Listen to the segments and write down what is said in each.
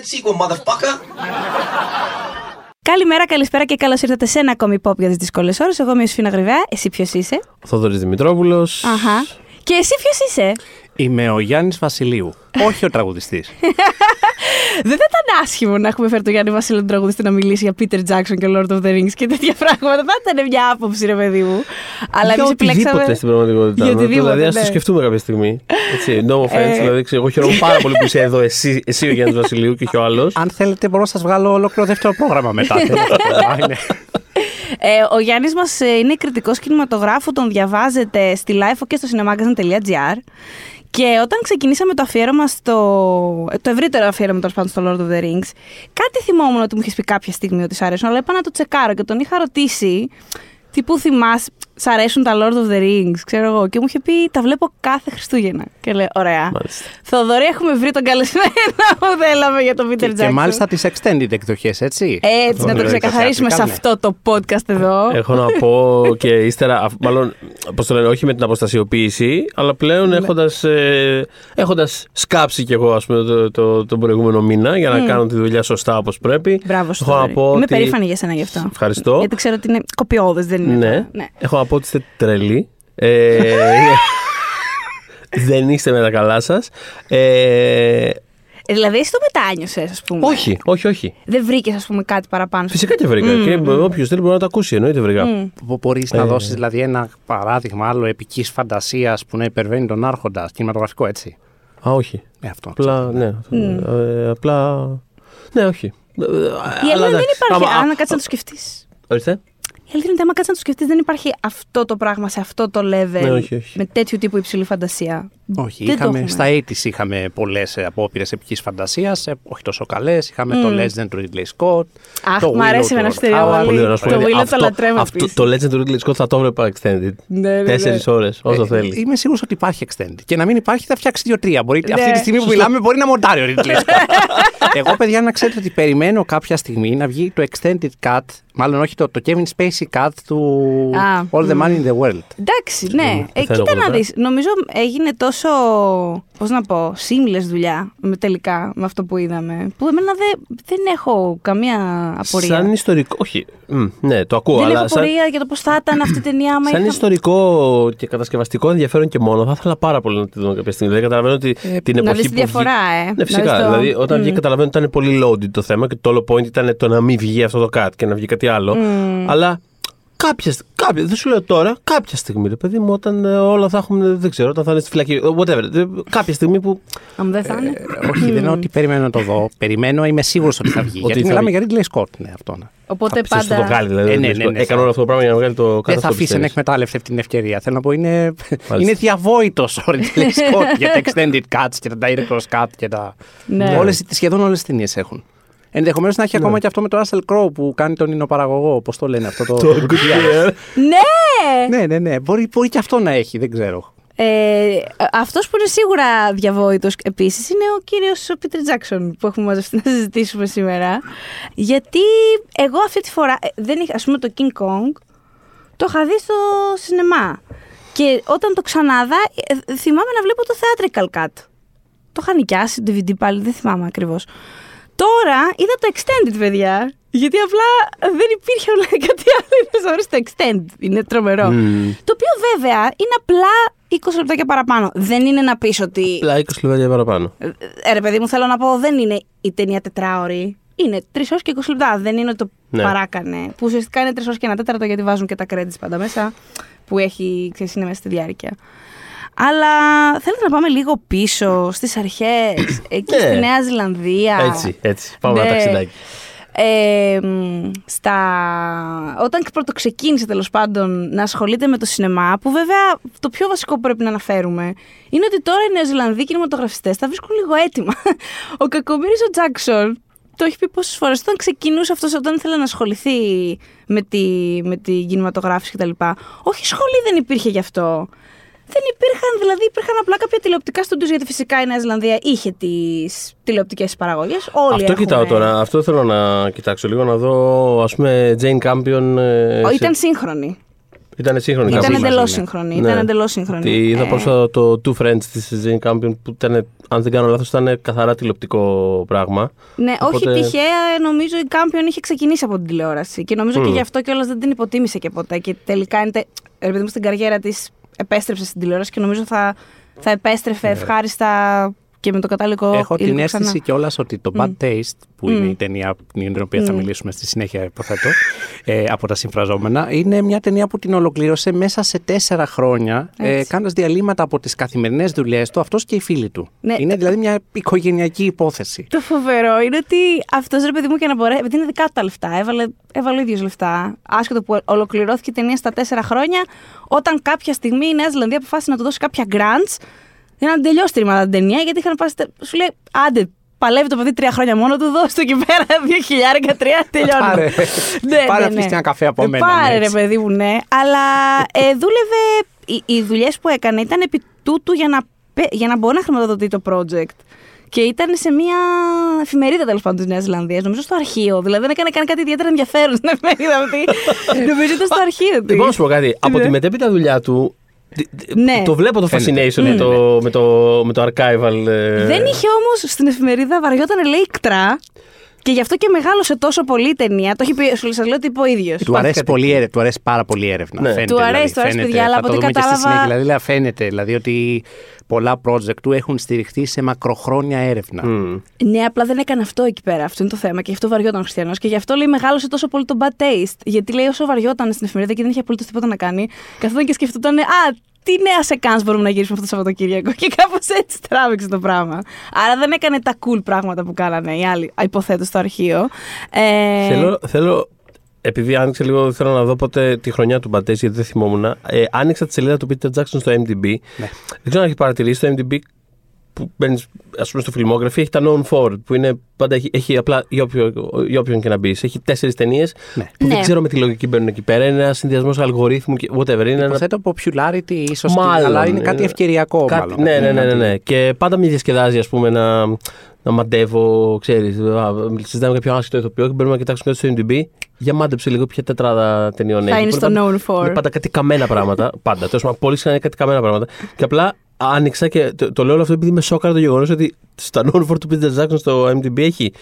that sequel, motherfucker. Καλημέρα, καλησπέρα και καλώς ήρθατε σε ένα ακόμη pop για τις δύσκολες ώρες. Εγώ είμαι η Σφίνα Γρυβαία. Εσύ ποιος είσαι; Ο Θόδωρης Δημητρόπουλος. Αχα. Και εσύ ποιος είσαι; Είμαι ο Γιάννης Βασιλείου. Όχι ο τραγουδιστής. Δεν θα ήταν άσχημο να έχουμε φέρει τον Γιάννη Βασίλειο τον τραγουδιστή να μιλήσει για Peter Jackson και Lord of the Rings και τέτοια πράγματα. Θα ήταν μια άποψη, ρε παιδί μου. Αλλά για εμείς οτιδήποτε επιλέξαμε. στην πραγματικότητα. Για Να- οτιδήποτε, δηλαδή, ας το ναι. σκεφτούμε κάποια στιγμή. Έτσι, no offense. Ε. δηλαδή, ξέρω, εγώ χαίρομαι πάρα πολύ που είσαι εδώ, εσύ, εσύ ο Γιάννης Βασιλείου και όχι ο άλλος. Αν θέλετε, μπορώ να σας βγάλω ολόκληρο δεύτερο πρόγραμμα μετά. Θέλετε, α, είναι. Ε, ο Γιάννης μας είναι κριτικός κινηματογράφου, τον διαβάζετε στη live και στο cinemagazine.gr. Και όταν ξεκινήσαμε το αφιέρωμα στο. ε, το ευρύτερο αφιέρωμα τέλος πάντων στο Lord of the Rings, κάτι θυμόμουν ότι μου είχες πει κάποια στιγμή ότι σ' αρέσουν, αλλά είπα να το τσεκάρω και τον είχα ρωτήσει. Τι που θυμάσαι, σ' αρέσουν τα Lord of the Rings, ξέρω εγώ. Και μου είχε πει, τα βλέπω κάθε Χριστούγεννα. Και λέω, ωραία. Μάλιστα. Θοδωρή, έχουμε βρει τον καλεσμένο που θέλαμε για τον Peter Jackson. Και μάλιστα τις extended εκδοχές, έτσι. Έτσι, να το Ωραία, ξεκαθαρίσουμε σε θεατρικά, αυτό το podcast εδώ. Έχω να πω και ύστερα, α- μάλλον, πώς το λένε, όχι με την αποστασιοποίηση, αλλά πλέον Ναι. έχοντας, ε, έχοντας σκάψει κι εγώ, ας πούμε, το, το, τον προηγούμενο μήνα για να κάνω τη δουλειά σωστά όπως πρέπει. Μπράβο σου. Έχω να Θοδωρή. πω Είμαι ότι- περήφανη για σένα γι' αυτό. Ευχαριστώ. Γιατί ξέρω ότι είναι κοπιώδε, δεν είναι. Ναι. το- ναι. Έχω να πω ότι είστε τρελοί. Ε, δεν είστε με τα καλά σας. Ε, Ε, δηλαδή, εσύ το μετάνιωσε, ας πούμε. όχι, όχι, όχι. Δεν βρήκες, ας πούμε, κάτι παραπάνω. Φυσικά και βρήκα. Και όποιος θέλει μπορεί να το ακούσει. Εννοείται βρήκα. Μπορείς να Ε. δώσεις δηλαδή ένα παράδειγμα άλλο επικής φαντασίας που να υπερβαίνει τον Άρχοντα, κινηματογραφικό έτσι; Α, όχι. Ε, αυτό. Απλά, ναι. Ε, απλά. Ναι, όχι. Η αλήθεια δεν υπάρχει. Αν κάτσεις να το σκεφτείς. Ορίστε. Η αλήθεια είναι ότι άμα κάτσεις να το σκεφτείς, δεν υπάρχει αυτό το πράγμα σε αυτό το level. Ναι, όχι, όχι. Με τέτοιου τύπου υψηλή φαντασία. Όχι, Δεν το είχαμε, έχουμε. στα 80's είχαμε πολλές απόπειρες επική φαντασίας, όχι τόσο καλές. Είχαμε το Legend του Ridley Scott. Αχ, το μ' Willow αρέσει του εμένα Ron στο Howard. πολύ. Πολύ ωραίο. να σου πω, Το δηλαδή, Willow το αυτό- λατρεύω αυτό- επίσης. Το Legend του Ridley Scott θα το έβλεπα extended. Ναι, ναι, ναι. Τέσσερις ώρες, όσο Ε, θέλει. Είμαι σίγουρος ότι υπάρχει extended. Και να μην υπάρχει θα φτιάξει δύο-τρία. Μπορεί, Ναι. αυτή τη στιγμή που Σωστό. μιλάμε μπορεί να μοντάρει ο Ridley Scott. Εγώ, παιδιά, να ξέρετε ότι περιμένω κάποια στιγμή να βγει το extended cut, μάλλον όχι το, το Kevin Spacey cut του Α, All the Money in the World. Εντάξει, ναι. Ε, θέλω κοίτα να πρώτα. δεις. Νομίζω έγινε τόσο, πώς να πω, seamless δουλειά με, τελικά με αυτό που είδαμε. Που εμένα δεν, δεν έχω καμία απορία. Σαν ιστορικό. Όχι. μ, ναι, το ακούω, δεν αλλά έχω σαν, απορία για το πώς θα ήταν αυτή η ταινία. άμα σαν είχα- ιστορικό και κατασκευαστικό ενδιαφέρον και μόνο, θα ήθελα πάρα πολύ να τη δω κάποια στιγμή. Δηλαδή, καταλαβαίνω ότι την εποχή. να δεις τη που διαφορά, βγει- ε. Ναι, Να φυσικά. δεις το- Δηλαδή, όταν Μμ. βγήκε, καταλαβαίνω ότι ήταν πολύ loaded το θέμα και το όλο point ήταν το να μην βγει αυτό το cut και να βγει κάτι άλλο. Αλλά κάποια, στι- κάποια, δεν σου λέω τώρα, κάποια στιγμή, ρε παιδί μου, όταν ε, όλα θα έχουν, δεν ξέρω, όταν θα είναι στη φυλακή, ε, whatever. ε, Κάποια στιγμή που. Αν δεν θα είναι. Ε, όχι, δεν εννοώ ότι περιμένω να το δω. Περιμένω, είμαι σίγουρος ότι θα βγει. Ότι γιατί θα μιλάμε βγει. για Ridley Scott. Ναι, αυτό. Ναι. Οπότε Ξέρεις, θα το πάντα. βγάλει, δηλαδή. Ε, ναι, δεν ναι, ξέρω, ναι, Έκανε θα- όλο αυτό το πράγμα για να βγάλει το Δεν κάτω θα αφήσει να εκμετάλλευτε αυτή την ευκαιρία. Θέλω να πω, είναι, είναι διαβόητος ο Ridley Scott για τα extended cuts και τα director's cut και τα. Ναι. Όλες, σχεδόν όλες τις ταινίες έχουν. Ενδεχομένως να έχει ακόμα και αυτό με το Russell Crowe που κάνει τον υνοπαραγωγό. Πώς το λένε αυτό το. Το Goodyear. Ναι! ναι, ναι, ναι. Μπορεί, μπορεί και αυτό να έχει, δεν ξέρω. Ε, αυτός που είναι σίγουρα διαβόητος επίσης είναι ο κύριος ο Πίτερ Τζάκσον που έχουμε μαζευτεί να συζητήσουμε σήμερα. Γιατί εγώ αυτή τη φορά, ε, δεν είχα, ας πούμε το King Kong, το είχα δει στο σινεμά. Και όταν το ξανάδα, ε, θυμάμαι να βλέπω το theatrical cut. Το είχα νοικιάσει, το DVD πάλι, δεν θυμάμαι ακριβώς. Τώρα είδα το extended, παιδιά. Γιατί απλά δεν υπήρχε όλα κάτι άλλο. Είδες να βρεις το extended. Είναι τρομερό. Το οποίο βέβαια είναι απλά 20 λεπτάκια παραπάνω. Δεν είναι να πεις ότι. Απλά 20 λεπτά παραπάνω. Ε, ε, ρε παιδί μου, θέλω να πω, δεν είναι η ταινία τετράωρη. Είναι 3 ώρες και 20 λεπτά. Δεν είναι ότι το Ναι. παράκανε. Που ουσιαστικά είναι 3 ώρες και ένα τέταρτο γιατί βάζουν και τα credits πάντα μέσα. Που έχει, ξέρεις, είναι μέσα στη διάρκεια. Αλλά θέλετε να πάμε λίγο πίσω στις αρχές, εκεί Ναι. στη Νέα Ζηλανδία. Έτσι, έτσι. Πάμε ένα Ναι. ταξιδάκι. Ε, μ, στα... Όταν πρώτο ξεκίνησε τέλος πάντων να ασχολείται με το σινεμά, που βέβαια το πιο βασικό που πρέπει να αναφέρουμε είναι ότι τώρα οι Νεοζηλανδοί κινηματογραφιστές τα βρίσκουν λίγο έτοιμα. Ο κακομοίρη ο Τζάξον το έχει πει πόσες φορές. Όταν ξεκινούσε αυτός, όταν ήθελε να ασχοληθεί με, τη, με την κινηματογράφηση κτλ. Όχι σχολή δεν υπήρχε γι' αυτό. Δεν υπήρχαν, δηλαδή υπήρχαν απλά κάποια τηλεοπτικά στούντιος, γιατί φυσικά η Νέα Ζηλανδία είχε τις τηλεοπτικές παραγωγές. Όλοι Αυτό έχουν- κοιτάω τώρα. Αυτό θέλω να κοιτάξω λίγο να δω. Α πούμε, Jane Campion. ε, Ω, σε- Ήταν σύγχρονη. Ήταν σύγχρονη. Ήταν κάπως. εντελώς ναι. σύγχρονη. Ναι. Ήταν εντελώς σύγχρονη. Τη είδα Ε, πρόσφατα το Two Friends της Jane Campion που ήταν αν δεν κάνω λάθος, ήταν καθαρά τηλεοπτικό πράγμα. Ναι, Οπότε- όχι τυχαία, νομίζω η Κάμπιον είχε ξεκινήσει από την τηλεόραση. Και νομίζω και γι' αυτό κιόλας δεν την υποτίμησε και ποτέ. Και τελικά, είναι, τε- ρε παιδί μου, στην καριέρα της επέστρεψε στην τηλεόραση και νομίζω θα, θα επέστρεφε ευχάριστα και με το κατάλληλο Έχω την υλικό αίσθηση ξανά. κιόλας ότι το Bad Taste, που είναι η ταινία για την οποία θα μιλήσουμε στη συνέχεια, υποθέτω, ε, από τα συμφραζόμενα, είναι μια ταινία που την ολοκλήρωσε μέσα σε τέσσερα χρόνια, ε, Έτσι. κάνοντας διαλύματα από τις καθημερινές δουλειές του, αυτός και οι φίλοι του. Ναι. Είναι δηλαδή μια οικογενειακή υπόθεση. Το φοβερό είναι ότι αυτός ρε παιδί μου και να μπορέσει. Επειδή είναι δικά του τα λεφτά, έβαλε, έβαλε ο ίδιος λεφτά. Άσχετο που ολοκληρώθηκε η ταινία στα τέσσερα χρόνια, όταν κάποια στιγμή η Νέα Ζηλανδία αποφάσισε να του δώσει κάποια grants για να τελειώσει τη ρημάδα την ταινία, γιατί είχαν πάει. στα- Σου λέει, άντε, παλεύει το παιδί τρία χρόνια μόνο του, δώσ' του εκεί πέρα δύο χιλιάρικα, τρία, τελειώνουμε. Πάρε. Πάρε να πιεις ένα καφέ από Ε, μένα, Πάρε, ναι, ρε έτσι. παιδί μου, ναι. Αλλά ε, δούλευε. Οι, οι δουλειές που έκανε ήταν επί τούτου για να, πε- για να μπορεί να χρηματοδοτεί το project. Και ήταν σε μια εφημερίδα τέλος πάντων της Νέας Ζηλανδίας, νομίζω στο αρχείο. Δηλαδή δεν έκανε καν κάτι ιδιαίτερα ενδιαφέρον στην εφημερίδα αυτή. νομίζω ήταν στο αρχείο της. Λοιπόν, να σου πω κάτι. Από Ναι. τη μετέπειτα δουλειά του. Τ- τ- Ναι. Το βλέπω το Φαίνεται. fascination με, το, με, το, με το archival. ε, Δεν είχε όμως στην εφημερίδα, βαριόταν λέει κτρά. Και γι' αυτό και μεγάλωσε τόσο πολύ η ταινία. Το έχει πει, σου σας λέω ότι είπε ο ίδιος. Του αρέσει, πολύ, έρε- του αρέσει πάρα πολύ έρευνα. Ναι. Φαίνεται, Του αρέσει, δηλαδή, του αρέσει, φαίνεται. παιδιά, αλλά Θα από το ό,τι δούμε και στη κατάλαβα- συνέχεια. Δηλαδή, δηλαδή, φαίνεται δηλαδή, ότι πολλά project του έχουν στηριχθεί σε μακροχρόνια έρευνα. μ. Ναι, απλά δεν έκανε αυτό εκεί πέρα. Αυτό είναι το θέμα. Και γι' αυτό βαριόταν ο Χριστιανός. Και γι' αυτό λέει μεγάλωσε τόσο πολύ το bad taste. Γιατί λέει όσο βαριόταν στην εφημερίδα και δεν είχε απολύτως τίποτα να κάνει, καθόταν και σκεφτόταν, Α, τι νέα σε κάνς μπορούμε να γυρίσουμε αυτό το Σαββατοκύριακο; Και κάπως έτσι τράβηξε το πράγμα. Άρα δεν έκανε τα cool πράγματα που κάνανε οι άλλοι, υποθέτω, στο αρχείο. Ε, Θέλω, θέλω, επειδή άνοιξε λίγο, θέλω να δω πότε τη χρονιά του Μπατέση, γιατί δεν θυμόμουν. Ε, άνοιξα τη σελίδα του Peter Jackson στο MDB. Ναι. Δεν ξέρω αν έχει παρατηρήσει το MDB που μπαίνεις, ας πούμε, στο Filmography, έχει τα known for, που είναι πάντα έχει, έχει απλά για, όποιο, για όποιον και να μπεις. Έχει τέσσερις ταινίες Ναι. που Ναι. δεν ξέρω με τι λογική μπαίνουν εκεί πέρα. Είναι ένας συνδυασμός αλγορίθμου και whatever. Είναι ένα Υποθέτω popularity ίσως, Μάλλον, αλλά είναι ε, κάτι ευκαιριακό. Κάτι, μάλλον. ναι, ναι, ναι, ναι, Κάτι- ναι. Και πάντα με διασκεδάζει, ας πούμε, να, να μαντεύω, ξέρεις, α, συζητάμε κάποιο άσχετο ηθοποιό και μπορούμε να κοιτάξουμε κάτι στο MDB. Για μάντεψε λίγο ποια τετράδα ταινιών έχει. είναι Που στο πάντα- known for. Είναι πάντα κάτι καμένα πράγματα. πάντα. Τέλος πάντων, πολύ συχνά είναι κάτι καμένα πράγματα. Και απλά άνοιξα και το, το λέω όλο αυτό επειδή με σόκαρα το γεγονός ότι στα known for του Peter Jackson στο MDB έχει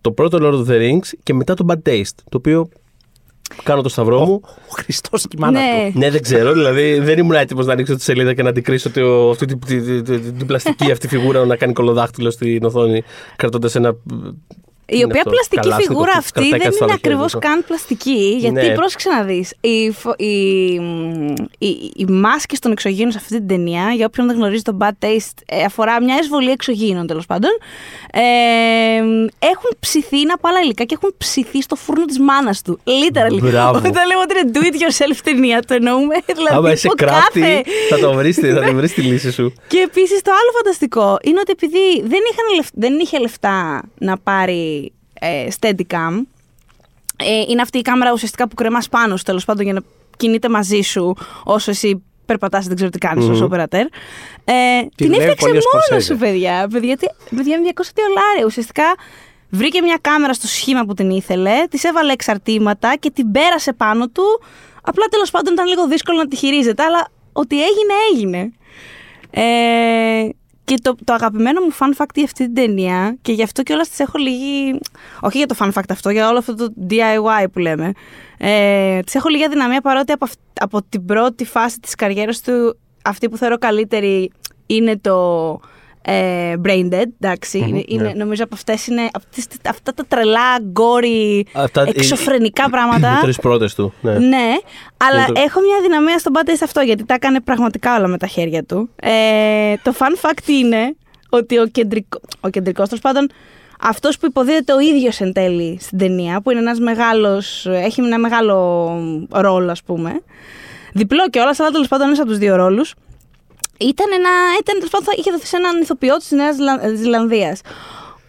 το πρώτο Lord of the Rings και μετά το Bad Taste. Το οποίο κάνω το σταυρό μου. Ο Χριστός και η μάνα Ναι. του. Ναι, δεν ξέρω. Δηλαδή δεν ήμουν έτοιμος να ανοίξω τη σελίδα και να αντικρίσω το, αυτή την, την, την, την, την πλαστική αυτή φιγούρα να κάνει κολοδάχτυλο στην οθόνη, κρατώντας ένα. Η είναι οποία αυτό, πλαστική καλάσνικο φιγούρα που αυτή κρατάει δεν κάτι στο είναι άλλο χέρι, ακριβώς αυτό. καν πλαστική. Γιατί Ναι. πρόσεξε να δεις. Οι, φο- οι, οι, οι μάσκες των εξωγήινων σε αυτή την ταινία, για όποιον δεν γνωρίζει το Bad Taste, ε, αφορά μια εισβολή εξωγήινων τέλος πάντων. Ε, έχουν ψηθεί, είναι από άλλα υλικά και έχουν ψηθεί στο φούρνο της μάνας του. Literally. Μπράβο. Όταν λέμε ότι είναι do it yourself ταινία, το εννοούμε. Δηλαδή, Άμα είσαι το κρafty, κάθε- θα το βρεις θα την βρεις τη λύση σου. και επίσης το άλλο φανταστικό είναι ότι επειδή δεν, είχαν λεφ- δεν είχε λεφτά να πάρει ε, Steadicam, ε, είναι αυτή η κάμερα ουσιαστικά που κρεμάς πάνω σου τέλος πάντων για να κινείται μαζί σου όσο εσύ περπατάς δεν ξέρω τι κάνεις ως οπερατέρ. Ε, την δουλεύει έφτιαξε πολύ ο μόνος Σκορσέζε. σου, παιδιά. Παιδιά, τι- παιδιά με 200 δολάρια. Ουσιαστικά βρήκε μια κάμερα στο σχήμα που την ήθελε, της έβαλε εξαρτήματα και την πέρασε πάνω του. Απλά τέλος πάντων ήταν λίγο δύσκολο να τη χειρίζεται, αλλά ότι έγινε, έγινε. Ε, και το, το αγαπημένο μου fun fact για αυτή την ταινία, και γι' αυτό κιόλας τη έχω λίγη. Όχι για το fun fact αυτό, για όλο αυτό το DIY που λέμε. Ε, τη έχω λίγη αδυναμία παρότι από, αυ- από την πρώτη φάση της καριέρας του, αυτή που θεωρώ καλύτερη είναι το ε, Brain Dead. εντάξει. είναι, είναι- νομίζω από αυτές είναι. Αυτές, αυτά τα τρελά, γκόρι, Αυτά- εξωφρενικά πράγματα. Οι τρεις πρώτες του. Ναι. Ναι, αλλά Είναι το- έχω μια δυναμία στον Bad Taste αυτό γιατί τα έκανε πραγματικά όλα με τα χέρια του. Ε, το fun fact είναι ότι ο, κεντρικό, ο κεντρικός, τέλος πάντων, αυτός που υποδίδεται ο ίδιος εν τέλει στην ταινία, που είναι ένας μεγάλος. έχει ένα μεγάλο ρόλο, ας πούμε. Διπλό και όλα, αλλά τέλος πάντων ένας από τους δύο ρόλους. Ήταν ένα. Ήταν, τέλος πάντων, θα είχε δοθεί σε έναν ηθοποιό της Νέας Ζηλανδίας.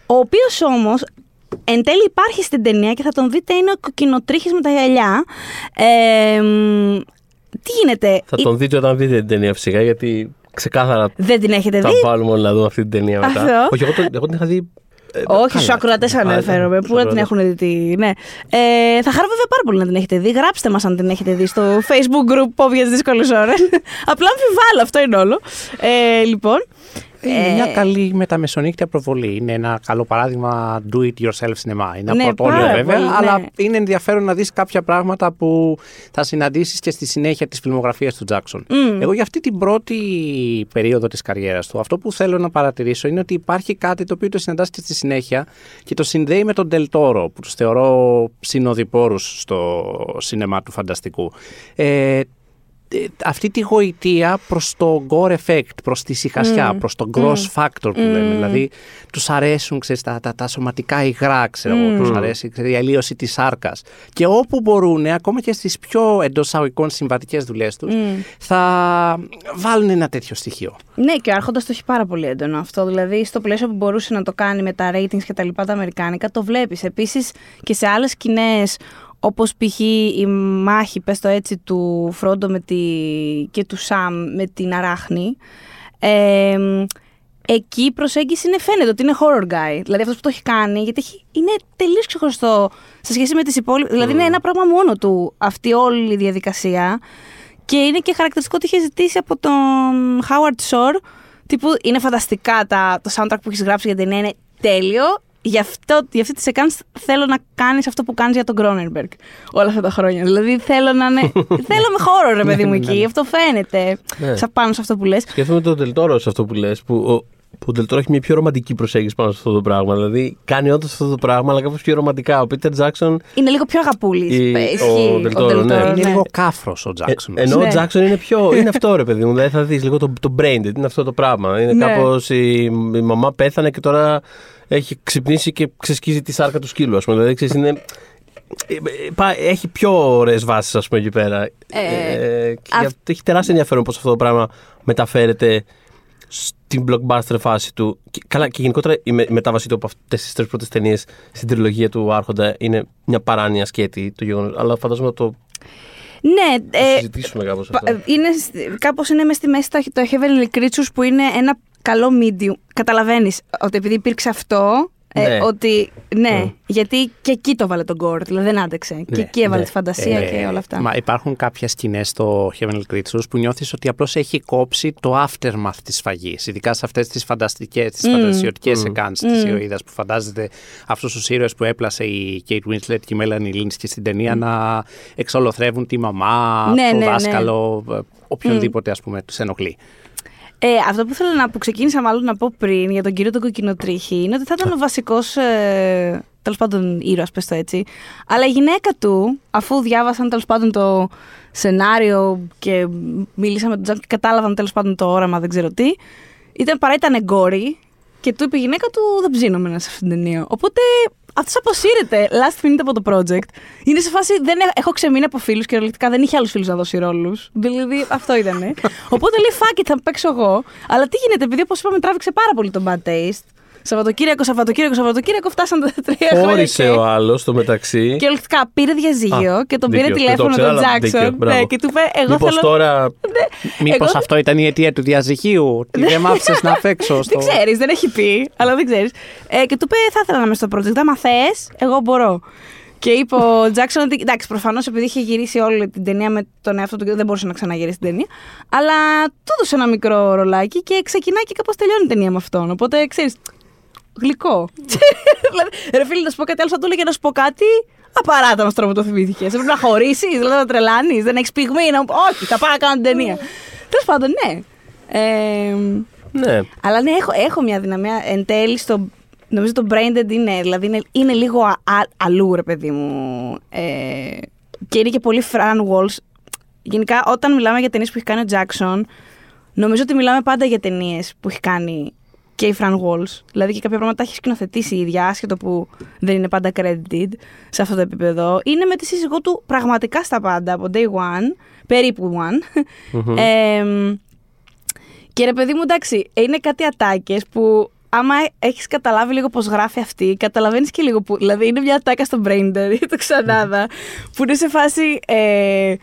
Ο οποίος όμως εν τέλει υπάρχει στην ταινία και θα τον δείτε είναι ο κοκκινοτρίχης με τα γυαλιά. Ε, μ, τι γίνεται, Θα η- τον δείτε όταν δείτε την ταινία φυσικά, γιατί ξεκάθαρα δεν την έχετε θα δει. βάλουμε όλοι να δούμε αυτή την ταινία μετά. Αυτό. Όχι, εγώ, τον- εγώ την είχα δει. Ε, Όχι, καλά. στους ακροατές Α, αναφέρομαι. ήταν Πού να την στους έχουν δει. τη- Ναι. Ε, θα χαρώ βέβαια πάρα πολύ να την έχετε δει. Γράψτε μας αν την έχετε δει στο Facebook group Pop για τι δύσκολες ώρες. Απλά αμφιβάλλω, αυτό είναι όλο. Ε, λοιπόν. Είναι Ε, μια καλή μεταμεσονύχτια προβολή. Είναι ένα καλό παράδειγμα do it yourself σινεμά. Είναι Ναι, απορτόλιο πάρα βέβαια, πολύ, ναι. αλλά είναι ενδιαφέρον να δεις κάποια πράγματα που θα συναντήσεις και στη συνέχεια της φιλμογραφίας του Τζάκσον. Εγώ για αυτή την πρώτη περίοδο της καριέρας του, αυτό που θέλω να παρατηρήσω είναι ότι υπάρχει κάτι το οποίο το συναντάς και στη συνέχεια και το συνδέει με τον Τελτόρο, που τους θεωρώ συνοδοιπόρους στο σινεμά του φανταστικού. Ε, ε, αυτή τη γοητεία προς το gore effect, προς τη σιχασιά, προς το gross factor που λέμε. Δηλαδή, τους αρέσουν ξέρεις, τα, τα, τα σωματικά υγρά, ξέρω εγώ, τους αρέσει ξέρεις, η αλλίωση της σάρκας. Και όπου μπορούν, ακόμα και στις πιο εντός αγωγικών συμβατικές δουλειές τους, θα βάλουν ένα τέτοιο στοιχείο. Ναι, και ο Άρχοντας το έχει πάρα πολύ έντονο αυτό. Δηλαδή, στο πλαίσιο που μπορούσε να το κάνει με τα ratings και τα λοιπά τα αμερικάνικα, το βλέπεις. Επίσης και σε άλλες σκηνές, όπως π.χ. η μάχη, πες το έτσι, του Φρόντο με τη... και του Σαμ με την Αράχνη. Ε, εκεί η προσέγγιση είναι φαίνεται ότι είναι horror guy. Δηλαδή αυτός που το έχει κάνει, γιατί έχει, είναι τελείως ξεχωριστό σε σχέση με τις υπόλοιπε. Δηλαδή είναι ένα πράγμα μόνο του αυτή όλη η διαδικασία. Και είναι και χαρακτηριστικό ότι είχε ζητήσει από τον Howard Shore. Τύπου είναι φανταστικά τα, το soundtrack που έχεις γράψει για την ταινία, είναι τέλειο. Γι' αυτό, για αυτή τη σεκάνς θέλω να κάνεις αυτό που κάνεις για τον Κρόνερμπεργκ όλα αυτά τα χρόνια. Δηλαδή θέλω να είναι. θέλω με χώρο, ρε παιδί μου εκεί. Αυτό φαίνεται. Ναι. Σαν πάνω σε αυτό που λες. Σκέφτομαι τον Τελτόρο σε αυτό που λες, που ο, που ο Τελτόρο έχει μια πιο ρομαντική προσέγγιση πάνω σε αυτό το πράγμα. Δηλαδή κάνει όντως αυτό το πράγμα, αλλά κάπως πιο ρομαντικά. Ο Πίτερ Τζάξον. Είναι λίγο πιο αγαπούλης. Η- Ισχύει. ο Del Toro, ναι. είναι ναι. λίγο κάφρος ο Τζάκσον. Ε, ενώ Ναι. ο Τζάξον είναι πιο. είναι αυτό ρε παιδί μου. Δηλαδή θα δεις λίγο το, το brain dead, είναι αυτό το πράγμα. Είναι Ναι. κάπως η, η μαμά πέθανε και τώρα έχει ξυπνήσει και ξεσκίζει τη σάρκα του σκύλου, ας πούμε. Δηλαδή ξέρεις, είναι. ε, ε, πά- Έχει πιο ωραίες βάσεις, ας πούμε, εκεί πέρα. Ε, Ε, και αυ- γι' αυτό έχει τεράστιο ενδιαφέρον πώ αυτό το πράγμα μεταφέρεται στην blockbuster φάση του. Και, καλά, και γενικότερα η με- μετάβασή του από αυτές τις τρεις πρώτες ταινίες στην τριλογία του Άρχοντα είναι μια παράνοια σκέτη το γεγονός. Αλλά φαντάζομαι να το, Ναι, το ε, συζητήσουμε κάπως Πα- αυτό. ε, είναι, σ- κάπως είναι μες στη μέση το, το Heavenly Creatures που είναι ένα καλό medium. Καταλαβαίνεις ότι επειδή υπήρξε αυτό, ε, Ναι. ότι ναι, Ναι. γιατί και εκεί το βάλε τον Gore, δηλαδή δεν άντεξε. και Ναι, εκεί έβαλε ναι. τη φαντασία και όλα αυτά. Μα υπάρχουν κάποιες σκηνές στο Heavenly Creatures που νιώθεις ότι απλώς έχει κόψει το aftermath της σφαγής. Ειδικά σε αυτές τις φανταστικές, τις φαντασιωτικές σεκάνσεις της ηρωίδας που φαντάζεται αυτούς τους ήρωες που έπλασε η Kate Winslet και η Melanie Lynch και στην ταινία να εξολοθρεύουν τη μαμά, Ναι, το ναι, ναι. δάσκαλο, ε, οποιονδήποτε ας πούμε τους ενοχλεί. Ε, αυτό που θέλω να που ξεκίνησα μάλλον να πω πριν για τον κύριο τον κοκκινοτρίχη είναι ότι θα ήταν ο βασικός. Ε, τέλος πάντων ήρωας, πες το έτσι. Αλλά η γυναίκα του, αφού διάβασαν τέλος πάντων το σενάριο και μίλησαν με τον Τζαν και κατάλαβαν τέλος πάντων το όραμα, δεν ξέρω τι, ήταν παρά ήταν εγκόρη και του είπε η γυναίκα του δεν ψήνομαι να σε αυτήν την ταινία. Οπότε αυτός αποσύρεται last minute από το project. Είναι σε φάση. Δεν έχω, έχω ξεμείνει από φίλους και ρολικτικά δεν είχε άλλους φίλους να δώσει ρόλους. Δηλαδή αυτό ήταν. Οπότε λέει fuck it, θα παίξω εγώ. Αλλά τι γίνεται, επειδή όπως είπαμε τράβηξε πάρα πολύ τον bad taste. Σαββατοκύριακο, Σαββατοκύριακο, Σαββατοκύριακο, φτάσαν τα τρία χρόνια. Χώρισε και- ο άλλος στο μεταξύ. Και ολικά πήρε διαζύγιο Α, και τον δίκιο. πήρε Δεν το τηλέφωνο ήξερα, τον αλλά δίκιο. Τζάξον. Μπράβο. Ναι, και του είπε: Εγώ Μήπως θέλω. τώρα. Μήπως Εγώ- αυτό ήταν η αιτία του διαζυγίου, ότι δεν μ' άφησες να παίξω στο... Δεν ξέρεις, δεν έχει πει, αλλά δεν ξέρεις. Ε, και του είπε: Θα ήθελα να είμαι στο project. Άμα θες, εγώ μπορώ. Και είπε ο Τζάξον ότι εντάξει, προφανώς επειδή είχε γυρίσει όλη την ταινία με τον εαυτό του και δεν μπορούσε να ξαναγυρίσει την ταινία. Αλλά του έδωσε ένα μικρό ρολάκι και ξεκινάει και κάπως τελειώνει η ταινία με αυτόν. Οπότε ξέρεις. Γλυκό. δηλαδή, ρε φίλε, να σου πω κάτι άλλο, θα του έλεγε να σου πω κάτι. Απαράτανο τρόπο το θυμήθηκε. Έπρεπε να χωρίσεις, δηλαδή να τρελάνεις, δεν έχεις πυγμή. Να... μου- Όχι, θα πάω να κάνω την ταινία. Τέλος πάντων, ναι. Ε, Ναι. αλλά ναι, έχω, έχω μια δυναμία εν τέλει στο. Νομίζω το brain dead είναι, δηλαδή είναι, είναι λίγο α, α- αλλού, ρε παιδί μου. Ε, και είναι και πολύ Fran Walls. Γενικά, όταν μιλάμε για ταινίες που έχει κάνει ο Jackson, νομίζω ότι μιλάμε πάντα για ταινίες που έχει κάνει και η Fran Walls. Δηλαδή και κάποια πράγματα έχει σκηνοθετήσει η ίδια, άσχετο που δεν είναι πάντα credited σε αυτό το επίπεδο. Είναι με τη σύζυγό του πραγματικά στα πάντα από day one, περίπου one. Εμ, και ρε παιδί μου, εντάξει, είναι κάτι ατάκες που άμα έχεις καταλάβει λίγο πώς γράφει αυτή, καταλαβαίνεις και λίγο που. Δηλαδή, είναι μια ατάκα στο Brain Dead ή το ξανάδα, που είναι σε φάση. Ε, ε,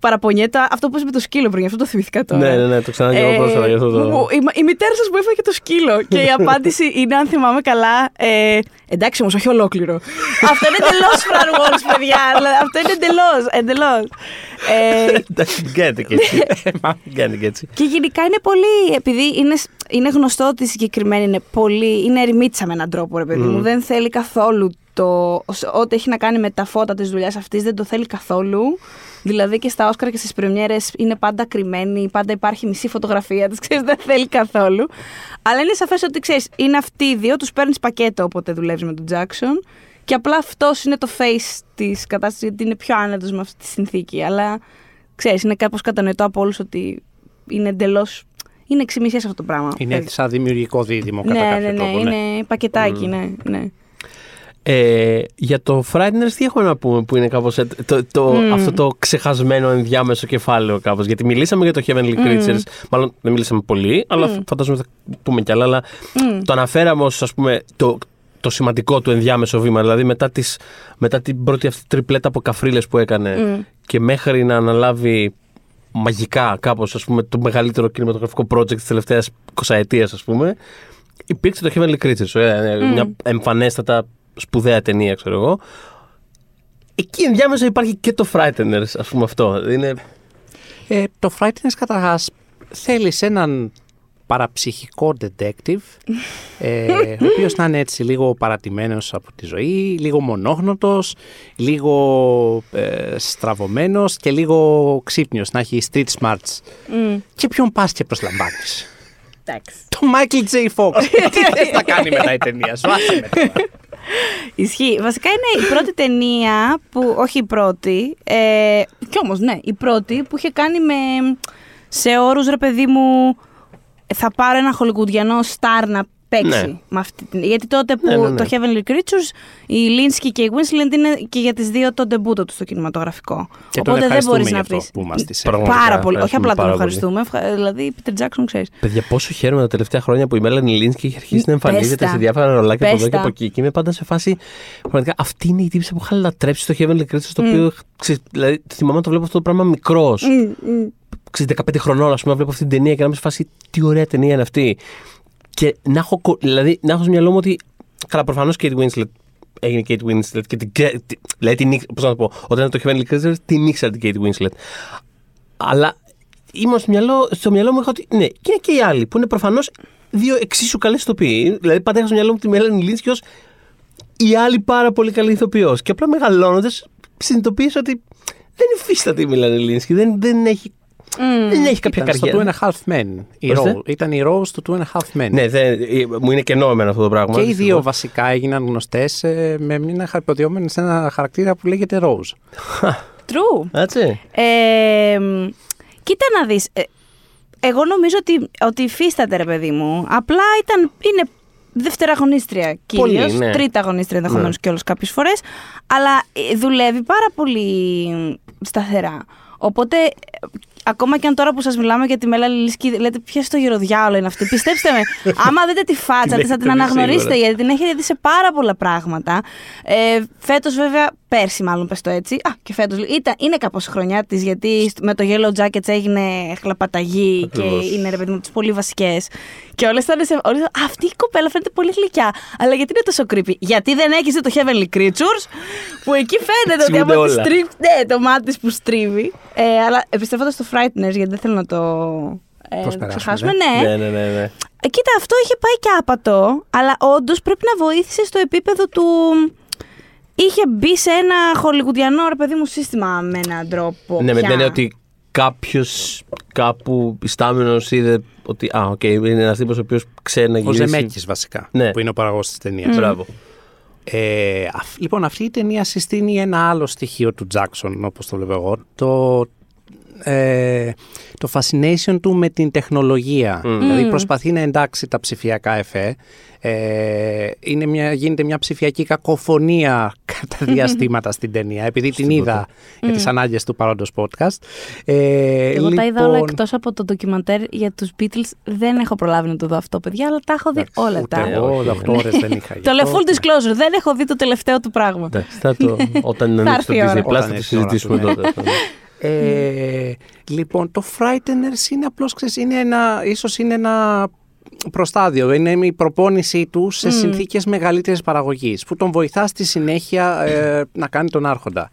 παραπονιέται αυτό που είπε με το σκύλο πριν, γι' αυτό το θυμήθηκα τώρα. Ναι, ναι, ναι, το ξανά και εγώ Ε, πρόσφατα γι' αυτό το. μου- η, η μητέρα σας μου έφαγε το σκύλο. και η απάντηση είναι, αν θυμάμαι καλά, ε, εντάξει όμως, όχι ολόκληρο. αυτό είναι εντελώς Fran Walsh, παιδιά. Δηλαδή, αυτό είναι εντελώς. Εντελώς. Ε, Εντάξει, δεν κάνετε και έτσι. Δεν κάνετε και έτσι. και γενικά είναι πολύ. Επειδή είναι, είναι γνωστό ότι η συγκεκριμένη είναι πολύ. Είναι ερημίτσα με έναν τρόπο, ρε παιδί μου. Δεν θέλει καθόλου το. Ό,τι έχει να κάνει με τα φώτα της δουλειάς αυτής δεν το θέλει καθόλου. Δηλαδή και στα Όσκαρ και στις πρεμιέρες είναι πάντα κρυμμένη, πάντα υπάρχει μισή φωτογραφία τη, ξέρεις, δεν θέλει καθόλου. Αλλά είναι σαφές ότι ξέρεις, είναι αυτοί οι δύο, τους παίρνεις πακέτο όποτε δουλεύεις με τον Τζάξον. Και απλά αυτός είναι το face της κατάστασης, γιατί είναι πιο άνετος με αυτή τη συνθήκη. Αλλά ξέρεις, είναι κάπως κατανοητό από όλους ότι είναι εντελώς. Είναι εξημισία αυτό το πράγμα. Είναι σαν δημιουργικό δίδυμο κατά ναι, κάποιο ναι, ναι, τρόπο. είναι πακετάκι, ναι, ναι. Ε, για το Frighteners τι έχουμε να πούμε που είναι κάπως ε, το, το, αυτό το ξεχασμένο ενδιάμεσο κεφάλαιο κάπως; Γιατί μιλήσαμε για το Heavenly Creatures, μάλλον δεν μιλήσαμε πολύ, αλλά φαντάζομαι θα πούμε κι άλλα, αλλά το αναφέραμε ως ας πούμε το, το σημαντικό του ενδιάμεσο βήμα, δηλαδή μετά, τις, μετά την πρώτη αυτή τριπλέτα από καφρίλες που έκανε και μέχρι να αναλάβει μαγικά κάπως ας πούμε το μεγαλύτερο κινηματογραφικό project της τελευταίας 20 ετίας ας πούμε υπήρξε το Heavenly Creatures, ε, μια εμφανέστατα σπουδαία ταινία, ξέρω εγώ. Εκεί ενδιάμεσα υπάρχει και το Frighteners, ας πούμε αυτό. Είναι... Ε, το Frighteners καταρχάς θέλεις έναν παραψυχικό detective ε, ο οποίος να είναι έτσι λίγο παρατημένος από τη ζωή, λίγο μονόγνωτος, λίγο ε, στραβωμένος και λίγο ξύπνιος, να έχει street smarts. Και ποιον πας και προσλαμβάνεις. Εντάξει. Το Michael J. Fox. Τι θες να κάνει μετά η ταινία σου, άσε με τώρα. Ισχύει. Βασικά είναι η πρώτη ταινία που. Όχι η πρώτη. Ε, κι όμως, ναι, η πρώτη που είχε κάνει με. Σε όρους ρε παιδί μου. Θα πάρω ένα χολικουδιανό στάρ να παίξει. Ναι. Με αυτή την... Γιατί τότε που Ναι, ναι, ναι. το Heavenly Creatures, η Λίνσκι και η Winslet είναι και για τις δύο το ντεμπούτο τους στο κινηματογραφικό. Και τον Οπότε δεν ευχαριστούμε μπορείς γι' να αυτό πει. που μας τις Πραγματικά, Πάρα πολύ. Όχι ευχαριστούμε απλά τον πάρα πολύ. ευχαριστούμε. ευχα- Δηλαδή, Peter Jackson ξέρεις. Παιδιά, πόσο χαίρομαι τα τελευταία χρόνια που η Μέλανη Λίνσκι έχει αρχίσει να εμφανίζεται Πες τα. σε διάφορα ρολάκια από Πες εδώ και τα. από εκεί. Και είμαι πάντα σε φάση. Πραγματικά αυτή είναι η τύψη που είχα λατρέψει στο Heavenly Creatures, το οποίο. Ξέρεις, δηλαδή, θυμάμαι να το βλέπω αυτό το πράγμα μικρός. Ξέρεις, 15 χρονών, ας πούμε, να βλέπω αυτή την ταινία και να είμαι σε φάση. Τι ωραία ταινία είναι αυτή. Και να έχω, κο- δηλαδή, να έχω στο μυαλό μου ότι. Καλά, προφανώς Kate Winslet έγινε Kate Winslet και την. κρέ- τη- Δηλαδή, την, ήξ- πώς να το πω, όταν ήταν το Heavenly Creatures, την ήξερα την Kate Winslet. Αλλά ήμουν στο μυαλό, στο μυαλό μου είχα ότι. Ναι, και είναι και οι άλλοι που είναι προφανώς δύο εξίσου καλές ηθοποιοί. Δηλαδή, πάντα είχα στο μυαλό μου τη Μέλανη Λίνσκι ως η άλλη πάρα πολύ καλή ηθοποιός. Και απλά μεγαλώνοντας, συνειδητοποίησα ότι δεν υφίσταται η Μέλανη Λίνσκι. Δεν, δεν έχει. Δεν έχει κάποια Ήταν στο καριέρα. Two and a Half Men. Η Ορίστε. Rose. Ήταν η Rose του Two and a Half Men. Ναι, δεν, ε, μου είναι κενό εμένα αυτό το πράγμα. Και οι δύο δυστυχώς. βασικά έγιναν γνωστές με μια υποδιόμενη σε ένα χαρακτήρα που λέγεται Rose. True. Έτσι. Ε, μ, κοίτα να δεις. ε, εγώ νομίζω ότι, ότι υφίσταται ρε παιδί μου. Απλά ήταν, είναι δεύτερα αγωνίστρια Πολύ, κυρίως, ναι. τρίτα αγωνίστρια ενδεχομένως Ναι. και όλες κάποιες φορές, αλλά ε, δουλεύει πάρα πολύ σταθερά. Οπότε, ε, ακόμα και αν τώρα που σας μιλάμε για τη Μέλα Λιλίσκη, λέτε ποια στο γεροδιάολο είναι αυτή. Πιστέψτε με, άμα δείτε τη φάτσα της θα την Λέτε, αναγνωρίσετε, σίγουρα. γιατί την έχετε δει σε πάρα πολλά πράγματα. Ε, φέτος βέβαια, πέρσι μάλλον πες το έτσι, α, και φέτος, ήταν, είναι κάπως η χρονιά της, γιατί με το Yellow Jackets έγινε χλαπαταγή Ακριβώς. και είναι ρε παιδί μου τις πολύ βασικές. Και όλες ήταν σε... Όλες, αυτή η κοπέλα φαίνεται πολύ γλυκιά. Αλλά γιατί είναι τόσο creepy; Γιατί δεν έχεις δει το Heavenly Creatures, που εκεί φαίνεται ότι Τσιούνται άμα τη όλα. στρίβει. Ναι, το μάτι της που στρίβει. Ε, αλλά επιστρέφοντας στο Frighteners, γιατί δεν θέλω να το. Ε, Προσπεράσουμε, ξεχάσουμε, ναι. ναι. Ναι, ναι, ναι. ναι. Ε, Κοίτα, αυτό είχε πάει και άπατο, αλλά όντως πρέπει να βοήθησε στο επίπεδο του. Είχε μπει σε ένα χολιγουδιανό ρε παιδί μου σύστημα με έναν τρόπο. Ναι, με την πια. έννοια ότι κάποιος κάπου πιστάμενος είδε ότι. Α, οκ, είναι ένας τύπος ο οποίος ξέρει να Ο γυρίσει. Ζεμέκης βασικά, Ναι. που είναι ο παραγωγός της ταινίας. Μπράβο. Ε, αυ- λοιπόν, αυτή η ταινία συστήνει ένα άλλο στοιχείο του Τζάξον, όπως το βλέπω εγώ. Το, ε, το fascination του με την τεχνολογία. Δηλαδή προσπαθεί να εντάξει τα ψηφιακά εφέ. Ε, είναι μια, γίνεται μια ψηφιακή κακοφωνία κατά διαστήματα στην ταινία, επειδή την είδα για τις ανάγκες του παρόντος podcast. Ε, Εγώ τα είδα όλα λοιπόν, εκτός από το ντοκιμαντέρ για τους Beatles. Δεν έχω προλάβει να το δω αυτό, παιδιά, αλλά τα έχω δει όλα ούτε τα. Εγώ Όχι, 8 ώρες δεν είχα. γι' Το αυτό. λέω full disclosure. Δεν έχω δει το τελευταίο του πράγμα. Εντάξει, θα το, όταν Θα ανοίξει το έρθει η ώρα. Disney Plus Όταν θα το έρθει η ώρα συζητήσουμε του, ναι. τότε. Ε, λοιπόν, το Frighteners είναι απλώς, ξέρεις, είναι ένα, ίσως είναι ένα προστάδιο. Είναι η προπόνησή του σε συνθήκες μεγαλύτερης παραγωγής που τον βοηθάς στη συνέχεια ε, να κάνει τον άρχοντα.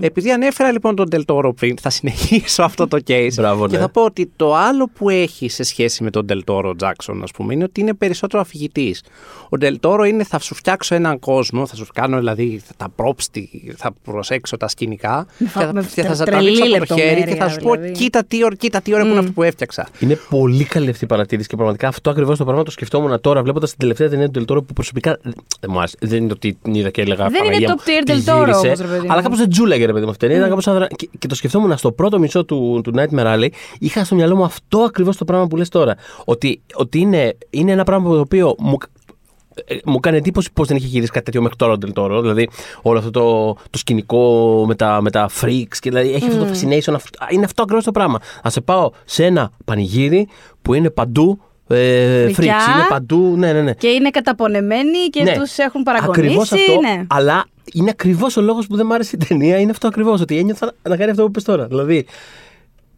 Επειδή ανέφερα λοιπόν τον Τελτόρο πριν, θα συνεχίσω αυτό το case Μπράβο, και ναι. θα πω ότι το άλλο που έχει σε σχέση με τον Τελτόρο Τζάξον, ας πούμε, είναι ότι είναι περισσότερο αφηγητής. Ο Τελτόρο είναι θα σου φτιάξω έναν κόσμο, θα σου κάνω δηλαδή τα props, θα προσέξω τα σκηνικά και θα, με και θα, τε- τα τραβήξω από το τρελή χέρι και θα σου πω δηλαδή. κοίτα τι ώρα, κοίτα τι ώρα που είναι αυτό που έφτιαξα. Είναι πολύ καλή αυτή η παρατήρηση και πραγματικά αυτό ακριβώς το πράγμα το σκεφτόμουν τώρα βλέποντας την τελευταία ταινία του Τελτόρο που προσωπικά δεν μου άρεσε. Δεν είναι ότι την είδα και έλεγα. Δεν είναι «Παναγία top μου, tier τι Del Toro γύρισε». όμως, ρε παιδί μου. Αλλά κάπως δεν τζούλαγε ρε παιδί μου αυτή η ταινία. ήταν κάπως αδρα- και, και το σκεφτόμουν στο πρώτο μισό του, του Nightmare Alley. Είχα στο μυαλό μου αυτό ακριβώς το πράγμα που λες τώρα. Ότι, ότι είναι, είναι ένα πράγμα το οποίο μου, ε, μου κάνει εντύπωση πώς δεν είχε γυρίσει κάτι τέτοιο μέχρι τώρα ο Ντελτόρο. Δηλαδή, όλο αυτό το, το σκηνικό με τα, με τα freaks και δηλαδή έχει αυτό το fascination. αυτό- είναι αυτό ακριβώς το πράγμα. Α σε πάω σε ένα πανηγύρι που είναι παντού. Ε, freaks. Φρικιά. Είναι παντού. Ναι, ναι, ναι. Και είναι καταπονεμένοι και Ναι. τους έχουν Ακριβώς παραγωνίσει. αυτό, ναι. αλλά είναι ακριβώς ο λόγος που δεν μ' άρεσε η ταινία. Είναι αυτό ακριβώς. Ότι ένιωθα να κάνει αυτό που πες τώρα. Δηλαδή,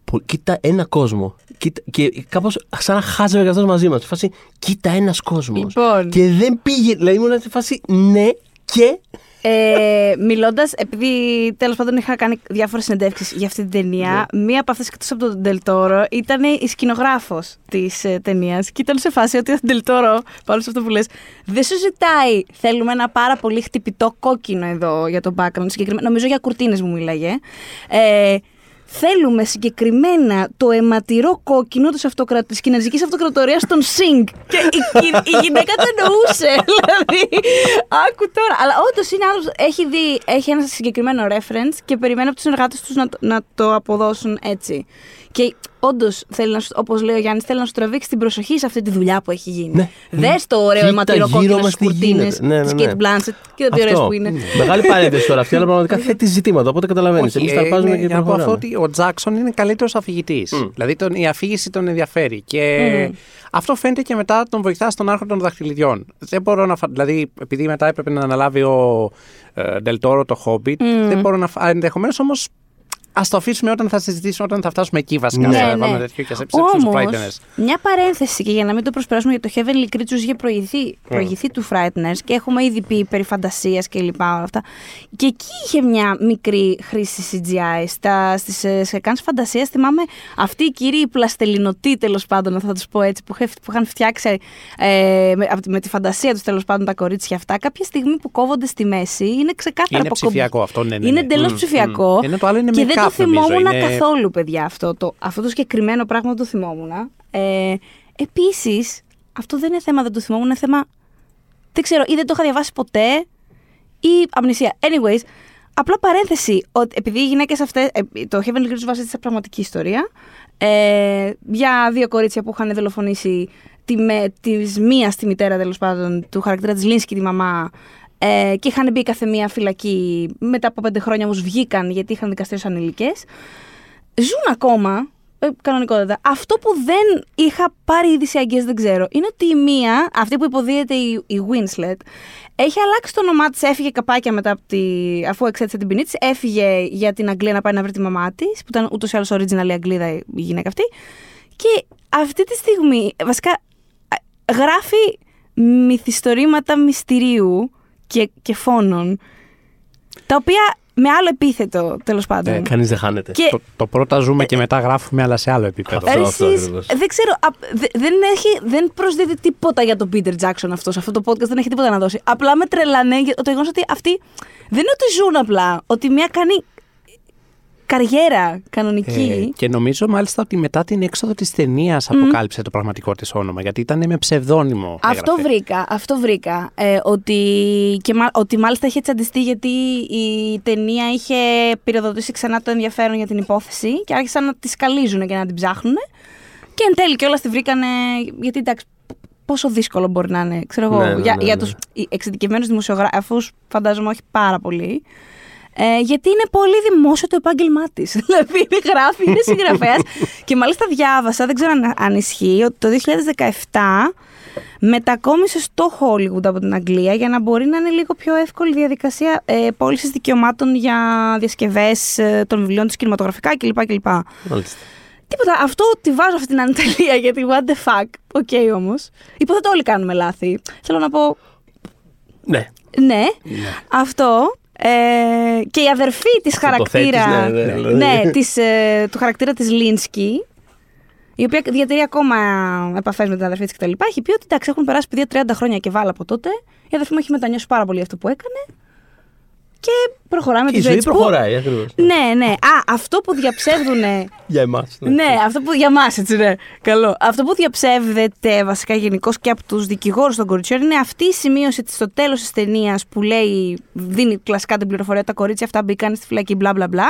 που- κοίτα ένα κόσμο. Κοίτα, και κάπως σαν να χάζευε και αυτό μαζί μας. Σε φάση, κοίτα ένας κόσμος. Λοιπόν. Και δεν πήγε. Δηλαδή, ήμουν σε φάση, ναι, και. Ε, Μιλώντας, επειδή τέλος πάντων είχα κάνει διάφορες συνεντεύξεις για αυτή την ταινία, Ναι. μία από αυτές εκτός από τον Ντελτόρο ήταν η σκηνογράφος της ε, ταινίας. Και ήταν σε φάση ότι ο Ντελτόρο, πάνω σε αυτό που λες, δεν σου ζητάει. Θέλουμε ένα πάρα πολύ χτυπητό κόκκινο εδώ για το background. Συγκεκριμένα, νομίζω για κουρτίνες μου μίλαγε. Ε, Θέλουμε συγκεκριμένα το αιματηρό κόκκινο της, αυτοκρα... της κινέζικης αυτοκρατορίας των Σινγκ. Και η, η- η γυναίκα το εννοούσε. Δηλαδή, άκου τώρα. Αλλά όντως είναι άλλος, έχει δει, έχει ένα συγκεκριμένο reference και περιμένει από τους συνεργάτες τους να, το- να το αποδώσουν έτσι. Και όντως, όπως λέει ο Γιάννης, θέλει να σου τραβήξει την προσοχή σε αυτή τη δουλειά που έχει γίνει. Ναι. Δες το ωραίο Κοίτα αιματηρό γύρω κόκκινο μας στι τι κουρτίνε γίνεται. Ναι, ναι, τη ναι. Kate Blanchett. Κοίτα τι ωραίες που είναι. Μεγάλη παρένθεση τώρα αυτή, αλλά πραγματικά θέτει ζητήματα. Οπότε καταλαβαίνεις. Όχι, Εμείς ε, τα αρπάζουμε είναι- και για να πω αυτό προχωράμε. ότι ο Τζάξον είναι καλύτερος αφηγητής. Δηλαδή τον, η αφήγηση τον ενδιαφέρει. Και αυτό φαίνεται και μετά τον βοηθάς στον άρχοντα των δαχτυλιδιών. Δεν μπορώ να. φα- Δηλαδή, επειδή μετά έπρεπε να αναλάβει ο ε, Ντελτόρο το Hobbit, δεν μπορώ να. Ενδεχομένως όμως. Α το αφήσουμε όταν θα συζητήσουμε, όταν θα φτάσουμε εκεί βασικά. Ναι, σε ναι. επόμενο τέτοιο και σε Όμως, Frighteners. μια παρένθεση και για να μην το προσπεράσουμε γιατί το Heavenly Creatures είχε προηγηθεί, προηγηθεί του Frighteners και έχουμε ήδη πει περί φαντασίας και λοιπά όλα αυτά. Και εκεί είχε μια μικρή χρήση CGI. Στα, στις ε, σεκάνς φαντασίας θυμάμαι αυτοί οι κύριοι οι πλαστελινοτοί τέλος πάντων, θα τους πω έτσι, που, είχαν- που είχαν φτιάξει ε, με, από τη- με τη φαντασία τους τέλος πάντων τα κορίτσια αυτά, κάποια στιγμή που κόβονται στη μέση είναι ξεκάθαρα Είναι από κομπ- ψηφιακό αυτό, ναι, ναι, ναι. Είναι εντελώς Μμ, ψηφιακό. μμ. Ενώ το άλλο είναι και δεν το make-up, νομίζω, θυμόμουν είναι- καθόλου, παιδιά, αυτό το, αυτό το συγκεκριμένο πράγμα δεν το θυμόμουν. Ε, Επίσης, αυτό δεν είναι θέμα, δεν το θυμόμουν, είναι θέμα. Δεν ξέρω, ή δεν το είχα διαβάσει ποτέ, ή αμνησία. Anyways, απλά παρένθεση, ότι επειδή οι γυναίκες αυτέ. το Heavenly Creatures βασίζεται σε πραγματική ιστορία. Ε, για δύο κορίτσια που είχαν δολοφονήσει τη, με, της μίας στη μητέρα τέλος πάντων του χαρακτήρα της Λίνσκι, τη μαμά, ε, και είχαν μπει κάθε μία φυλακή. Μετά από πέντε χρόνια όμως βγήκαν γιατί είχαν δικαστεί ω ανηλικέ. Ζουν ακόμα, ε, κανονικότατα. Αυτό που δεν είχα πάρει είδηση αγγές, δεν ξέρω, είναι ότι η μία, αυτή που υποδίεται η, η Winslet, έχει αλλάξει το όνομά της, έφυγε καπάκια μετά από τη, αφού εξέτησε την ποινή της, έφυγε για την Αγγλία να πάει να βρει τη μαμά της, που ήταν ούτως ή άλλως original η Αγγλίδα η γυναίκα αυτή. Και αυτή τη στιγμή, βασικά, ε, γράφει μυθιστορήματα μυστηρίου και, και φόνων, τα οποία με άλλο επίθετο, τέλος πάντων. Ε, Κανείς δεν χάνεται. Και- Το, το πρώτα ζούμε και μετά γράφουμε, αλλά σε άλλο επίπεδο. Αυτό, Ε, αυτό εσείς, ακριβώς. δεν ξέρω, α, δε- δεν, έχει, δεν προσδίδει τίποτα για τον Peter Jackson αυτός. Σε αυτό το podcast δεν έχει τίποτα να δώσει. Απλά με τρελανέ για το γεγονός ότι αυτοί δεν είναι ότι ζουν απλά. Ότι μια κάνει καριέρα κανονική. Ε, και νομίζω μάλιστα ότι μετά την έξοδο της ταινίας αποκάλυψε το πραγματικό της όνομα. Γιατί ήταν με ψευδόνυμο. Αυτό έγραφε. βρήκα, αυτό βρήκα. Ε, ότι, και, μα- ότι μάλιστα είχε τσαντιστεί γιατί η ταινία είχε πυροδοτήσει ξανά το ενδιαφέρον για την υπόθεση και άρχισαν να τη σκαλίζουν και να την ψάχνουν. Και εν τέλει κιόλας τη βρήκανε. Γιατί εντάξει, πόσο δύσκολο μπορεί να είναι, ξέρω εγώ, Ναι, ναι, για, ναι, για ναι. τους εξειδικευμένους δημοσιογράφους φαντάζομαι όχι πάρα πολύ. Ε, γιατί είναι πολύ δημόσιο το επάγγελμά της. δηλαδή είναι γράφει, είναι συγγραφέας. και μάλιστα διάβασα, δεν ξέρω αν, αν ισχύει, ότι το 2017 μετακόμισε στο Hollywood από την Αγγλία για να μπορεί να είναι λίγο πιο εύκολη η διαδικασία ε, πώλησης δικαιωμάτων για διασκευές ε, των βιβλίων τη κινηματογραφικά κλπ. κλπ. Μάλιστα. Τίποτα. Αυτό τη βάζω αυτή την ανατελεία γιατί what the fuck. OK okay, όμως. Υποθέτω όλοι κάνουμε λάθη. Θέλω να πω. Ναι. Ναι. Αυτό. Ε, και η αδερφή της Αυτό το χαρακτήρα. θέτεις, ναι, ναι, δηλαδή. ναι, της, ε, του χαρακτήρα της Λίνσκι. Η οποία διατηρεί ακόμα επαφές με την αδερφή της κτλ. Έχει πει ότι εντάξει, έχουν περάσει παιδιά 30 χρόνια και βάλα από τότε. Η αδερφή μου έχει μετανιώσει πάρα πολύ αυτό που έκανε. Και προχωράμε Και τη η ζωή ζωή της που- προχωράει ακριβώς. Ναι, ναι. Α, αυτό που διαψεύδουνε Για εμάς. ναι, αυτό που για μας, έτσι, ναι. Καλό. Αυτό που διαψεύδεται βασικά γενικώ και από τους δικηγόρους των κοριτσιών είναι αυτή η σημείωση της στο τέλος της ταινίας που λέει, δίνει κλασικά την πληροφορία ότι τα κορίτσια αυτά μπήκαν στη φυλακή, μπλα μπλα μπλα.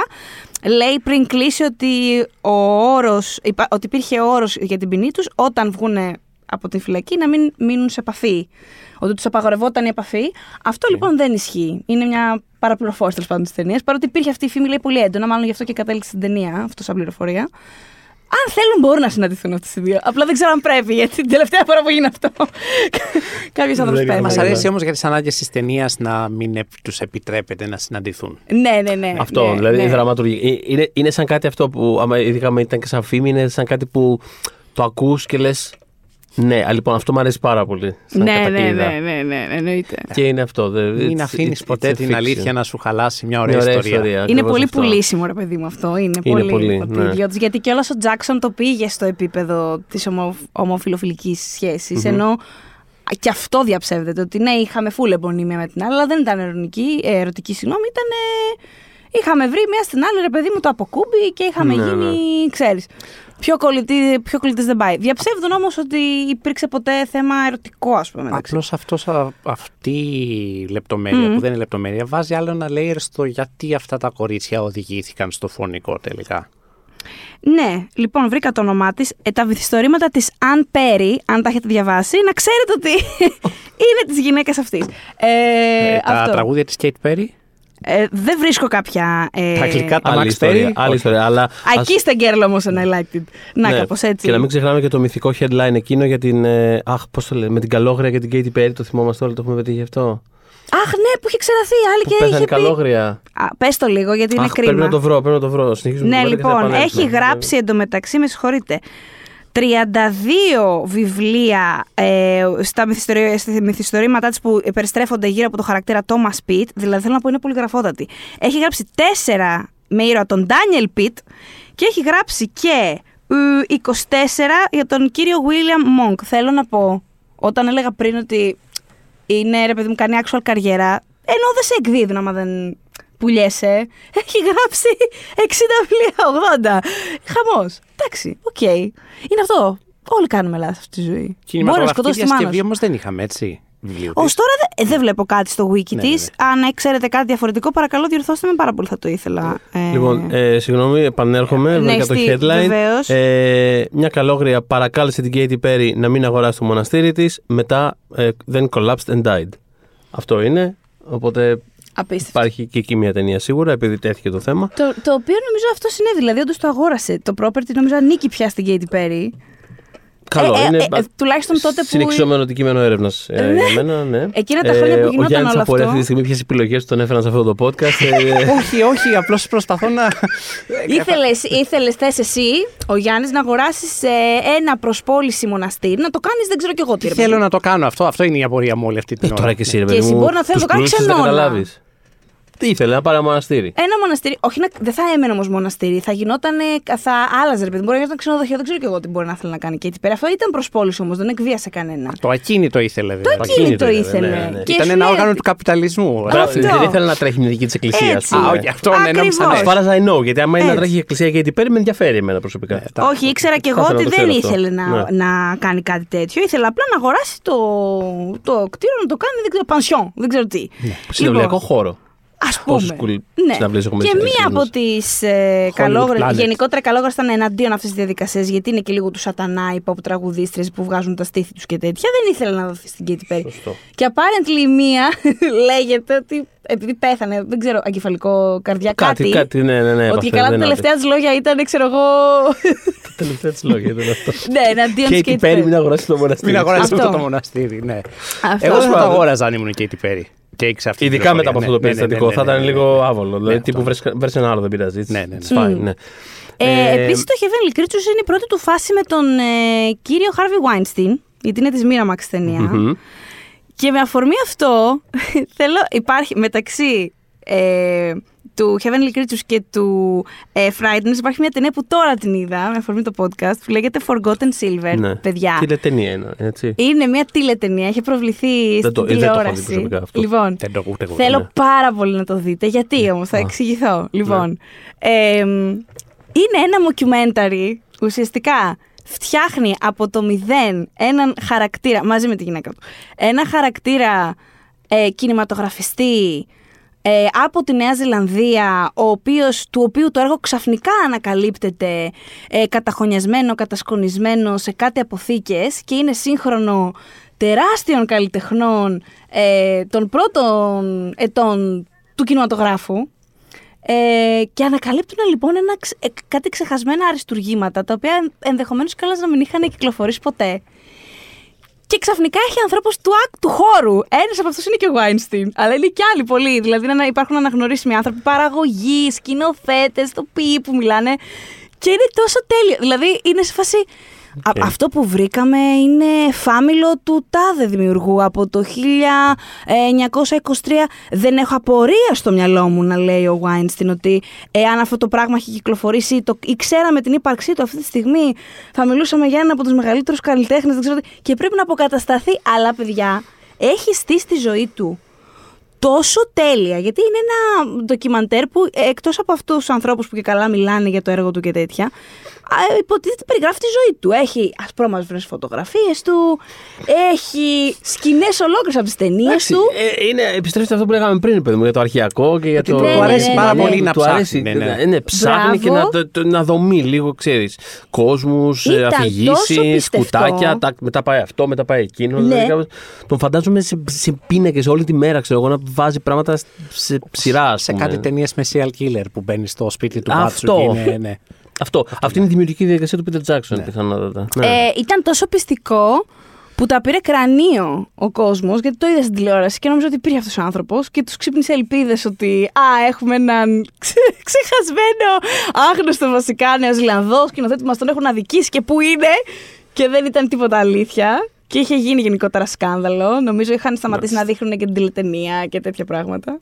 Λέει πριν κλείσει ότι, ο όρος, υπά- ότι υπήρχε όρος για την ποινή τους όταν βγουν από τη φυλακή να μην μείνουν σε επαφή. Ότι τους απαγορευόταν η επαφή. Αυτό λοιπόν δεν ισχύει. Είναι μια παραπληροφόρηση τέλος πάντων της ταινίας. Παρότι υπήρχε αυτή η φήμη λέει πολύ έντονα, μάλλον γι' αυτό και κατέληξε στην ταινία, αυτό σαν πληροφορία. Αν θέλουν μπορούν να συναντηθούν αυτέ οι δύο. Απλά δεν ξέρω αν πρέπει, γιατί την τελευταία φορά που γίνει αυτό. Κάποιος άνθρωπος Δεν πέθανε. Μας Ναι, αρέσει ναι. όμως για τις ανάγκες της ταινίας να μην τους επιτρέπεται να συναντηθούν. Ναι, ναι, ναι. Αυτό, ναι, δηλαδή ναι. η δραματουργία. Ε, Είναι, είναι σαν κάτι αυτό που, άμα, ειδικά αν ήταν και σαν φήμη, είναι σαν κάτι που το ακούς και λες. Ναι, α, λοιπόν, αυτό μου αρέσει πάρα πολύ. Σαν Ναι, ναι, κατακλείδα. ναι, ναι, ναι, εννοείται. Και είναι αυτό. δε- Μην it's- αφήνεις it's- ποτέ it's a την fiction. αλήθεια να σου χαλάσει μια Μια ωραία, ωραία ιστορία. ιστορία. Είναι ακριβώς πολύ αυτό. πουλήσιμο, ρε παιδί μου αυτό. Είναι, Είναι πολύ. πολύ, ότι ναι. ιδιώτης. Γιατί κιόλα ο Τζάξον το πήγε στο επίπεδο της ομο, ομοφιλοφιλικής σχέσης. Ενώ και αυτό διαψεύδεται. Ότι ναι, είχαμε φούλε επωνύμια με την άλλη, αλλά δεν ήταν ερωτική, ε, ερωτική συγγνώμη, ήταν. είχαμε βρει μία στην άλλη, ρε παιδί μου, το αποκούμπι και είχαμε Ναι, γίνει, ξέρεις. Πιο κολλητή, πιο κολλητής δεν πάει. Διαψεύδουν όμως ότι υπήρξε ποτέ θέμα ερωτικό, ας πούμε. μεταξύ Απλώς αυτή η λεπτομέρεια που δεν είναι λεπτομέρεια βάζει άλλο ένα layer στο γιατί αυτά τα κορίτσια οδηγήθηκαν στο φωνικό τελικά. Ναι, λοιπόν, βρήκα το όνομά της. Ε, τα βυθιστορήματα της Αν Πέρι, αν τα έχετε διαβάσει, να ξέρετε ότι είναι της γυναίκας αυτής. Ε, Ε, τα αυτό. τραγούδια της Kate Perry. Ε, δεν βρίσκω κάποια. Ε, Τα αγγλικά τα Άλλη Max ιστορία. Perry. Άλλη όχι. ιστορία. Αλλά I ας- kissed a girl όμως and I liked it. Να, ναι. κάπως έτσι. Και να μην ξεχνάμε και το μυθικό headline εκείνο για την. ε, αχ, πώς το λέμε, με την καλόγρια και την Katy Perry. Το θυμόμαστε όλοι, το έχουμε πετύχει αυτό. Αχ, ναι, που είχε ξεραθεί άλλη Που και πέθανε είχε η πει. καλόγρια. Πες το λίγο, γιατί είναι Αχ, πρέπει κρίμα. να το βρω, πρέπει να το βρω. Συνεχίζουμε Ναι, το λέμε και θα λοιπόν, επανέλθουμε. έχει γράψει εντωμεταξύ, με συγχωρείτε, 32 βιβλία ε, στα, μυθιστορία, στα μυθιστορήματά της που περιστρέφονται γύρω από το χαρακτήρα Thomas Pitt, δηλαδή θέλω να πω είναι πολύ γραφότατη. Έχει γράψει 4 με ήρωα τον Daniel Pitt και έχει γράψει και ε, 24 για τον κύριο William Monk. Θέλω να πω, όταν έλεγα πριν ότι είναι ρε παιδί μου κάνει actual καριέρα, ενώ δεν σε εκδίδουν άμα δεν πουλιέσαι. Έχει γράψει 60 βιβλία, 80. Χαμός. Εντάξει, οκ. Είναι αυτό. Όλοι κάνουμε λάθη αυτή τη ζωή. Μπορεί να Κινηματογραφική σκοτώσει τη μάνα διασκευή σου. όμω δεν είχαμε έτσι. Βιβλίου Ω της. τώρα δεν, δεν βλέπω κάτι στο wiki Ναι, της. ναι, Αν ξέρετε κάτι διαφορετικό, παρακαλώ διορθώστε με πάρα πολύ. Θα το ήθελα. Ε, Λοιπόν, ε, συγγνώμη, επανέρχομαι. Ναι, βρήκα το στη- headline. βεβαίως. Ε, μια καλόγρια παρακάλεσε την Katy Perry να μην αγοράσει το μοναστήρι της. Μετά ε, then collapsed and died. Αυτό είναι. Οπότε απίστευτο. υπάρχει και εκεί μια ταινία σίγουρα, επειδή τέθηκε το θέμα. Το, το οποίο νομίζω αυτό συνέβη. Δηλαδή, όντως το αγόρασε. Το property νομίζω ανήκει πια στην Katy Perry. Καλό. Ε, ε, είναι ε, ε, τουλάχιστον τότε που- Συνεχιζόμενο αντικείμενο έρευνας για μένα. Ναι. Εκείνα τα χρόνια που ο γινόταν Γιάννης όλο απορεί αυτό. αυτή τη στιγμή ποιες επιλογές τον έφεραν σε αυτό το podcast. Ε, όχι, όχι, απλώς προσπαθώ να. Ήθελες, ήθελες θες εσύ, ο Γιάννης, να αγοράσεις ε, ένα προσπόληση μοναστήρι, να το κάνεις δεν ξέρω κι εγώ τι. ρε παιδί Θέλω μου. να το κάνω αυτό. Αυτό είναι η απορία μου όλη αυτή την ε, ώρα. τώρα και εσύ, ρε Και παιδί εσύ μου, μπορεί να θέλεις τους να το κάνεις πλούσιους δεν ξενώνα. καταλάβεις. Τι ήθελε, να πάρει ένα μοναστήρι. Ένα μοναστήρι, όχι, να, δεν θα έμενε όμως μοναστήρι, θα γινόταν. Θα άλλαζε, ρε παιδί μου. Μπορεί να γινόταν ξενοδοχείο, δεν ξέρω κι εγώ τι μπορεί να θέλει να κάνει και έτσι πέρα. Αυτό ήταν προσπόληση όμως, δεν εκβίασε κανένα. Το ακίνητο ήθελε. Το δηλαδή. ακίνητο ακίνητο ήθελε. ήθελε, ναι, ναι. Και Ήταν σου ένα λέει όργανο ότι- του καπιταλισμού. Μπράβο, Αυτό. Δεν ήθελε να τρέχει μια δική της εκκλησίας, Έτσι. α πούμε. Α, όχι, αυτό ναι, νόμιζα Ακριβώς. ναι. As far as I know, γιατί άμα είναι να Έτσι. τρέχει η εκκλησία και η Perry, με ενδιαφέρει εμένα προσωπικά. τα- Όχι, ήξερα κι Θα εγώ ήθελα ότι να το δεν ξέρω αυτό. ήθελε να, Ναι. να κάνει κάτι τέτοιο. Ήθελε απλά να αγοράσει το, το κτίριο, να το κάνει, δεν ξέρω, πανσιόν, δεν ξέρω τι. Συνολικό χώρο. Α πούμε. Πόσες cool ναι. συναυλίες έχουμε Και στις μία εκκλησίες από μας. τις ε, καλόγρε. Planet. Γενικότερα, καλόγρε ήταν εναντίον αυτής της διαδικασίας, γιατί είναι και λίγο του σατανά οι pop τραγουδίστρε που βγάζουν τα στήθη τους και τέτοια. Δεν ήθελε να δοθεί στην Katy Perry. Σωστό. Και apparently μία λέγεται ότι επειδή πέθανε, δεν ξέρω, αγκεφαλικό καρδιά, Κάτι, κάτι. κάτι, ναι, ναι, ναι. ότι έπαθε, καλά τα δεν τελευταία της λόγια ήταν, ξέρω εγώ. Τα τελευταία της λόγια ήταν αυτό. ναι, εναντίον της Katy Perry, μην αγοράσει το μοναστήρι. Μην αγοράσει Αυτό. αυτό το μοναστήρι, ναι. Αυτό. Εγώ δεν θα το Πάντων. αγόραζα αν ήμουν και η Τιπέρη. Και ήξερα αυτή την Ειδικά μετά από αυτό το πληροφορία. Ναι, ναι, περιστατικό. ναι, Θα ναι, ήταν ναι, λίγο ναι. άβολο. Δηλαδή Ναι, τύπου αυτό. βρες ένα άλλο, δεν πειράζει. Ναι, ναι, ναι. It's fine, ναι. Ε, Ε, Επίσης το Heavenly Creatures είναι η πρώτη του φάση με τον ε, κύριο Harvey Weinstein, γιατί είναι της Miramax ταινία. μμμ. Και με αφορμή αυτό, θέλω, υπάρχει μεταξύ ε, του Heavenly Creatures και του ε, Frighteners υπάρχει μια ταινία που τώρα την είδα, με αφορμή το podcast, που λέγεται Forgotten Silver, Ναι. παιδιά. Τηλετενία είναι, έτσι; Είναι μια τηλετενία, έχει προβληθεί Δεν το- στην ε, δεν το έχω δει τηλεόραση. προσωπικά αυτό. Λοιπόν, Δεν το ούτε εγώ. Θέλω ναι. πάρα πολύ να το δείτε. Γιατί όμως, θα Α. εξηγηθώ. Λοιπόν, ε, είναι ένα mockumentary ουσιαστικά φτιάχνει από το μηδέν έναν χαρακτήρα, μαζί με τη γυναίκα του, ένα χαρακτήρα ε, κινηματογραφιστή ε, από τη Νέα Ζηλανδία, ο οποίος, του οποίου το έργο ξαφνικά ανακαλύπτεται ε, καταχωνιασμένο, κατασκονισμένο σε κάτι αποθήκες και είναι σύγχρονο τεράστιων καλλιτεχνών ε, των πρώτων ετών του κινηματογράφου ε, και ανακαλύπτουν λοιπόν ένα, ξ- ε, κάτι ξεχασμένα αριστουργήματα τα οποία ενδεχομένως κιόλας να μην είχαν κυκλοφορήσει ποτέ. Και ξαφνικά έχει ανθρώπους του, ακ- του χώρου. Ένας από αυτούς είναι και ο Weinstein. Αλλά είναι και άλλοι πολλοί. Δηλαδή είναι να υπάρχουν αναγνωρίσιμοι άνθρωποι, παραγωγοί, σκηνοθέτες, τοπίοι που μιλάνε. Και είναι τόσο τέλειο. Δηλαδή είναι σε φάση. Α- Οκ. αυτό που βρήκαμε είναι φάμιλο του τάδε δημιουργού από το 1923. Δεν έχω απορία στο μυαλό μου να λέει ο Weinstein ότι εάν αυτό το πράγμα έχει κυκλοφορήσει ή, το, ή ξέραμε την ύπαρξή του αυτή τη στιγμή, θα μιλούσαμε για έναν από τους μεγαλύτερους καλλιτέχνες. Δεν ξέρω τι. Και πρέπει να αποκατασταθεί. Αλλά παιδιά, έχει στήσει τη ζωή του τόσο τέλεια. Γιατί είναι ένα ντοκιμαντέρ που εκτός από αυτούς τους ανθρώπους που και καλά μιλάνε για το έργο του και τέτοια, α, υποτίθεται περιγράφει τη ζωή του. Έχει ασπρόμαυρες φωτογραφίες του, έχει σκηνές ολόκληρες από τις ταινίες Εντάξει, του. ε, είναι, επιστρέφει σε αυτό που λέγαμε πριν, παιδί μου, για το αρχαιακό και για Ότι το. του αρέσει πάρα Ναι, πολύ του να του ψάχνει, αρέσει, ναι, ναι. ναι, ναι, ψάχνει και Μπράβο. να, το- το- να δομεί λίγο, ξέρεις. Κόσμους, Ήταν τόσο αφηγήσει, πιστευτό. κουτάκια. τα- μετά πάει αυτό, μετά πάει εκείνο. Ναι. δηλαδή, κάπως- τον φαντάζομαι σε, σε πίνακες όλη τη μέρα, ξέρω εγώ, να βάζει πράγματα σε ψηρά, ας Σε πούμε. κάτι ταινίες με serial killer που μπαίνει στο σπίτι του Αυτό. μπάτσου. και είναι, ναι. Αυτό. Αυτή είναι η δημιουργική διαδικασία του Peter Jackson, πιθανότατα. Ναι. Ε, ήταν τόσο πιστικό που τα πήρε κρανίο ο κόσμος, γιατί το είδες στην τηλεόραση και νόμιζα ότι υπήρχε αυτός ο άνθρωπος και τους ξύπνησε ελπίδες ότι Α, έχουμε έναν ξε- ξεχασμένο, άγνωστο βασικά Νεοζηλανδό σκηνοθέτη που μας τον έχουν αδικήσει και πού είναι. Και δεν ήταν τίποτα αλήθεια. Και είχε γίνει γενικότερα σκάνδαλο. Νομίζω είχαν σταματήσει να δείχνουν και την τηλετενία και τέτοια πράγματα.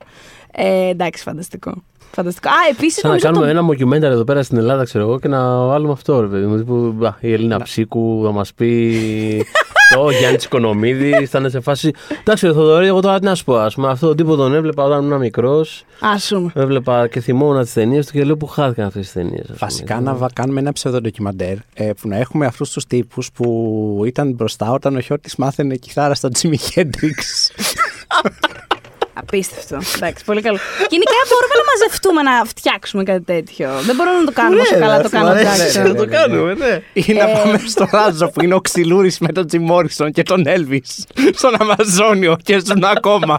Ε, εντάξει, φανταστικό. Φανταστικό. Α, επίσης Σαν να νομίζω. κάνουμε το... ένα mockumentary εδώ πέρα στην Ελλάδα, ξέρω εγώ, και να βάλουμε αυτό, ρε παιδί μου. τύπου, α, η Ελίνα Ψίκου θα μας πει. το Γιάννη Οικονομίδη θα είναι σε φάση. Εντάξει, ρε Θοδωρή, εγώ τώρα τι να σου πω. Ας πούμε, αυτό το τύπο τον έβλεπα όταν ήμουν μικρός. Α πούμε. Έβλεπα και θυμόμουν τις ταινίες του και λέω που χάθηκαν αυτές τις ταινίες. Βασικά να βα- κάνουμε ένα ψευδοντοκιμαντέρ ε, που να έχουμε αυτούς τους τύπους που ήταν μπροστά όταν ο Χιώτης μάθαινε κιθάρα στο Τζίμι Χέντριξ. Απίστευτο. Εντάξει, πολύ καλό. Γενικά μπορούμε να μαζευτούμε να φτιάξουμε κάτι τέτοιο. Δεν μπορούμε να το κάνουμε όσο καλά το κάνω ο Jackson. Να το κάνουμε, ναι. Ή να Ε. πάμε στο Ράζο που είναι ο Ξυλούρης με τον Τζιμ Μόρισον και τον Έλβης στον Αμαζόνιο και ζουν ακόμα.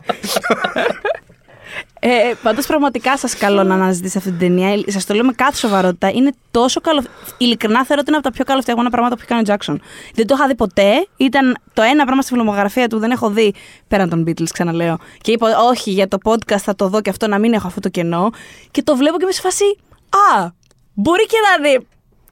Ε, Πάντως, πραγματικά σας καλώ να αναζητήσετε αυτή την ταινία. Σας το λέω με κάθε σοβαρότητα. Είναι τόσο καλό. Ειλικρινά θεωρώ ότι είναι από τα πιο καλοφτιαγμένα πράγματα που έχει κάνει ο Jackson. Δεν το είχα δει ποτέ. Ήταν το ένα πράγμα στη φιλμογραφία του δεν έχω δει πέραν των Beatles, ξαναλέω. Και είπα, Όχι, για το podcast θα το δω και αυτό να μην έχω αυτό το κενό. Και το βλέπω και είμαι σε φάση. Α, μπορεί και να είναι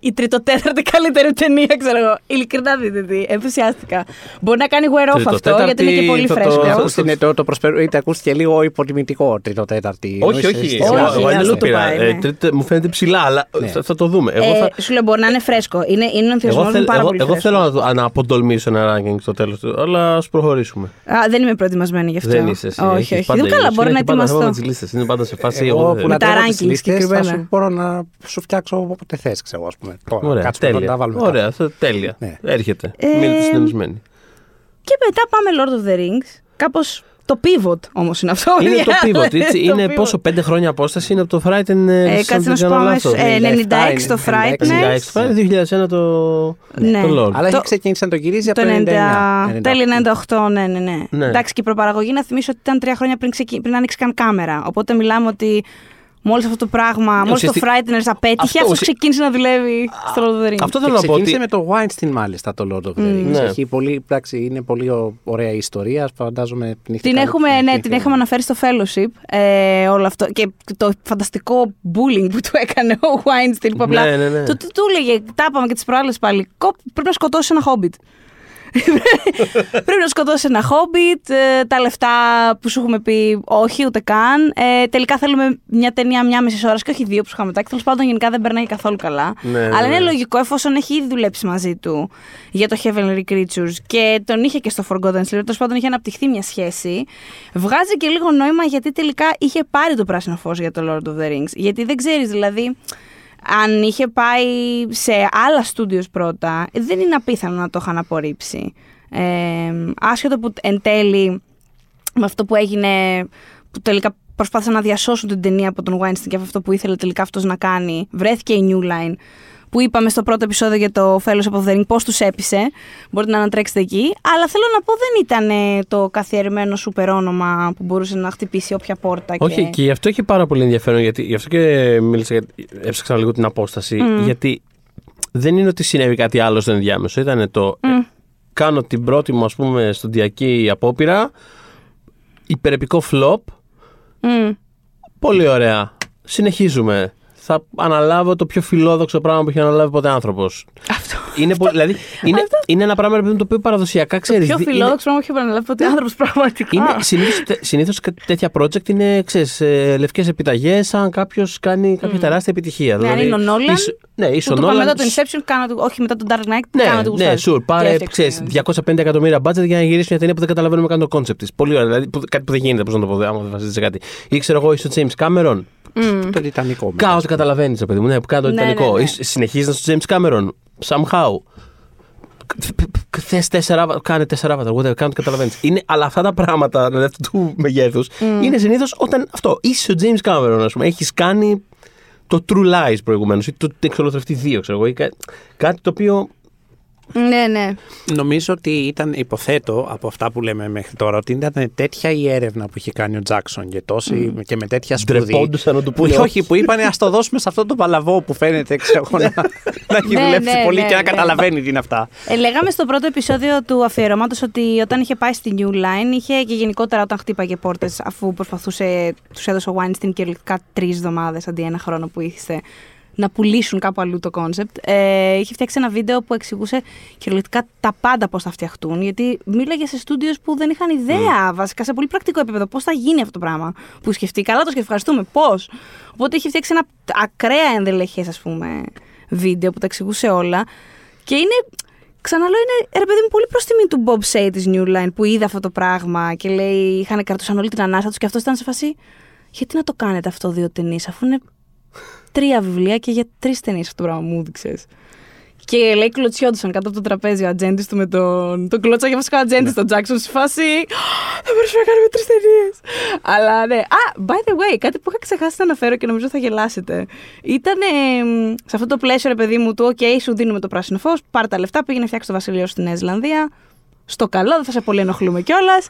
η τριτοτέταρτη καλύτερη ταινία, ξέρω εγώ. Ειλικρινά δείτε τι. Ενθουσιάστηκα. Μπορεί να κάνει wear off αυτό, Τριτοτέταρτη γιατί είναι και πολύ θα το- φρέσκο. θα Ακούστηκε το, το προσπερ... είτε ακούστηκε λίγο υποτιμητικό τρίτο-τέταρτη. Όχι, Εννοείς, όχι. ε, Εγώ- όχι, Εγώ αλλιώ αλλού το το πήρα. πάει, Ε, ναι. τρίτε- Μου φαίνεται ψηλά, αλλά Ναι. θα- θα το δούμε. Εγώ θα. Ε, σου λέω μπορεί να είναι φρέσκο. Είναι, είναι ο ενθουσιασμό Εγώ, μου θέλ- πάρα εγώ, πολύ εγώ φρέσκο. θέλω να, το- να αποτολμήσω ένα ranking στο τέλος του, αλλά ας προχωρήσουμε. Α, δεν είμαι προετοιμασμένη γι' αυτό. Δεν είσαι εσύ. Όχι, έχεις όχι. πάντα Δεν καλά, ήλιο. μπορώ Είναι να και πάντα θέμα ετοιμαστώ. με τις λίστες. Είναι πάντα σε φάση. Εγώ εγώ που δεν- να τα τρέχω τις rankings λίστες, θα συγκεκριμένα. σου μπορώ να σου φτιάξω όποτε θες, ξέρω, ας πούμε. Τώρα, Ωραία, κάτσουμε να τα τέλεια. βάλουμε Ωραία, κάτω. αυτό, τέλεια. Ναι. Έρχεται. Ε, Μείνετε συντονισμένοι. Και μετά πάμε Lord of the Rings. Κάπως Το pivot όμως είναι αυτό. Είναι το παιδιά. pivot. έτσι. Το είναι pivot. πόσο, πέντε χρόνια απόσταση είναι από το Frighten. Ε, Ε, κάτσε να σου πω αμέσως. Ε, 96 το 96 Frightness. 96 2001 το, Ναι. το Lord. Αλλά Το- έχει ξεκίνήσει να το γυρίζει από Το το 90, 99. τέλη 98, ναι, ναι, ναι, Ναι. Εντάξει, και η προπαραγωγή να θυμίσω ότι ήταν τρία χρόνια πριν, ξεκι... πριν ανοίξει καν κάμερα. Οπότε μιλάμε ότι μόλις αυτό το πράγμα, μόλις το ουσιαστικά- Frighteners απέτυχε, Αυτό αυτός ουσια- ξεκίνησε να δουλεύει στο Lord of the Rings. Αυτό Και θέλω να πω ξεκίνησε ότι. με το Weinstein μάλιστα το Lord of the Rings. Ναι. Έχει πολύ, εντάξει, είναι πολύ ω- ωραία η ιστορία. Φαντάζομαι την έχετε Την κάνει- έχουμε, ναι, την έχει- έχουμε αναφέρει στο Fellowship ε, όλο αυτό. Και το φανταστικό bullying που του έκανε ο Weinstein. Που απλά Ναι, ναι, ναι. του, του, του έλεγε, τα είπαμε και τις προάλλες πάλι. «Κοπ, πρέπει να σκοτώσει ένα χόμπιτ. πρέπει να σκοτώσει ένα χόμπιτ. ε, τα λεφτά που σου έχουμε πει, όχι, ούτε καν. Ε, τελικά θέλουμε μια ταινία μια μισή ώρα και όχι δύο που σου είχαμε τάξει. Τέλος πάντων, γενικά δεν περνάει καθόλου καλά. Ναι, ναι, Αλλά είναι ναι. λογικό εφόσον έχει ήδη δουλέψει μαζί του για το Heavenly Creatures και τον είχε και στο Forgotten Slayer, τέλος πάντων είχε αναπτυχθεί μια σχέση. Βγάζει και λίγο νόημα γιατί τελικά είχε πάρει το πράσινο φως για το Lord of the Rings. Γιατί δεν ξέρεις, δηλαδή, αν είχε πάει σε άλλα studios πρώτα, δεν είναι απίθανο να το είχαν απορρίψει. Ε, άσχετο που εν τέλει με αυτό που έγινε, που τελικά προσπάθησαν να διασώσουν την ταινία από τον Weinstein και από αυτό που ήθελε τελικά αυτός να κάνει, βρέθηκε η New Line που είπαμε στο πρώτο επεισόδιο για το Fellowship of the Ring, πώς τους έπεισε, μπορείτε να ανατρέξετε εκεί, αλλά θέλω να πω δεν ήταν ε, το καθιερμένο σούπερ όνομα που μπορούσε να χτυπήσει όποια πόρτα. Όχι, και... και γι' αυτό έχει πάρα πολύ ενδιαφέρον. Γιατί, γι' αυτό και μίλησα, για- έψαξα λίγο την απόσταση. Γιατί δεν είναι ότι συνέβη κάτι άλλο στο ενδιάμεσο. Ήταν το. ε, κάνω την πρώτη μου, ας πούμε, στοντιακή απόπειρα. Υπερεπικό flop. Μμ. Πολύ ωραία. Συνεχίζουμε. Θα αναλάβω το πιο φιλόδοξο πράγμα που έχει αναλάβει ποτέ άνθρωπος. Αυτό. Είναι, πολύ, δηλαδή, είναι, είναι ένα πράγμα ρε παιδί μου, το οποίο παραδοσιακά ξέρεις. Πιο φιλόδοξο πράγμα που έχει επαναλάβει ποτέ άνθρωπος πραγματικά. Είναι, συνήθως, τε- συνήθως τε- τέτοια project είναι, ξέρεις, ε, λευκές επιταγές αν κάποιος κάνει κάποια τεράστια επιτυχία. Ναι, αν είναι ο Nolan, ίσο- ναι, ίσο Που του είπα Nolan, μετά το Inception, κάνω το, όχι μετά το Dark Knight, ναι, κάνω το ναι, γουστάρι. sure. Πάρε, Και έφτιαξε. ξέρεις, 250 εκατομμύρια budget για να γυρίσεις μια ταινία που δεν καταλαβαίνουμε καν το concept της. Πολύ ωραία, δηλαδή, που, κάτι που δεν γίνεται, πώς να το πω, άμα δεν βασίζεται σε κάτι. Ή ξέρω εγώ, είσαι ο James Cameron, Το Τιτανικό. μετά. Κάος καταλαβαίνεις, παιδί μου. Ναι, που κάνει το Ναι, Τιτανικό. ναι, ναι. Είσαι- Συνεχίζεις να είσαι ο James Cameron. Somehow. Θες τέσσερα, άβα- κάνε τέσσερα avatar, whatever, κάνε το καταλαβαίνεις. Αλλά αυτά τα πράγματα, δηλαδή αυτού του μεγέθους, είναι συνήθως όταν αυτό. Είσαι ο James Cameron, ας πούμε. Έχεις κάνει το True Lies προηγουμένως ή το Εξολοθρευτή 2, ξέρω εγώ. ή κά- Κάτι το οποίο. Ναι, ναι. Νομίζω ότι ήταν, υποθέτω από αυτά που λέμε μέχρι τώρα, ότι ήταν τέτοια η έρευνα που είχε κάνει ο Τζάξον και, τόση, και με τέτοια σπουδή. Ντρεπόντουσαν να του Που, πούνε. όχι, που είπανε ας το δώσουμε σε αυτό το παλαβό που φαίνεται ξέρω, εγώ, να, να έχει Ναι, δουλέψει ναι, πολύ ναι, και να ναι. καταλαβαίνει τι είναι αυτά. Ε, λέγαμε στο πρώτο επεισόδιο του αφιερώματος ότι όταν είχε πάει στη New Line είχε και γενικότερα όταν χτύπαγε πόρτες αφού προσπαθούσε, τους έδωσε ο Weinstein κυριολεκτικά τρεις εβδομάδες αντί ένα χρόνο που είθισται να πουλήσουν κάπου αλλού το κόνσεπτ. Ε, είχε φτιάξει ένα βίντεο που εξηγούσε κυριολεκτικά τα πάντα πώς θα φτιαχτούν γιατί μίλαγε σε στούντιος που δεν είχαν ιδέα βασικά σε πολύ πρακτικό επίπεδο πώς θα γίνει αυτό το πράγμα που σκεφτεί. Καλά το σκεφτεί, ευχαριστούμε. Πώς. Οπότε είχε φτιάξει ένα ακραία ενδελεχές ας πούμε βίντεο που τα εξηγούσε όλα και είναι Ξαναλέω, είναι ρε παιδί μου πολύ προς τιμή του Bob Say της New Line που είδε αυτό το πράγμα και λέει: Είχαν κρατούσαν όλη την ανάσα τους και αυτός ήταν σε φάση. Γιατί να το κάνετε αυτό δύο ταινίες, αφού είναι τρία βιβλία και για τρεις ταινίες αυτό το πράγμα μου έδειξες. Και λέει κλωτσιόντουσαν κάτω από το τραπέζι ο ατζέντης του με τον. Τον κλωτσάγε βασικά ο ατζέντης στον Τζάξον σε φάση. Θα μπορούσαμε να κάνουμε τρεις ταινίες. Αλλά ναι. Α, by the way, κάτι που είχα ξεχάσει να αναφέρω και νομίζω θα γελάσετε. Ήταν σε αυτό το πλαίσιο, ρε παιδί μου, του: OK, σου δίνουμε το πράσινο φως, πάρε τα λεφτά, πήγαινε φτιάξει το βασίλειο στη Νέα Ζηλανδία. Στο καλό, δεν θα σε πολύ ενοχλούμε κιόλας.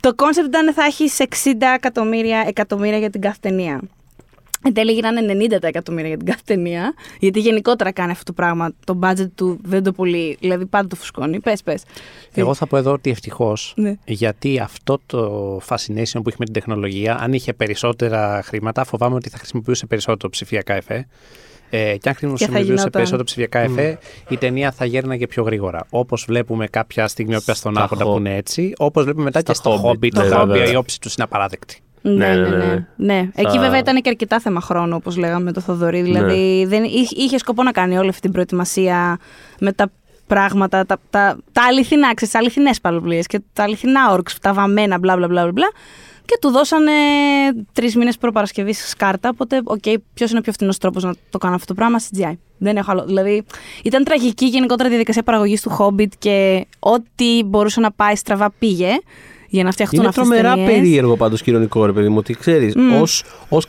το κόνσεπτ ήταν θα έχεις 60 εκατομμύρια, εκατομμύρια για την κάθε ταινία. Εν τέλει γίνανε 90 τα εκατομμύρια για την κάθε ταινία. Γιατί γενικότερα κάνει αυτό το πράγμα. Το budget του δεν το πολύ. Δηλαδή πάντα το φουσκώνει. Πες, πες. Εγώ θα πω εδώ ότι ευτυχώς, Ναι. γιατί αυτό το fascination που έχει με την τεχνολογία, αν είχε περισσότερα χρήματα, φοβάμαι ότι θα χρησιμοποιούσε περισσότερο ψηφιακά εφέ. Ε, και αν χρησιμοποιούσε γινόταν. περισσότερο ψηφιακά εφέ, η ταινία θα γέρναγε πιο γρήγορα. Όπως βλέπουμε κάποια στιγμή όποιας στον Στα Άρχοντα Hobbit. που είναι έτσι, όπως βλέπουμε μετά Στα και στο Hobbit, Hobbit, ναι, τα οποία βέβαια. η όψη τους είναι απαράδεκτη. Ναι, Ναι, ναι, ναι, ναι. ναι. ναι. Εκεί Θα- βέβαια ήταν και αρκετά θέμα χρόνου, όπως λέγαμε με το Θοδωρή. Δηλαδή δεν, είχε, είχε σκοπό να κάνει όλη αυτή την προετοιμασία με τα πράγματα, τα, τα, τα αληθινά, ξέρεις, τις αληθινές πανοπλίες και τα αληθινά orcs, τα βαμμένα, μπλα μπλα μπλα μπλα. Και του δώσανε τρεις μήνες προπαρασκευής σκάρτα. Οπότε, οκ, ποιος είναι ο πιο φθηνός τρόπος να το κάνω αυτό το πράγμα, CGI. Δεν έχω άλλο. Δηλαδή, ήταν τραγική γενικότερα η διαδικασία παραγωγής του Hobbit και ό,τι μπορούσε να πάει στραβά πήγε. Για να φτιαχτούν Είναι αυτές τις τρομερά ταινίες. περίεργο πάντως και ειρωνικό, ρε παιδί μου, ότι ξέρεις, Μμ. ως, ως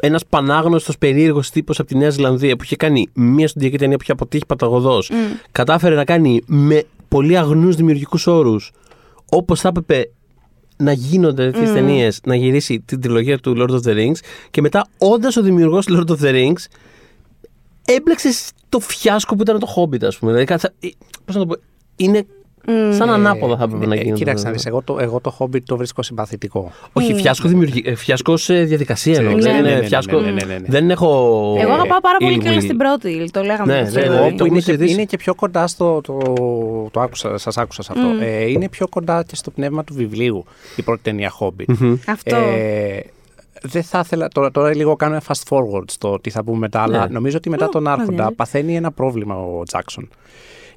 ένας παντάγνωστος περίεργος τύπος από τη Νέα Ζηλανδία που είχε κάνει μία στουντιακή ταινία που είχε αποτύχει παταγωδώς, κατάφερε να κάνει με πολύ αγνούς δημιουργικούς όρους, όπως θα έπρεπε να γίνονται τέτοιες Mm. ταινίες, να γυρίσει την τριλογία του Lord of the Rings και μετά, όντας ο δημιουργός του Lord of the Rings, έμπλεξε το φιάσκο που ήταν το Hobbit, ας πούμε. Δηλαδή, κάτι σαν- πώς να το πω, είναι σαν ανάποδα θα έπρεπε να Ε, γίνει. Κοίταξε να δεις, εγώ το, εγώ το Hobbit το βρίσκω συμπαθητικό. Όχι, φιάσκο, δημιουργη... ε, φιάσκο σε διαδικασία εννοώ. Ναι, Δεν ναι, είναι ναι, ναι, φιάσκο. ναι, ναι, ναι, ναι. Δεν έχω. Εγώ αγαπάω πάρα πολύ ill και όλη will. στην πρώτη. Το λέγαμε. Ναι, και στο ναι, story. ναι, Εγώ το που είναι, έχουμε και, συζητήσει. είναι και πιο κοντά στο. Το, το άκουσα, σας άκουσα σε αυτό. Ε, είναι πιο κοντά και στο πνεύμα του βιβλίου η πρώτη ταινία Hobbit. Αυτό. Ε, δεν θα ήθελα. Τώρα, τώρα λίγο κάνω ένα fast forward στο τι θα πούμε μετά, αλλά Ναι. νομίζω ότι μετά Ω, τον Άρχοντα άδεια. παθαίνει ένα πρόβλημα ο Τζάξον.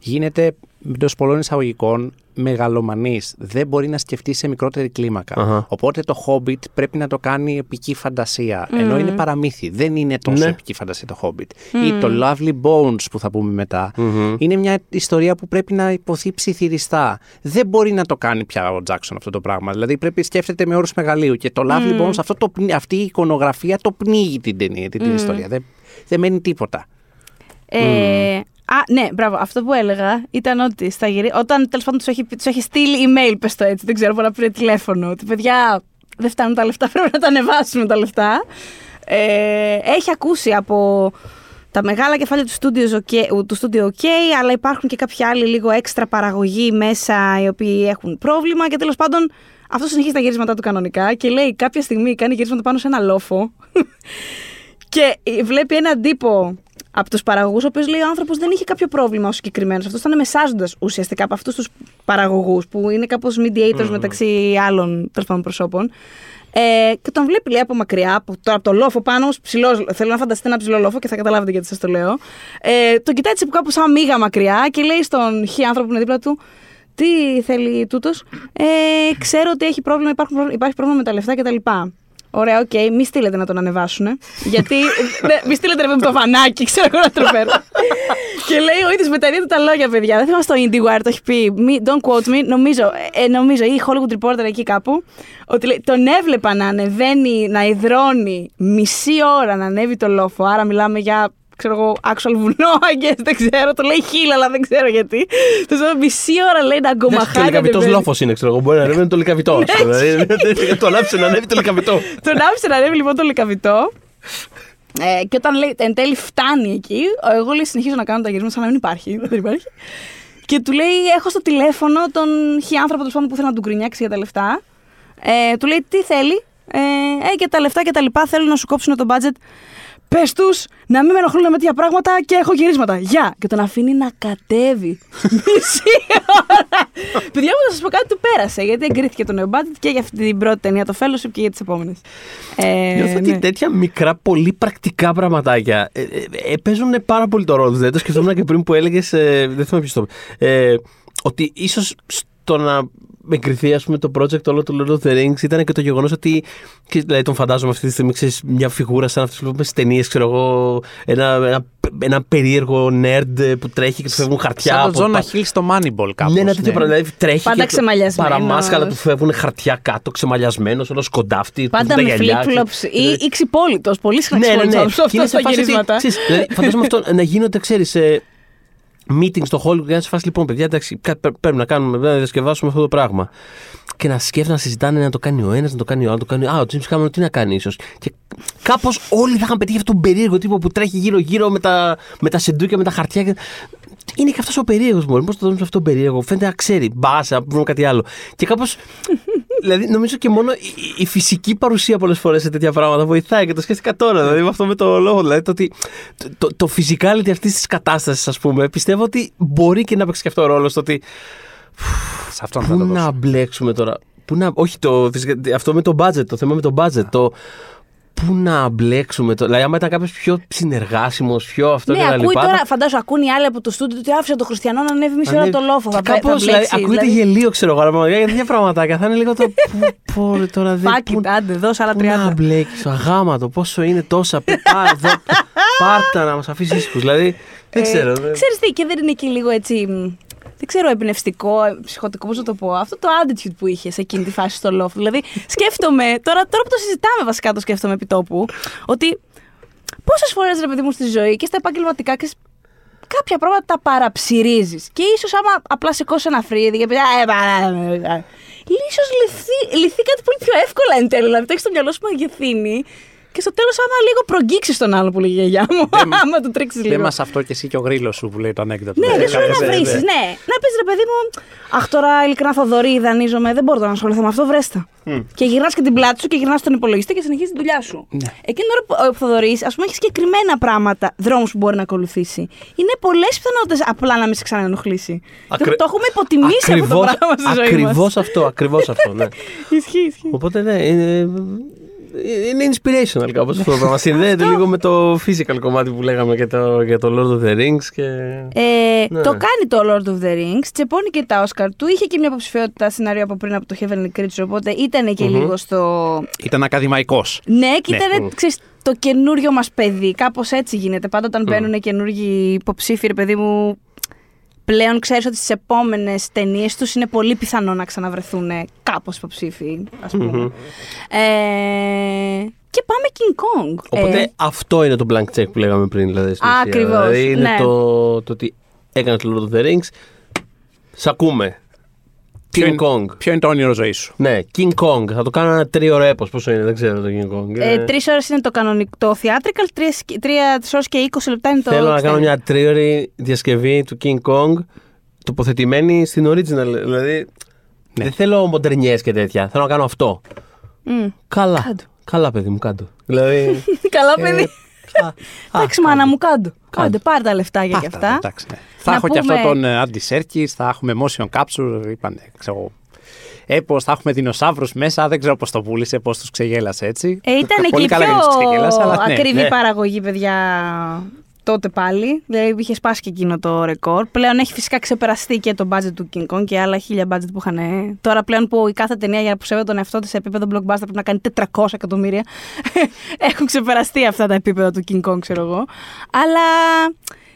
Γίνεται εντός πολλών εισαγωγικών μεγαλομανής. Δεν μπορεί να σκεφτεί σε μικρότερη κλίμακα. Αχα. Οπότε το Hobbit πρέπει να το κάνει επική φαντασία. Ενώ είναι παραμύθι. Δεν είναι τόσο Ναι. επική φαντασία το Hobbit. Ή το Lovely Bones που θα πούμε μετά. Είναι μια ιστορία που πρέπει να υποθεί ψιθυριστά. Δεν μπορεί να το κάνει πια ο Τζάξον αυτό το πράγμα. Δηλαδή πρέπει σκέφτεται με όρους μεγαλείου. Και το Lovely Bones, αυτό το, πνι- αυτή η εικονογραφία το πνίγει την ταινία, την, την ιστορία. Δεν, δεν μένει τίποτα. Ε, Α, ναι, μπράβο. Αυτό που έλεγα ήταν ότι στα γυρί... όταν τέλος πάντων τους έχει, τους έχει στείλει email, πες το έτσι, δεν ξέρω, μπορεί να πήρε τηλέφωνο. Ότι παιδιά, δεν φτάνουν τα λεφτά, πρέπει να τα ανεβάσουμε τα λεφτά. Ε, έχει ακούσει από τα μεγάλα κεφάλαια του studio, OK, του studio OK, αλλά υπάρχουν και κάποιοι άλλοι λίγο έξτρα παραγωγή μέσα οι οποίοι έχουν πρόβλημα και τέλος πάντων αυτό συνεχίζει τα γυρίσματά του κανονικά και λέει κάποια στιγμή κάνει γυρίσματα πάνω σε ένα λόφο και βλέπει έναν τύπο από τους παραγωγούς, ο οποίος λέει ο άνθρωπος δεν είχε κάποιο πρόβλημα ο συγκεκριμένος. Αυτός ήταν μεσάζοντας ουσιαστικά από αυτούς τους παραγωγούς, που είναι κάπως mediators μεταξύ άλλων τέλος πάντων προσώπων. Ε, και τον βλέπει λέει από μακριά, από, τώρα από το λόφο πάνω, όμως ψηλός, θέλω να φανταστείτε ένα ψηλό λόφο και θα καταλάβετε γιατί σας το λέω. Ε, τον κοιτάει έτσι από κάπου σαν μύγα μακριά και λέει στον χι άνθρωπο που είναι δίπλα του, τι θέλει τούτος; Ε, ξέρω ότι έχει πρόβλημα, υπάρχουν, πρόβλημα- υπάρχει πρόβλημα με τα λεφτά κτλ. Ωραία, οκ, να στείλετε να τον ανεβάσουν. Γιατί. ναι, μη στείλετε ρε, με το βανάκι, ξέρω εγώ να το φέρω. και λέει ο ίδιος με τα ίδια του τα λόγια, παιδιά. Δεν θυμάμαι στο IndieWire το έχει πει. Μη, don't quote me. Νομίζω, ε, νομίζω, ή Hollywood Reporter εκεί κάπου. Ότι λέει, τον έβλεπα να ανεβαίνει, να υδρώνει μισή ώρα να ανέβει το λόφο. Άρα μιλάμε για ξέρω εγώ, actual βουνό, I guess, δεν ξέρω, το λέει χίλια, αλλά δεν ξέρω γιατί. Το ξέρω, μισή ώρα λέει να Ο αγκομαχάει. να λικαβιτός ανεβαίνει. λόφος είναι, ξέρω εγώ. Μπορεί να ανέβει το λικαβιτό. Δηλαδή, Τον άφησε να ανέβει το λικαβιτό. Τον άφησε να ανέβει λοιπόν το λικαβιτό. Ε, και όταν λέει εν τέλει φτάνει εκεί, εγώ λέει συνεχίζω να κάνω τα γυρίσματα σαν να μην υπάρχει. Δεν υπάρχει. Και του λέει: Έχω στο τηλέφωνο τον χι άνθρωπο τέλος πάντων, που θέλει να του γκρινιάξει για τα λεφτά. Ε, του λέει: Τι θέλει; Ε, ε, και τα λεφτά και τα λοιπά θέλουν να σου κόψουν το budget. Πες τους να μην με ενοχλούν με τέτοια πράγματα και έχω γυρίσματα. Γεια! Και τον αφήνει να κατέβει. Μισή ώρα. Παιδιά μου, θα σας πω κάτι του πέρασε. Γιατί εγκρίθηκε το νέο budget και για αυτή την πρώτη ταινία, το Fellowship και για τις επόμενες. Ε, Νιώθω ότι ναι. τέτοια μικρά, πολύ πρακτικά πραγματάκια ε, ε, ε, παίζουν πάρα πολύ το ρόλο τους. Δεν το σκεφτόμουν και πριν που έλεγες. δεν θυμάμαι ποιος το είπε. Ε, ότι ίσως στο να εγκριθεί ας πούμε, το project όλο του Lord of the Rings ήταν και το γεγονός ότι. και, δηλαδή, τον φαντάζομαι αυτή τη στιγμή ξέρεις, μια φιγούρα σαν αυτή που βλέπουμε στις ταινίες, ξέρω εγώ. Ένα, ένα, ένα περίεργο nerd που τρέχει και του φεύγουν χαρτιά. Σαν τον από Τζόνα τα- Χιλ στο Moneyball κάπως. ναι, ένα τέτοιο πράγμα. Δηλαδή τρέχει. Πάντα και ξεμαλιασμένος. Παραμάσκαλα του φεύγουν χαρτιά κάτω, ξεμαλιασμένος, όλος σκοντάφτη. Πάντα τα με γυαλιά, flip-flops ή, δηλαδή- ή ξυπόλυτος. Πολύ συχνά ναι, ναι, ναι. ξυπόλυτος Και αυτό είναι σε στα φάση ότι, γυρίσματα. ξέρεις, δηλαδή, φαντάζομαι αυτό να γίνονται, ξέρεις, meeting στο Hollywood και να σε φάση λοιπόν, παιδιά, εντάξει, κάτι πρέ- πρέπει να κάνουμε, να διασκευάσουμε αυτό το πράγμα. Και να σκέφτονται να συζητάνε να το κάνει ο ένας, να το κάνει ο άλλος, να το κάνει. Α, ο James Cameron τι να κάνει ίσως. Και κάπως όλοι θα είχαν πετύχει αυτόν τον περίεργο τύπο που τρέχει γύρω-γύρω με τα, με τα σεντούκια, με τα χαρτιά. και- Είναι και αυτός ο περίεργος μου. Πώς το δούμε αυτόν τον περίεργο. Φαίνεται να ξέρει. Μπάσα, να βρούμε κάτι άλλο. Και κάπως. δηλαδή, νομίζω και μόνο η, η φυσική παρουσία πολλές φορές σε τέτοια πράγματα βοηθάει και το σκέφτηκα τώρα. Δηλαδή, με αυτό με το λόγο. Δηλαδή, το, ότι, το, το, το physicality αυτής της κατάστασης, ας πούμε, πιστεύω ότι μπορεί και να παίξει και αυτό ρόλο στο ότι. Σε αυτόν θα Πού το να δώσω. μπλέξουμε τώρα. Πού να, όχι το, φυσικά, αυτό με το budget, το θέμα με το budget. Το, πού να μπλέξουμε τώρα. Δηλαδή, άμα ήταν κάποιος πιο συνεργάσιμος, πιο αυτό Ναι, και τα ακούει λοιπά. τώρα, φαντάζομαι, ακούνε οι άλλοι από το στούντιο ότι άφησε το Χριστιανό να ανέβει μισή ώρα ανέβει- το λόφο. και Θα, μπλέ- θα κάπως, δηλαδή, μπλέξει. ακούγεται δηλαδή. γελίο, ξέρω εγώ, αλλά πραγματικά για τέτοια πραγματάκια θα είναι λίγο το. Πού, πού, ρε, τώρα δεν. Fuck πού- it, άντε, δώσε άλλα Πού να 30. μπλέξει, αγάματο, πόσο είναι τόσα. Πάρ εδώ, πάρτα να μας αφήσει ήσυχους. Δηλαδή, δεν ξέρω. Ε, δεν- ξέρεις τι, και δεν είναι εκεί λίγο έτσι μ, δεν ξέρω, εμπνευστικό, ε, ψυχοτικό, πώς να το πω. Αυτό το attitude που είχες σε εκείνη τη φάση στο loft. Δηλαδή, σκέφτομαι, τώρα, τώρα που το συζητάμε βασικά το σκέφτομαι επί τόπου, ότι πόσες φορές ρε παιδί μου στη ζωή και στα επαγγελματικά και σ- κάποια πράγματα τα παραψυρίζεις. Και ίσως άμα απλά σηκώσει ένα φρύδι και πει. «Α, ε, παρά, ε, ε», ίσω λυθεί, λυθεί κάτι πολύ πιο εύκολα εν τέλει. Δηλαδή, το έχεις στο μυαλό σου μεγεθύνει. Και στο τέλος, άμα λίγο προγγίξεις τον άλλο που λέγει η γιαγιά μου, άμα του τρίξει λίγο. Δεν μας αυτό και εσύ και ο γρήλος σου που λέει το ανέκδοτο. Ναι, δεν σου λέει να Ε, βρεις. ε, Ναι, να πεις ρε παιδί μου. Αχ, τώρα ειλικρινά Θοδωρή, δανείζομαι, δεν μπορώ τώρα να ασχοληθώ με αυτό, βρέστα. Και γυρνάς και την πλάτη σου και γυρνάς στον υπολογιστή και συνεχίζεις τη δουλειά σου. Ναι. Εκείνη την ώρα που ο Θοδωρής, ας πούμε, έχει συγκεκριμένα πράγματα, δρόμους που μπορεί να ακολουθήσει. Είναι πολλές πιθανότητες απλά να μην σε ξαναενοχλήσει. Ακρι- Το, το έχουμε υποτιμήσει αυτό το πράγμα στη ζωή Ακριβώς μας. αυτό, ακριβώς αυτό. Ναι. Ισχύει, ισχύει. Οπότε ναι, είναι, είναι inspirational κάπως αυτό το πράγμα. Συνδέεται λίγο με το physical κομμάτι που λέγαμε για το, για το Lord of the Rings. Και... Ε, Ναι. Το κάνει το Lord of the Rings, τσεπώνει και τα Oscar του. Είχε και μια υποψηφιότητα σενάριο από πριν από το Heavenly Creature, οπότε ήταν και λίγο στο. Ήταν ακαδημαϊκός. Ναι, και Ναι. ήταν ξέρεις, το καινούριο μας παιδί. Κάπως έτσι γίνεται. Πάντα όταν μπαίνουν καινούργιοι υποψήφοι, ρε παιδί μου, πλέον ξέρεις ότι στις επόμενες ταινίες τους είναι πολύ πιθανό να ξαναβρεθούν κάπως υποψήφοι, ας πούμε. Ε, και πάμε King Kong. Οπότε Ε, αυτό είναι το blank check που λέγαμε πριν. Δηλαδή, στην ουσία. Ακριβώς, Δηλαδή είναι ναι. το, το ότι έκανε το Lord of the Rings. Σ' ακούμε. Ποιο King είναι- Kong. Ποιο είναι το όνειρο ζωής σου; Ναι, King Kong. Θα το κάνω ένα τρίωρο έπος. Πόσο είναι, δεν ξέρω το King Kong. ε, Είναι- Τρεις ώρες είναι το κανονικό το theatrical, τρεις- τρία ώρες και 20 λεπτά είναι το. Θέλω να κάνω extended. μια τρίωρη διασκευή του King Kong τοποθετημένη στην original. Δηλαδή, Ναι. δεν θέλω μοντερνιές και τέτοια. Θέλω να κάνω αυτό. Μμ. Καλά. Κάντο. Καλά, παιδί μου, κάτω. δηλαδή. Καλά, ε, παιδί. Α, Εντάξει, α, μάνα κάντο. μου, κάντο. Κάντο. Κάντε, πάρε τα λεφτάκια και Πάτα, αυτά. εντάξει, ναι. Θα Να έχω και αυτό πούμε- τον ε, Andy Serkis, θα έχουμε motion capture, είπανε, ξέρω, έπος, θα έχουμε δεινοσαύρους μέσα, δεν ξέρω πώς το πούλησε, πώς τους ξεγέλασε έτσι. Ε, ήταν και Πολύ η καλά πιο για τους ξεγέλασε, αλλά ναι. ακριβή ναι. παραγωγή, παιδιά, τότε πάλι. Δηλαδή είχε σπάσει και εκείνο το ρεκόρ. Πλέον έχει φυσικά ξεπεραστεί και το budget του King Kong και άλλα χίλια budget που είχαν. ε. Τώρα πλέον που η κάθε ταινία για να ψεύδει τον εαυτό της σε επίπεδο blockbuster πρέπει να κάνει 400 εκατομμύρια. Έχουν ξεπεραστεί αυτά τα επίπεδα του King Kong, ξέρω εγώ. Αλλά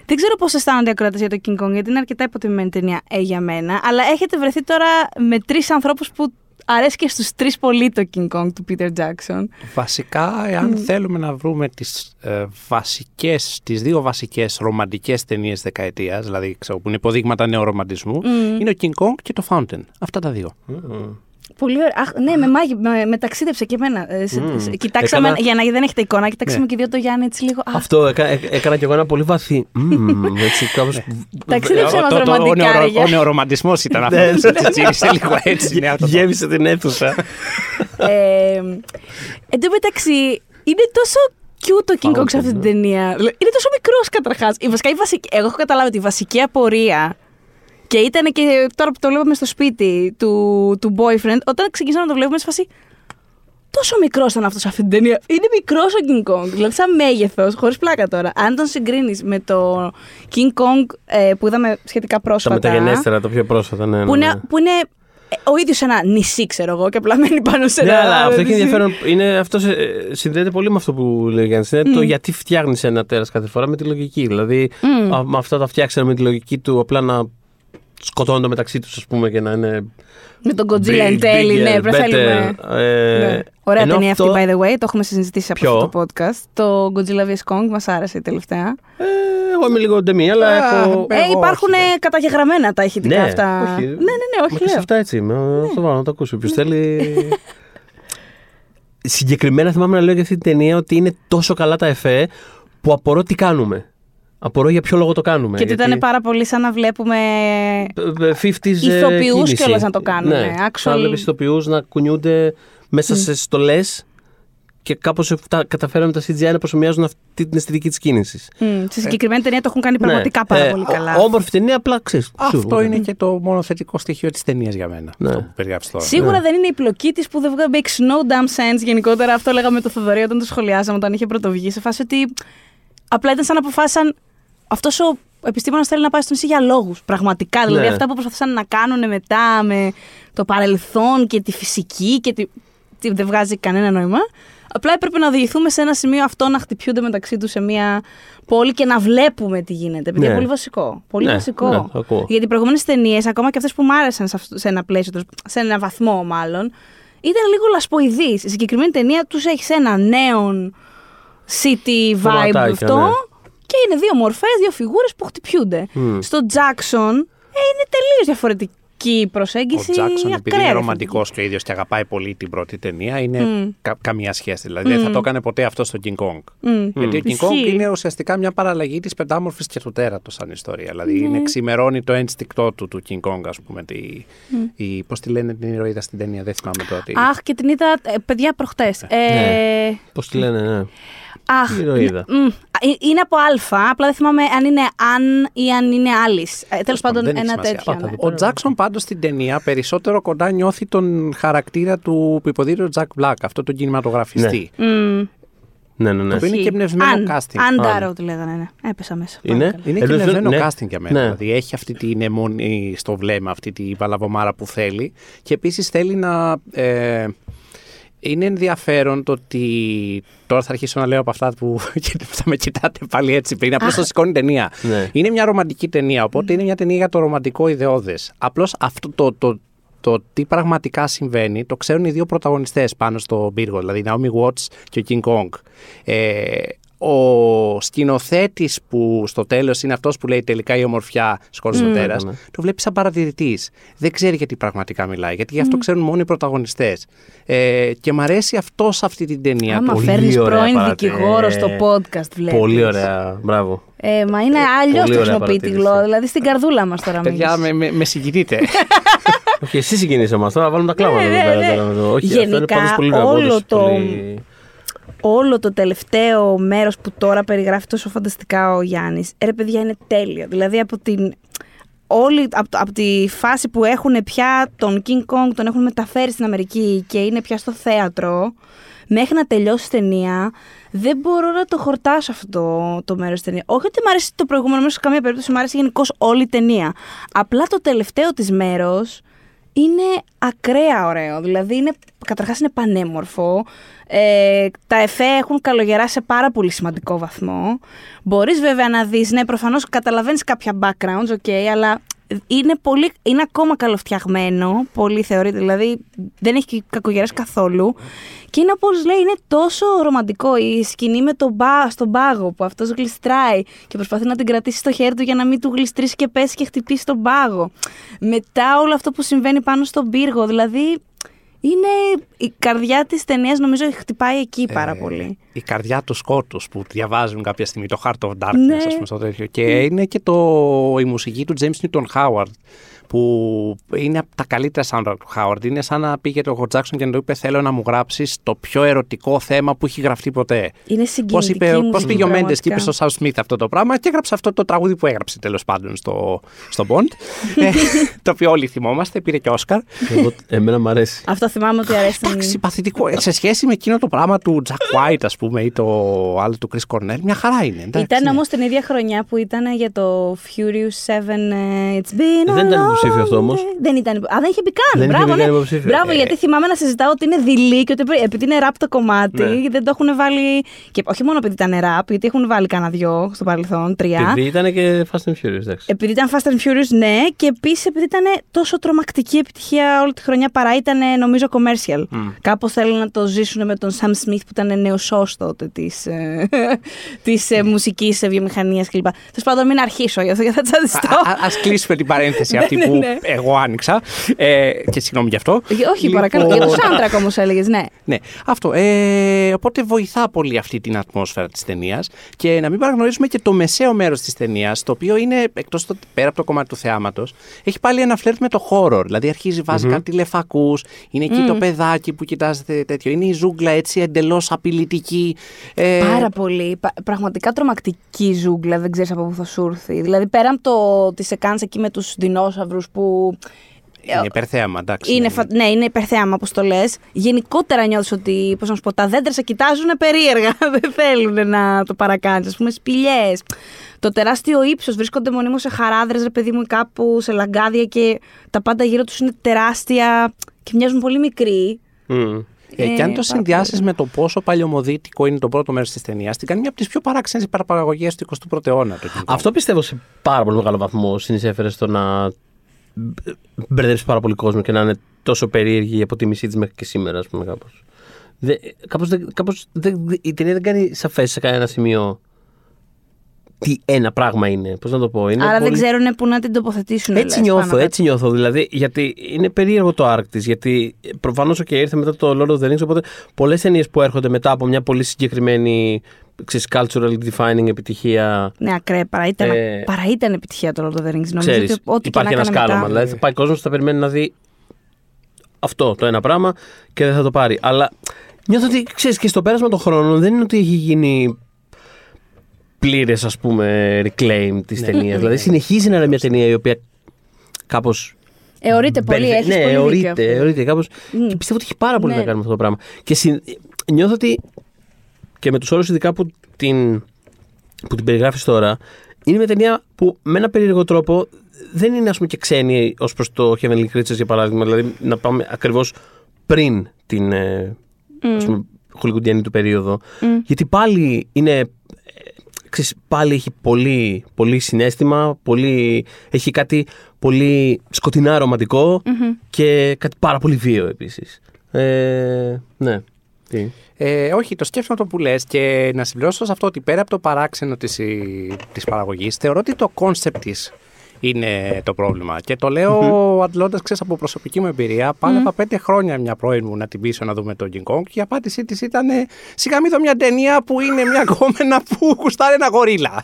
δεν ξέρω πώς αισθάνονται οι ακροατές για το King Kong, γιατί είναι αρκετά υποτιμημένη ταινία ε, για μένα. Αλλά έχετε βρεθεί τώρα με τρεις ανθρώπους που αρέσει και στους τρεις πολύ το King Kong του Peter Jackson. Βασικά, εάν θέλουμε να βρούμε τις, ε, βασικές, τις δύο βασικές ρομαντικές ταινίες δεκαετίας, δηλαδή ξέρω, που είναι υποδείγματα νεορομαντισμού, είναι ο King Kong και το Fountain. Αυτά τα δύο. Πολύ ωραία. Αχ, ναι, με, μάγει, με, με ταξίδεψε και εμένα. Ε, σε- Μμμ. σε- κοιτάξαμε, Έκανα- για να δεν έχετε εικόνα, κοιτάξαμε Ναι. και δύο το Γιάννη έτσι λίγο. Α, Αυτό έκα- ε- έκανα κι εγώ ένα πολύ βαθύ. μμμ, έτσι κάπως. Ταξίδεψε Ε, μας το- το- ρομαντικά, ο, νεορο- ρε, για. ο νεορομαντισμός ήταν αυτό. Ναι, που τσιτσίρισε λίγο έτσι. ναι, αυτό το- Γέμισε την αίθουσα. ε, εν τω μεταξύ, είναι τόσο cute το King Kong σε αυτή την ταινία. Είναι τόσο μικρός καταρχάς. Βασικά, η βασική, εγώ έχω καταλάβει ότι η βασική απορία. Και ήταν και τώρα που το βλέπαμε στο σπίτι του, του boyfriend, όταν ξεκινήσαμε να το βλέπουμε, σε φάση. Τόσο μικρός ήταν αυτός σε αυτή την ταινία. Είναι μικρός ο King Kong. Δηλαδή, σαν μέγεθος, χωρίς πλάκα τώρα. Αν τον συγκρίνεις με το King Kong ε, που είδαμε σχετικά Τα πρόσφατα. μεταγενέστερα, το πιο πρόσφατα, ναι. Που ναι, είναι, ναι. που είναι ε, ο ίδιος ένα νησί, ξέρω εγώ, και απλά μένει πάνω σε Ναι, ένα. αλλά αυτό έχει νησί. ενδιαφέρον. Είναι, αυτός σε- ε, συνδέεται πολύ με αυτό που λέει ο Γιάννης. Είναι το γιατί φτιάχνεις ένα τέρας κάθε φορά με τη λογική. Δηλαδή, Μμ. α, με αυτά τα φτιάξανε με τη λογική του απλά να σκοτώνονται μεταξύ τους, ας πούμε, και να είναι. Με τον Godzilla εν big, τέλει, bigger, ναι, better. προφέλουμε. Ε, Ναι. Ωραία ενώ ταινία αυτό- αυτή, by the way. Το έχουμε συζητήσει από Ποιο; αυτό το podcast. Το Godzilla vs. Kong μας άρεσε η τελευταία. Ε, εγώ είμαι λίγο ντεμή, αλλά Α, έχω. Ε, Ε, εγώ υπάρχουν όχι, ναι. καταγεγραμμένα τα ηχητικά Ναι, αυτά. όχι. Ναι, ναι, ναι, Μα όχι και σε λέω. αυτά έτσι είμαι. Θα το βάλω να το ακούσω. Ποιο θέλει. Συγκεκριμένα θυμάμαι να λέω για αυτή την ταινία ότι είναι τόσο καλά τα εφέ που απορώ τι κάνουμε. Απορώ για ποιο λόγο το κάνουμε. Και ότι γιατί- ήταν πάρα πολύ σαν να βλέπουμε. Ε, ε, 50s ε, Ηθοποιούς κίνηση. κιόλας να το κάνουν, Ναι, ε, actual- σαν να βλέπεις ηθοποιούς να κουνιούνται μέσα σε στολές και κάπως τα καταφέραμε τα CGI να προσωμιάζουν αυτή την αισθητική της κίνησης. Μμ, Στη συγκεκριμένη ταινία το έχουν κάνει Ναι. πραγματικά πάρα Ε, πολύ καλά. ό- Όμορφη ταινία, απλά ξέρεις. Αυτό σου, είναι και το μόνο θετικό στοιχείο της ταινίας για μένα. Ναι. Αυτό που περιγράψεις τώρα. Σίγουρα δεν είναι η πλοκή της που δεν βγάζει makes no damn sense. Γενικότερα αυτό λέγαμε με το Θοδωρή όταν το σχολιάζαμε, όταν είχε πρωτοβγεί. Σε φάση ότι απλά ήταν σαν να αποφάσισαν αυτός ο επιστήμονας θέλει να πάει στο νησί για λόγους. Πραγματικά. Δηλαδή Ναι. αυτά που προσπαθούσαν να κάνουν μετά με το παρελθόν και τη φυσική και τη. τι δεν βγάζει κανένα νόημα. Απλά έπρεπε να οδηγηθούμε σε ένα σημείο αυτό να χτυπιούνται μεταξύ τους σε μια πόλη και να βλέπουμε τι γίνεται. Επειδή Ναι. είναι πολύ βασικό. Πολύ Ναι, βασικό. ναι, το ακούω. Γιατί οι προηγούμενες ταινίες, ακόμα και αυτές που μου άρεσαν σε, αυτό- σε ένα πλαίσιο, τέλος- σε ένα βαθμό μάλλον, ήταν λίγο λασποειδή. Η συγκεκριμένη ταινία τους έχει ένα νέο city vibe Χρωματάκια, αυτό. ναι. Και είναι δύο μορφές, δύο φιγούρες που χτυπιούνται. Μμ. Στο Jackson ε, είναι τελείως διαφορετική Ο προσέγγιση. Τζάξον, επειδή ακραία είναι διαφορετική. ρομαντικός και ο ίδιος και αγαπάει πολύ την πρώτη ταινία, είναι Μμ. κα- καμία σχέση. Δηλαδή δεν θα το έκανε ποτέ αυτό στο King Kong. Μμ. Γιατί ο King Kong Ισχύει. είναι ουσιαστικά μια παραλλαγή της πεντάμορφης και του τέρατος σαν ιστορία. Δηλαδή Ναι. είναι ξημερώνει το ένστικτό του του King Kong, ας πούμε. Τη, η, Πώς τη λένε την ηρωίδα στην ταινία, δεν θυμάμαι τώρα. τι- Αχ, και την είδα, ε, παιδιά, προχτές. Ε, Ναι. Πώς τη λένε, ναι. Αχ, Τι ηρωίδα; μ, ε, είναι από Α, απλά δεν θυμάμαι αν είναι Αν ή αν είναι Άλλης. Ε, Τέλος πάντων, δεν έχει ένα σημασία. τέτοιο. Πάτα, ναι. δω. Ο Τζάξον πάντως στην ταινία περισσότερο κοντά νιώθει τον χαρακτήρα του που υποδίδει ο Τζακ Μπλακ, αυτό τον κινηματογραφιστή. Μμ. Ναι, ναι, ναι. Το οποίο είναι και εμπνευσμένο Αν, casting. Αν Αν. Ντάρο τη λέγανε, ναι. Έπεσα μέσα. Είναι; Πάλι καλά. Είναι και Εμπνευσμένο- εμπνευσμένο ναι. casting για μένα. Ναι. Δηλαδή έχει αυτή την αιμονή στο βλέμμα, αυτή τη βαλαβομάρα που θέλει. Και επίσης θέλει να. Ε, είναι ενδιαφέρον το ότι. Τώρα θα αρχίσω να λέω από αυτά που θα με κοιτάτε πάλι έτσι πριν. Απλώς το σηκώνει ταινία. Ναι. Είναι μια ρομαντική ταινία, οπότε είναι μια ταινία για το ρομαντικό ιδεώδες. Απλώς αυτό το, το, το τι πραγματικά συμβαίνει το ξέρουν οι δύο πρωταγωνιστές πάνω στο πύργο, δηλαδή η Naomi Watts και ο King Kong. Ε, ο σκηνοθέτης που στο τέλος είναι αυτός που λέει τελικά η ομορφιά σκότωσε mm, τέρα, ναι. το βλέπει σαν παρατηρητής. Δεν ξέρει γιατί πραγματικά μιλάει, γιατί γι' αυτό ξέρουν μόνο οι πρωταγωνιστές. Ε, και μ' αρέσει αυτό σε αυτή την ταινία. Άμα το- πολύ φέρνεις ωραία πρώην παρατήρηση. δικηγόρο στο Ε, podcast, βλέπεις. Πολύ ωραία. Μπράβο. Ε, μα είναι αλλιώς πολύ το ωραία χρησιμοποιεί τη παρατήρηση. γλώσσα. Δηλαδή στην καρδούλα μας τώρα. Παιδιά, μίλησε. με, με, με συγκινείτε. Όχι, εσύ συγκινήσε μα. Τώρα να βάλουμε τα κλάματα Ναι, εδώ ναι, πέρα. ναι. τώρα με το- Όχι, αυτό είναι Γενικά, πάντως πολύ ωραίο, όλο όντως, το- πολύ- όλο το τελευταίο μέρος που τώρα περιγράφει τόσο φανταστικά ο Γιάννης, ε, ρε παιδιά είναι τέλειο. Δηλαδή από την... Όλη, από, το- από τη φάση που έχουν πια τον King Kong, τον έχουν μεταφέρει στην Αμερική και είναι πια στο θέατρο, μέχρι να τελειώσει η ταινία, δεν μπορώ να το χορτάσω αυτό το, το μέρος της ταινίας. Όχι ότι μου αρέσει το προηγούμενο μέρος, σε καμία περίπτωση μου αρέσει γενικώς όλη η ταινία. Απλά το τελευταίο της μέρος είναι ακραία ωραίο. Δηλαδή, είναι, καταρχάς είναι πανέμορφο. Ε, τα εφέ έχουν καλογεράσει σε πάρα πολύ σημαντικό βαθμό. Μπορείς βέβαια να δεις, ναι, προφανώς καταλαβαίνεις κάποια backgrounds, ok, αλλά είναι, πολύ, είναι ακόμα καλοφτιαγμένο, πολύ θεωρείται, δηλαδή δεν έχει κακογεράσει καθόλου. Και είναι όπως λέει, είναι τόσο ρομαντικό η σκηνή με τον μπα, στον πάγο που αυτός γλιστράει και προσπαθεί να την κρατήσει στο χέρι του για να μην του γλιστρήσει και πέσει και χτυπήσει τον πάγο. Μετά όλο αυτό που συμβαίνει πάνω στον πύργο, δηλαδή είναι η καρδιά της ταινίας νομίζω χτυπάει εκεί πάρα Ε, πολύ. Η καρδιά του σκότους που διαβάζουν κάποια στιγμή, το Heart of Darkness, Ναι. ας πούμε, στο τέτοιο. Και είναι και το, η μουσική του James Newton Howard, που είναι από τα καλύτερα soundtrack του Howard. Είναι σαν να πήγε το Howard Jackson και να του είπε: Θέλω να μου γράψεις το πιο ερωτικό θέμα που έχει γραφτεί ποτέ. Είναι Πώς συγκινητική είπε, πώς μουσική, πήγε ο Μέντες και είπε πραγματικά. στο Sam Smith αυτό το πράγμα και έγραψε αυτό το τραγούδι που έγραψε τέλος πάντων στο, στο Bond. ε, το οποίο όλοι θυμόμαστε, πήρε και Όσκαρ. Εγώ, εμένα μου αρέσει. Αυτό θυμάμαι ότι αρέσει. Εντάξει, παθητικό. Ε, Σε σχέση με εκείνο το πράγμα του Jack White, ας πούμε, ή το άλλο του Chris Cornell, μια χαρά είναι. εντάξει, Ήταν ναι. όμως την ίδια χρονιά που ήταν για το Furious 7 ε, It's been a Δεν ήταν long υποψήφιο αυτό όμως. day. Δεν ήταν. Α, δεν είχε μπει καν. Δεν είχε Μπράβο, μπει καν ναι. υποψήφιο. Μπράβο, Ε. γιατί θυμάμαι να συζητάω ότι είναι δειλή και ότι πρέ- επειδή είναι ραπ το κομμάτι, Ναι. δεν το έχουν βάλει. Και όχι μόνο επειδή ήταν ραπ, γιατί έχουν βάλει κανένα δυο στο παρελθόν, τρία. Επειδή ήταν και Fast and Furious, εντάξει. Επειδή ήταν Fast and Furious, ναι, και επίσης επειδή ήταν τόσο τρομακτική επιτυχία όλη τη χρονιά παρά ήταν νομίζω commercial. Κάπως θέλουν να το ζήσουν με τον Sam Smith που ήταν νεοσό τότε της της, ε, μουσικής βιομηχανίας κλπ. Τέλος πάντων, μην αρχίσω γι' αυτό γιατί θα τσαντιστώ. Α κλείσουμε την παρένθεση αυτή Ναι, που ναι. εγώ άνοιξα. Ε, και συγγνώμη γι' αυτό. Ε, Όχι, παρακαλώ. Για το soundtrack όμως έλεγες, ναι. Ναι, αυτό. Ε, οπότε βοηθά πολύ αυτή την ατμόσφαιρα της ταινίας και να μην παραγνωρίζουμε και το μεσαίο μέρος της ταινίας, το οποίο είναι εκτός πέρα από το κομμάτι του θεάματος, έχει πάλι ένα φλερτ με το horror. Δηλαδή αρχίζει, βάζει κάτι λεφακούς, είναι εκεί το παιδάκι που κοιτάζεται τέτοιο. Είναι η ζούγκλα έτσι εντελώς απειλητική. Ε, Πάρα πολύ. Πα- πραγματικά τρομακτική ζούγκλα, δεν ξέρεις από πού θα σου έρθει. Δηλαδή, πέρα από το τη σεκάνς εκεί με τους δεινόσαυρου που. είναι υπερθέαμα, εντάξει. Είναι, ναι, φα... ναι, είναι υπερθέαμα, όπως το λες. Γενικότερα νιώθεις ότι πώς να σου πω, τα δέντρα σε κοιτάζουν περίεργα. Δεν θέλουν να το παρακάνεις. Α πούμε, σπηλιές. Το τεράστιο ύψος. Βρίσκονται μονίμως σε χαράδρες, ρε παιδί μου, ή κάπου σε λαγκάδια και τα πάντα γύρω τους είναι τεράστια και μοιάζουν πολύ μικροί. Μμ. Ε, και αν Ε, το πάρα συνδυάσεις πολύ. με το πόσο παλιωμοδίτικο είναι το πρώτο μέρος της ταινίας, την κάνει μια από τις πιο παράξενες υπερπαραγωγές του 21ου αιώνα. Το King Kong. Αυτό πιστεύω σε πάρα πολύ μεγάλο βαθμό συνεισέφερε στο να μπ- μπερδέψεις πάρα πολύ κόσμο και να είναι τόσο περίεργη η αποτίμησή της μέχρι και σήμερα, ας πούμε, κάπως. Κάπως, δεν- κάπως δεν- η ταινία δεν κάνει σαφές σε κανένα σημείο τι ένα πράγμα είναι. Πώς να το πω. Είναι Άρα δεν πολύ- ξέρουν πού να την τοποθετήσουν. Έτσι λες, νιώθω, πάνω έτσι νιώθω. Δηλαδή, γιατί είναι περίεργο το arc της, Γιατί προφανώς και ήρθε μετά το Lord of the Rings. Οπότε πολλές ταινίες που έρχονται μετά από μια πολύ συγκεκριμένη ξέρεις, cultural defining επιτυχία. Ναι, ακραία. Παρά ήταν, Ε, παρά ήταν επιτυχία το Lord of the Rings. Νομίζω Ξέρεις, ότι ό,τι υπάρχει και να ένα έκανε σκάλωμα. μετά. Δηλαδή θα πάει κόσμος, θα περιμένει να δει αυτό το ένα πράγμα και δεν θα το πάρει. Αλλά νιώθω ότι ξέρεις και στο πέρασμα των χρόνων δεν είναι ότι έχει γίνει πλήρες ας πούμε reclaim της Ναι. ταινίας. Δηλαδή συνεχίζει να είναι μια ταινία η οποία κάπως. Εωρείται πολύ, μπερδε- έχεις ναι, πολύ δίκιο εωρείται, αυτό. εωρείται κάπως. Μμ. Και πιστεύω ότι έχει πάρα πολύ Ναι. να κάνει με αυτό το πράγμα. Και συν- νιώθω ότι και με τους όρους ειδικά που την, που την περιγράφεις τώρα, είναι μια ταινία που με ένα περίεργο τρόπο δεν είναι ας πούμε και ξένη ως προς το Heavenly Creatures για παράδειγμα. Δηλαδή να πάμε ακριβώς πριν την ε, ας πούμε, χολιγουντιανή του περίοδο. Γιατί πάλι είναι. ε, ξέρεις, πάλι έχει πολύ, πολύ συναίσθημα, πολύ, έχει κάτι πολύ σκοτεινά ρομαντικό και κάτι πάρα πολύ βίαιο επίσης. Ε, ναι. Τι; Ε, όχι, το σκέφτομαι το που λες και να συμπληρώσω σε αυτό ότι πέρα από το παράξενο της της παραγωγής, θεωρώ ότι το κόνσεπτ της είναι το πρόβλημα. Και το λέω αντλώντας, ξέρεις, από προσωπική μου εμπειρία. Πάλευα πέντε χρόνια μια πρώην μου να την πείσω να δούμε το King Kong και η απάντησή της ήταν Σιγά μην δω μια ταινία που είναι μια κόμενα που κουστάρει ένα γορίλα.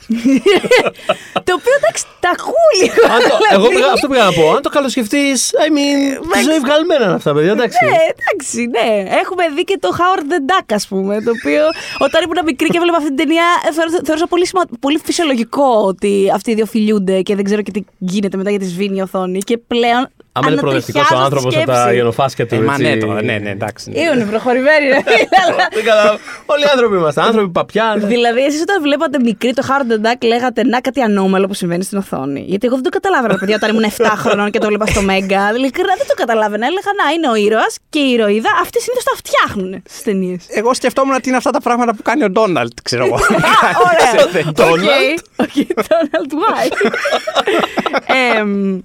Το οποίο εντάξει, τα ακούω λίγο. Αν το, δηλαδή. εγώ πήγα, αυτό πήγα να πω. Αν το καλοσκεφτείς, I mean, τη ζωή βγαλμένα είναι αυτά, παιδιά, εντάξει. Ναι, εντάξει, ναι. Έχουμε δει και το Howard the Duck, ας πούμε. Το οποίο όταν ήμουν μικρή και έβλεπα αυτή την ταινία, θεώρησα, θεώρησα πολύ, σημα... πολύ φυσιολογικό ότι αυτοί οι δύο φιλιούνται και δεν ξέρω και τι γίνεται μετά γιατί σβήνει η οθόνη. Και πλέον. Άμα είναι προοδευτικός ο ανατριχιάζω άνθρωπος στη από τα σκέψη. γενοφάσκια του. ε, μα έτσι. ναι, τώρα, ναι, ναι, εντάξει. ναι. Είναι προχωρημένοι, ρε φίλε, αλλά- Δεν κατάλαβα. Όλοι οι άνθρωποι είμαστε. Άνθρωποι παπιά. ναι. Δηλαδή, εσείς όταν βλέπατε μικρή το Howard the Duck, λέγατε να κάτι ανώμαλο που συμβαίνει στην οθόνη. Γιατί εγώ δεν το καταλάβαινα, παιδιά, όταν ήμουν 7 χρονών και το βλέπα στο Μέγκα. Ειλικρινά δεν το καταλάβαινα. Έλεγα να είναι ο ήρωας και η ηρωίδα. Αυτοί συνήθως τα φτιάχνουν στις ταινίες. Εγώ σκεφτόμουν ότι είναι αυτά τα πράγματα που κάνει ο Ντόναλτ, ξέρω εγώ. Ωραία. Donald. Οκ, Donald White. Εμ,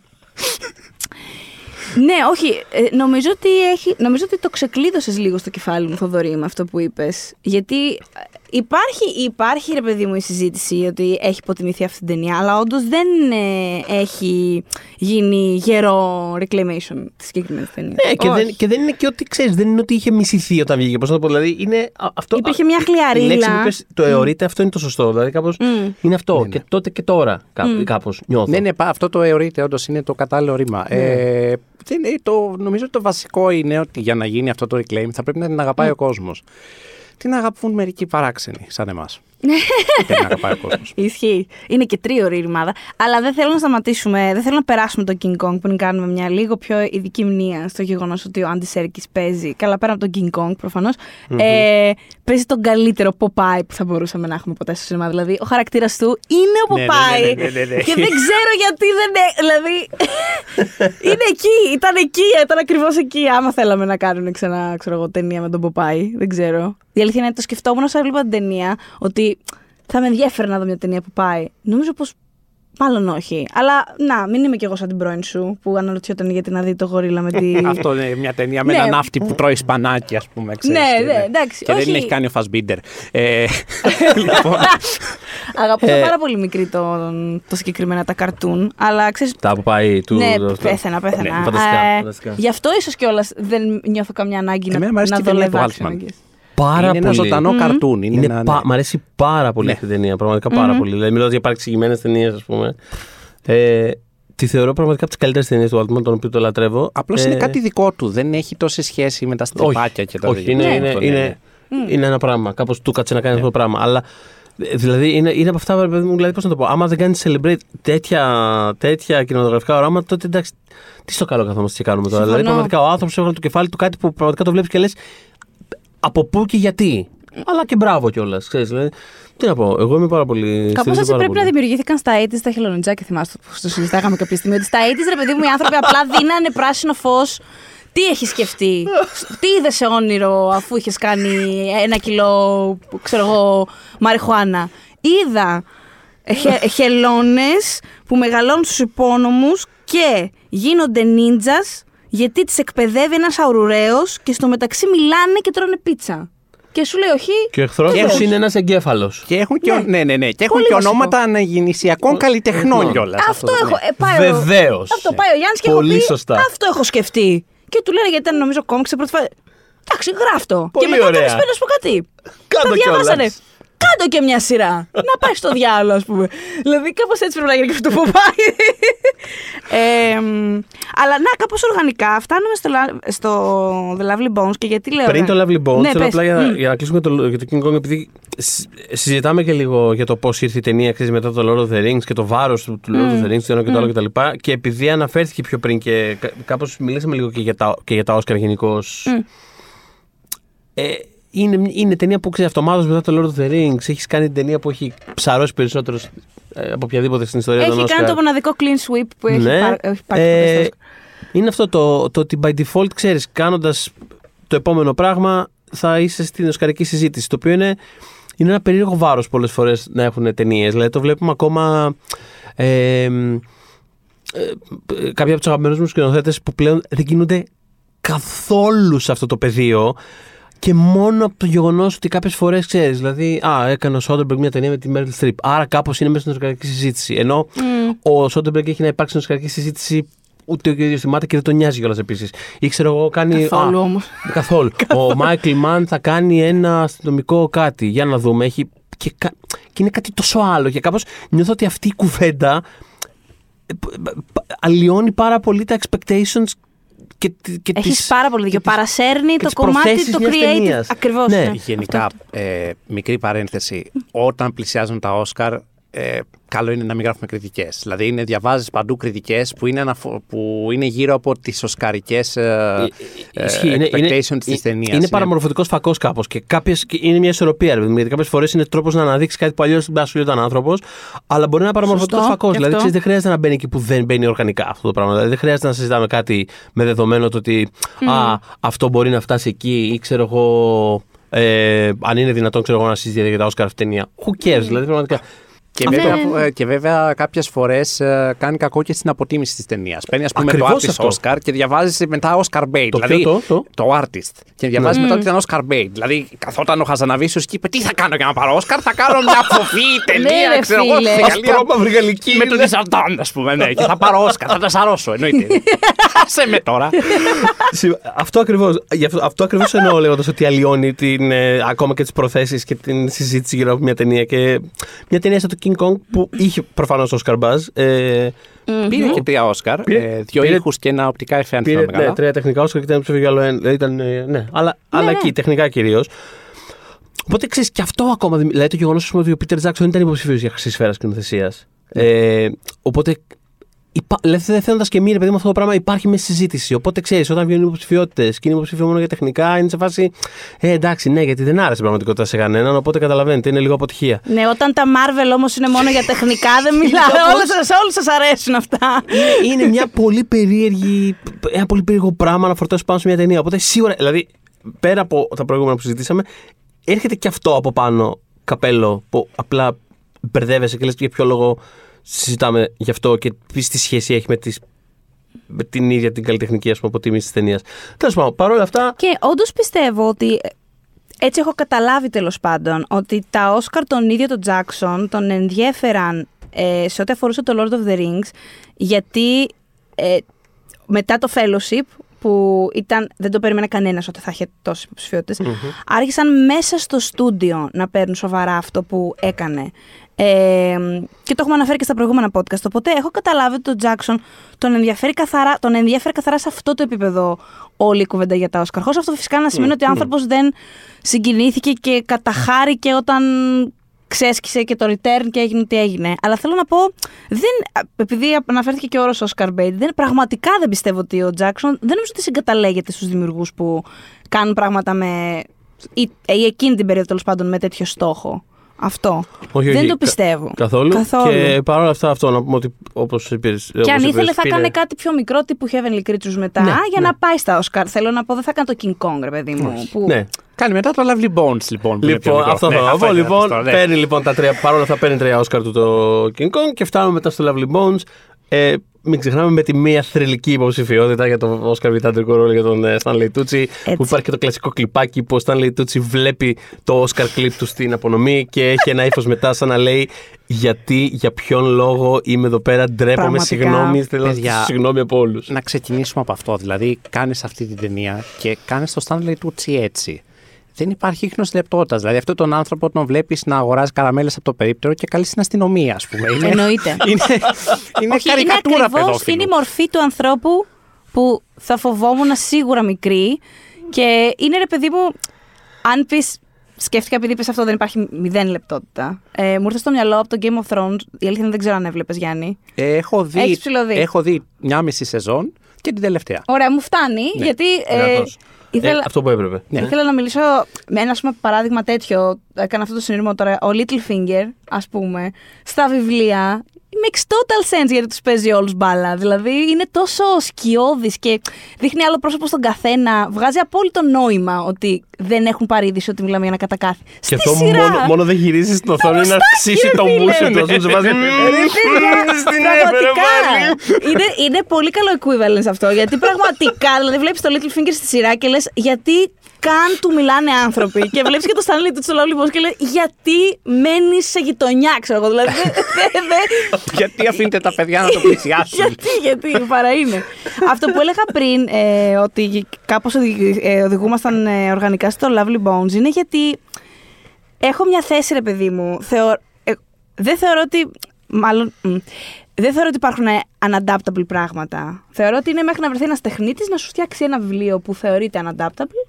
Ναι, όχι. ε, νομίζω, ότι έχει, νομίζω ότι το ξεκλείδωσες λίγο στο κεφάλι μου, Θοδωρή, με αυτό που είπες. Γιατί ε, υπάρχει, υπάρχει, ρε παιδί μου, η συζήτηση ότι έχει υποτιμηθεί αυτή την ταινία, αλλά όντως δεν ε, έχει γίνει γερό reclamation της συγκεκριμένης ταινίας. Ναι, και δεν, και δεν είναι και ότι ξέρεις, δεν είναι ότι είχε μισηθεί όταν βγήκε. Πώς να το πω, δηλαδή είναι α- αυτό. Υπήρχε α, μια Η χλιαρίλα. λέξη που είπες, το εωρείται, αυτό είναι το σωστό. Δηλαδή κάπως είναι αυτό. Και τότε και τώρα κάπως νιώθω. Ναι, ναι, πα- αυτό το εωρείται, όντως είναι το κατάλληλο ρήμα. Ε, δεν είναι το, νομίζω ότι το βασικό είναι ότι για να γίνει αυτό το reclaim θα πρέπει να την αγαπάει ο κόσμος. Την αγαπούν μερικοί παράξενοι, σαν εμάς. δεν την αγαπάει ο κόσμος. Ισχύει. Είναι και τρίωρη η ρημάδα. Αλλά δεν θέλω να σταματήσουμε, δεν θέλω να περάσουμε το King Kong πριν κάνουμε μια λίγο πιο ειδική μνήμα στο γεγονός ότι ο Άντι Σέρκη παίζει. Καλά, πέρα από τον King Kong προφανώς. Ε, παίζει τον καλύτερο Popeye που θα μπορούσαμε να έχουμε ποτέ στο σινεμά. Δηλαδή, ο χαρακτήρας του είναι ο Ναι, ναι, Popeye. ναι, ναι, ναι, ναι. Και δεν ξέρω γιατί δεν είναι. Δηλαδή. είναι εκεί, ήταν εκεί, ήταν ακριβώς εκεί. Άμα θέλαμε να κάνουν ξανά ξέρω εγώ, ταινία με τον Popeye. Δεν ξέρω. Η αλήθεια είναι ότι το σκεφτόμουν όσο έβλεπα την ταινία ότι θα με ενδιαφέρει να δω μια ταινία που πάει. Νομίζω πως μάλλον όχι. Αλλά να, μην είμαι κι εγώ σαν την πρώην σου που αναρωτιόταν γιατί να δει το γορίλα με τη. Αυτό είναι μια ταινία με Ναι. ένα ναύτη που τρώει σπανάκι, ας πούμε. Ξέρεις, Ναι, και, ναι, εντάξει, Και όχι. δεν έχει κάνει ο Φασμπίντερ. Ε, λοιπόν, Αγαπούσα Ε, πάρα πολύ μικρή το, το συγκεκριμένα τα καρτούν. Αλλά ξέρει. Τα που πάει του. Ναι, αυτό. πέθαινα, πέθαινα. Ναι, φανταστικά, Ε, φανταστικά. Γι' αυτό ίσως κιόλας δεν νιώθω καμιά ανάγκη να, Εμένα μου αρέσει να και η δω ταινία live του action. Altman. I guess. Πάρα είναι ένα πολύ. ζωντανό καρτούν. Είναι Είναι ένα, πα- ναι. Μ' αρέσει πάρα πολύ Ναι. αυτή η ταινία. Πραγματικά πάρα πολύ. Δηλαδή, μιλάω για παρεξηγημένες ταινίες, ας πούμε. Ε, τη θεωρώ πραγματικά από τις καλύτερες ταινίες του Altman, τον οποίο το λατρεύω. Απλώς Ε, είναι κάτι δικό του. Δεν έχει τόση σχέση με τα στρεπάκια και τα όχι, τέτοια. είναι, Ναι, είναι, αυτό είναι, είναι ένα πράγμα. Κάπως του κάτσε να κάνει αυτό το πράγμα. Αλλά ε, δηλαδή είναι, είναι από αυτά ρε παιδί μου, δηλαδή, πώς να το πω. Άμα δεν κάνει celebrate τέτοια, τέτοια κινηματογραφικά οράματα, τότε εντάξει, τι στο καλό καθόμαστε και κάνουμε τώρα. Συμφωνώ. Δηλαδή, πραγματικά ο άνθρωπος έβγαλε το κεφάλι του κάτι που πραγματικά το βλέπεις και λες από πού και γιατί. Αλλά και μπράβο κιόλας. Δηλαδή, τι να πω, εγώ είμαι πάρα πολύ. Κάπως στηρίζω έτσι πάρα πρέπει να πολύ. δημιουργήθηκαν στα 80s τα χελονιτζάκια. Θυμάστε που το συζητάγαμε κάποια στιγμή. Ότι στα 80s, ρε παιδί μου, οι άνθρωποι απλά δίνανε πράσινο φως Τι έχεις σκεφτεί, τι είδες σε όνειρο αφού είχες κάνει ένα κιλό, ξέρω εγώ, μαριχουάνα; Είδα χε, χελώνες που μεγαλώνουν στους υπόνομους και γίνονται νίντζας γιατί τις εκπαιδεύει ένας αουρουραίος και στο μεταξύ μιλάνε και τρώνε πίτσα. Και σου λέει όχι. Και ο εχθρό βεβαίως. του είναι ένας εγκέφαλος. Και έχουν και, Ναι. ο- ναι, ναι, ναι. Και έχουν Πολύ και βασικό. ονόματα αναγεννησιακών καλλιτεχνών κιόλας. Αυτό έχω. Ε, πάει ο- Βεβαίως. Αυτό πάει ο Γιάννης και έχω Πολύ πει, σωστά. Αυτό έχω σκεφτεί. Και του λένε γιατί ήταν νομίζω κόμιξ σε πρώτη φάση. Εντάξει, γράφτο. Πολύ και μετά ωραία. τους πει να σου πω κάτι. Κάντο Τα διαβάσανε. κιόλας. Κάντο και μια σειρά. να πάει στο διάλογο, ας πούμε. δηλαδή, κάπως έτσι πρέπει να γίνει και αυτό που πάει. ε, μ, αλλά να, κάπως οργανικά φτάνουμε στο, La- στο The Lovely Bones και γιατί λέω. Πριν ρε. το Lovely Bones, Ναι, θέλω πες. απλά για, Μμ. για να κλείσουμε το, για το King Kong, επειδή συ- συζητάμε και λίγο για το πώς ήρθε η ταινία ξέρεις, μετά το Lord of the Rings και το βάρος του, του Lord of the Rings, το ένα και το άλλο κτλ. Και, και επειδή αναφέρθηκε πιο πριν και κάπως μιλήσαμε λίγο και για τα, και για τα Oscar γενικώς. Ε, είναι, είναι ταινία που ξέρεις αυτομάτως μετά το Lord of the Rings. Έχεις κάνει την ταινία που έχει ψαρώσει περισσότερος ε, από οποιαδήποτε στην ιστορία των Έχει Oscar. κάνει το μοναδικό clean sweep που έχει, Ναι. πάρει, έχει πάρει Ε, ποτέ στο είναι αυτό το, το ότι by default ξέρεις κάνοντας το επόμενο πράγμα θα είσαι στην οσκαρική συζήτηση το οποίο είναι, είναι ένα περίεργο βάρος πολλές φορές να έχουν ταινίες. δηλαδή το βλέπουμε ακόμα ε, ε, κάποιοι από τους αγαπημένους μου σκηνοθέτες που πλέον δεν κινούνται καθόλου σε αυτό το πεδίο και μόνο από το γεγονός ότι κάποιες φορές ξέρεις, δηλαδή, Α, έκανε ο Σόντεμπεργκ μια ταινία με τη Μέριλ Στριπ. Άρα κάπως είναι μέσα στην οσκαρική συζήτηση. Ενώ ο Σόντεμπεργκ έχει να υπάρξει στην οσκαρική συζήτηση ούτε ο ίδιος θυμάται και δεν τον νοιάζει κιόλας επίσης. Ή ξέρω εγώ, κάνει. Καθόλου α, όμως. Καθόλου. ο Μάικλ Μαν θα κάνει ένα αστυνομικό κάτι. Για να δούμε. Έχει και, κα- και είναι κάτι τόσο άλλο. Και κάπως νιώθω ότι αυτή η κουβέντα ε, π- π- αλλοιώνει πάρα πολύ τα expectations και, τη- και Έχεις τις- πάρα πολύ και δίκιο. τις- Παρασέρνει και το τις κομμάτι προθέσεις το μιας creative. ταινίας. Ακριβώς. Ναι. Γενικά, ε, μικρή παρένθεση. Όταν πλησιάζουν τα Όσκαρ, ε, καλό είναι να μην γράφουμε κριτικές. Δηλαδή, είναι, διαβάζεις παντού κριτικές που, είναι αναφο- που είναι γύρω από τις οσκαρικές ε, ε, Ισχύει, είναι- expectations είναι, τη ταινίας. Είναι παραμορφωτικός φακός κάπως και, κάποιες, και είναι μια ισορροπία. ρε παιδί μου, Γιατί κάποιες φορές είναι τρόπος να αναδείξεις κάτι που αλλιώς δεν σου ήταν άνθρωπος, αλλά μπορεί να είναι παραμορφωτικός Σωστό, φακός. και Δηλαδή, αυτό. ξέρεις, δεν χρειάζεται να μπαίνει εκεί που δεν μπαίνει οργανικά αυτό το πράγμα. Δηλαδή, δεν χρειάζεται να συζητάμε κάτι με δεδομένο το ότι α, αυτό μπορεί να φτάσει εκεί ή ξέρω εγώ. Ε, αν είναι δυνατόν ξέρω εγώ, να συζητήσει για τα Όσκαρ αυτή η ταινία. Who cares, δηλαδή πραγματικά. Και Αυτό βέβαια, είναι- ε, και βέβαια κάποιες φορές ε, κάνει κακό και στην αποτίμηση της ταινίας. Παίρνει ας πούμε Ακριβώς το artist αυτό. Oscar και διαβάζεις μετά Oscar bait. Το δηλαδή, ποιο, το, το; artist. Και διαβάζεις μετά ότι ήταν Oscar bait. Δηλαδή καθόταν ο Χαζαναβίσιος και είπε τι θα κάνω για να πάρω Oscar, θα κάνω μια φοβή Ναι, ταινία, ρε, ξέρω εγώ, φίλε. στη Γαλλία. Ασπρόμαυρη γαλλική. Με τον Ισαρτάν, ας πούμε, ναι, και θα πάρω Oscar, θα τα σαρώσω, εννοείται. Άσε με τώρα. Συ- Αυτό ακριβώς αυτό, αυτό ακριβώς εννοώ λέγοντας ότι αλλοιώνει την, ε, ακόμα και τις προθέσεις και την συζήτηση γύρω από μια ταινία. Και μια ταινία σαν το King Kong που είχε προφανώς ο Oscar Buzz. Ε, Πήρε και τρία Oscar, Πήρε- ε, δύο πήρε- ήχους και ένα οπτικά εφέ, αν πήρε θυμάμαι ναι, καλά. τρία τεχνικά Oscar και ήταν ψήφιο για άλλο ένα. Δηλαδή ήταν, ε, ναι, αλλά, αλλά ναι. εκεί, τεχνικά κυρίως. Οπότε ξέρεις και αυτό ακόμα. δημι- Δηλαδή το γεγονός ότι ο Peter Jackson ήταν υποψήφιο για χρυσή σφαίρα σκηνοθεσίας. Ε, οπότε. Υπά, δηλαδή, θέλοντας και μία, ρε παιδί μου, αυτό το πράγμα υπάρχει μέσα στη συζήτηση. Οπότε ξέρεις, όταν βγαίνουν υποψηφιότητες και είναι υποψήφιο μόνο για τεχνικά, είναι σε φάση. Ε, εντάξει, ναι, γιατί δεν άρεσε η πραγματικότητα σε κανέναν. Οπότε καταλαβαίνετε, είναι λίγο αποτυχία. Ναι, όταν τα Marvel όμως είναι μόνο για τεχνικά, δεν μιλάω. Όλες σας, όλους σας αρέσουν αυτά. είναι, είναι μια πολύ περίεργη, ένα πολύ περίεργο πράγμα να φορτώσεις πάνω σε μια ταινία. Οπότε σίγουρα, δηλαδή, πέρα από τα προηγούμενα που συζητήσαμε, έρχεται και αυτό από πάνω καπέλο που απλά μπερδεύεσαι και λες για ποιο λόγο συζητάμε γι' αυτό και τι τι σχέση έχει με, τις, με την ίδια την καλλιτεχνική ας πούμε, αποτίμηση της ταινίας. Τέλος πάντων, παρόλα αυτά. Και όντως πιστεύω ότι. Έτσι έχω καταλάβει τέλος πάντων ότι τα Όσκαρ τον ίδιο τον Τζάξον τον ενδιέφεραν ε, σε ό,τι αφορούσε το Lord of the Rings γιατί ε, μετά το Fellowship που ήταν, δεν το περίμενε κανένας ότι θα είχε τόσες υποψηφιότητες, άρχισαν μέσα στο στούντιο να παίρνουν σοβαρά αυτό που έκανε. Ε, και το έχουμε αναφέρει και στα προηγούμενα podcast. Οπότε έχω καταλάβει ότι τον Τζάξον τον ενδιαφέρει καθαρά, τον ενδιαφέρει καθαρά σε αυτό το επίπεδο όλη η κουβέντα για τα Όσκαρ. Χωρίς αυτό φυσικά να σημαίνει ότι ο άνθρωπος δεν συγκινήθηκε και καταχάρηκε όταν ξέσκησε και το return και έγινε τι έγινε. Αλλά θέλω να πω, δεν, επειδή αναφέρθηκε και ο όρος Oscar Bait, δεν, πραγματικά δεν πιστεύω ότι ο Jackson δεν νομίζω ότι συγκαταλέγεται στους δημιουργούς που κάνουν πράγματα με. ή, ή εκείνη την περίοδο τέλος πάντων με τέτοιο στόχο. Αυτό. Όχι, Δεν όχι, το κα- πιστεύω. Καθόλου. Καθόλου. Και παρόλα αυτά, αυτό να πούμε ότι όπως είπε. Και αν ήθελε θα έκανε κάτι πιο μικρό τύπου Heavenly Creatures μετά Ναι, για ναι. να πάει στα Oscar. Θέλω να πω, δεν θα έκανε το King Kong, ρε παιδί μου. Που... Ναι. Κάνει μετά το Lovely Bones λοιπόν. που είναι πιο Λοιπόν, μικρό. αυτό Ναι, θα πω. είναι Λοιπόν, αυτό, ναι. παίρνει λοιπόν τα τρία. Παρόλα αυτά παίρνει τρία Όσκαρ του το King Kong και φτάνουμε μετά στο Lovely Bones. Ε, μην ξεχνάμε με τη μία θρηλυκή υποψηφιότητα για το Όσκαρ Βιτάντρικο ρόλο για τον ε, Stanley Tucci. Που υπάρχει και το κλασικό κλιπάκι που ο Stanley Tucci βλέπει το Όσκαρ κλιπ του στην απονομή και έχει ένα ύφος μετά σαν να λέει Γιατί, για ποιον λόγο είμαι εδώ πέρα, ντρέπομαι, Πραγματικά. συγγνώμη, θέλω να Παιδιά. ζητήσω συγγνώμη από όλους. Να ξεκινήσουμε από αυτό. Δηλαδή, κάνεις αυτή την ταινία και κάνεις το Stanley Tucci έτσι. Δεν υπάρχει ίχνος λεπτότητας. Δηλαδή, αυτόν τον άνθρωπο τον βλέπεις να αγοράζει καραμέλες από το περίπτερο και καλείς στην αστυνομία, ας πούμε. Είναι, Εννοείται. είναι, είναι Όχι, καρικατούρα είναι ακριβώς, παιδόφιλου. είναι η μορφή του ανθρώπου που θα φοβόμουν σίγουρα μικρή και είναι ρε παιδί μου, αν πει. Σκέφτηκα επειδή είπες αυτό, δεν υπάρχει μηδέν λεπτότητα. Ε, μου ήρθε στο μυαλό από το Game of Thrones. Η αλήθεια είναι δεν ξέρω αν έβλεπες Γιάννη. Ε, έχω, δει, Έχεις ψηλωδεί. έχω δει μια μισή σεζόν και την τελευταία. Ωραία, μου φτάνει γιατί. Ε, Δυνατός. ήθελα, Ε, αυτό που έπρεπε. Ναι. Ήθελα να μιλήσω με ένα ας πούμε, παράδειγμα τέτοιο. Έκανα αυτό το συνειρμό τώρα. Ο Littlefinger, ας πούμε, στα βιβλία. Makes total sense γιατί τους παίζει όλους μπάλα. Δηλαδή είναι τόσο σκιώδης και δείχνει άλλο πρόσωπο στον καθένα. Βγάζει απόλυτο νόημα ότι δεν έχουν πάρει είδηση ότι μιλάμε για ένα κατακάθι. Και Στη αυτό σειρά. μόνο, μόνο δεν γυρίζεις στην οθόνη να μουστάκι, αυξήσει ρε το φίλε. μουσι του. Ας πούμε, σε βάζει, Ρε παιδιά, Στην πραγματικά. έπαιρε πάλι. είναι, είναι πολύ καλό equivalence αυτό. Γιατί πραγματικά, δηλαδή βλέπεις το Littlefinger στη σειρά και λες, γιατί καν του μιλάνε άνθρωποι. και βλέπεις και το Stanley του στο Lovely Bones και λέει, γιατί μένεις σε γειτονιά, ξέρω εγώ. Δηλαδή, δεν- δεν- δεν- Γιατί αφήνετε τα παιδιά να το πλησιάσουν; γιατί, γιατί, παρά είναι. Αυτό που έλεγα πριν, ε, ότι κάπως οδηγούμασταν ε, οργανικά στο Lovely Bones, είναι γιατί έχω μια θέση, ρε παιδί μου. Θεω, ε, δεν θεωρώ ότι. Μάλλον. μ, δεν θεωρώ ότι υπάρχουν unadaptable πράγματα. Θεωρώ ότι είναι μέχρι να βρεθεί ένας τεχνίτης να σου φτιάξει ένα βιβλίο που θεωρείται unadaptable,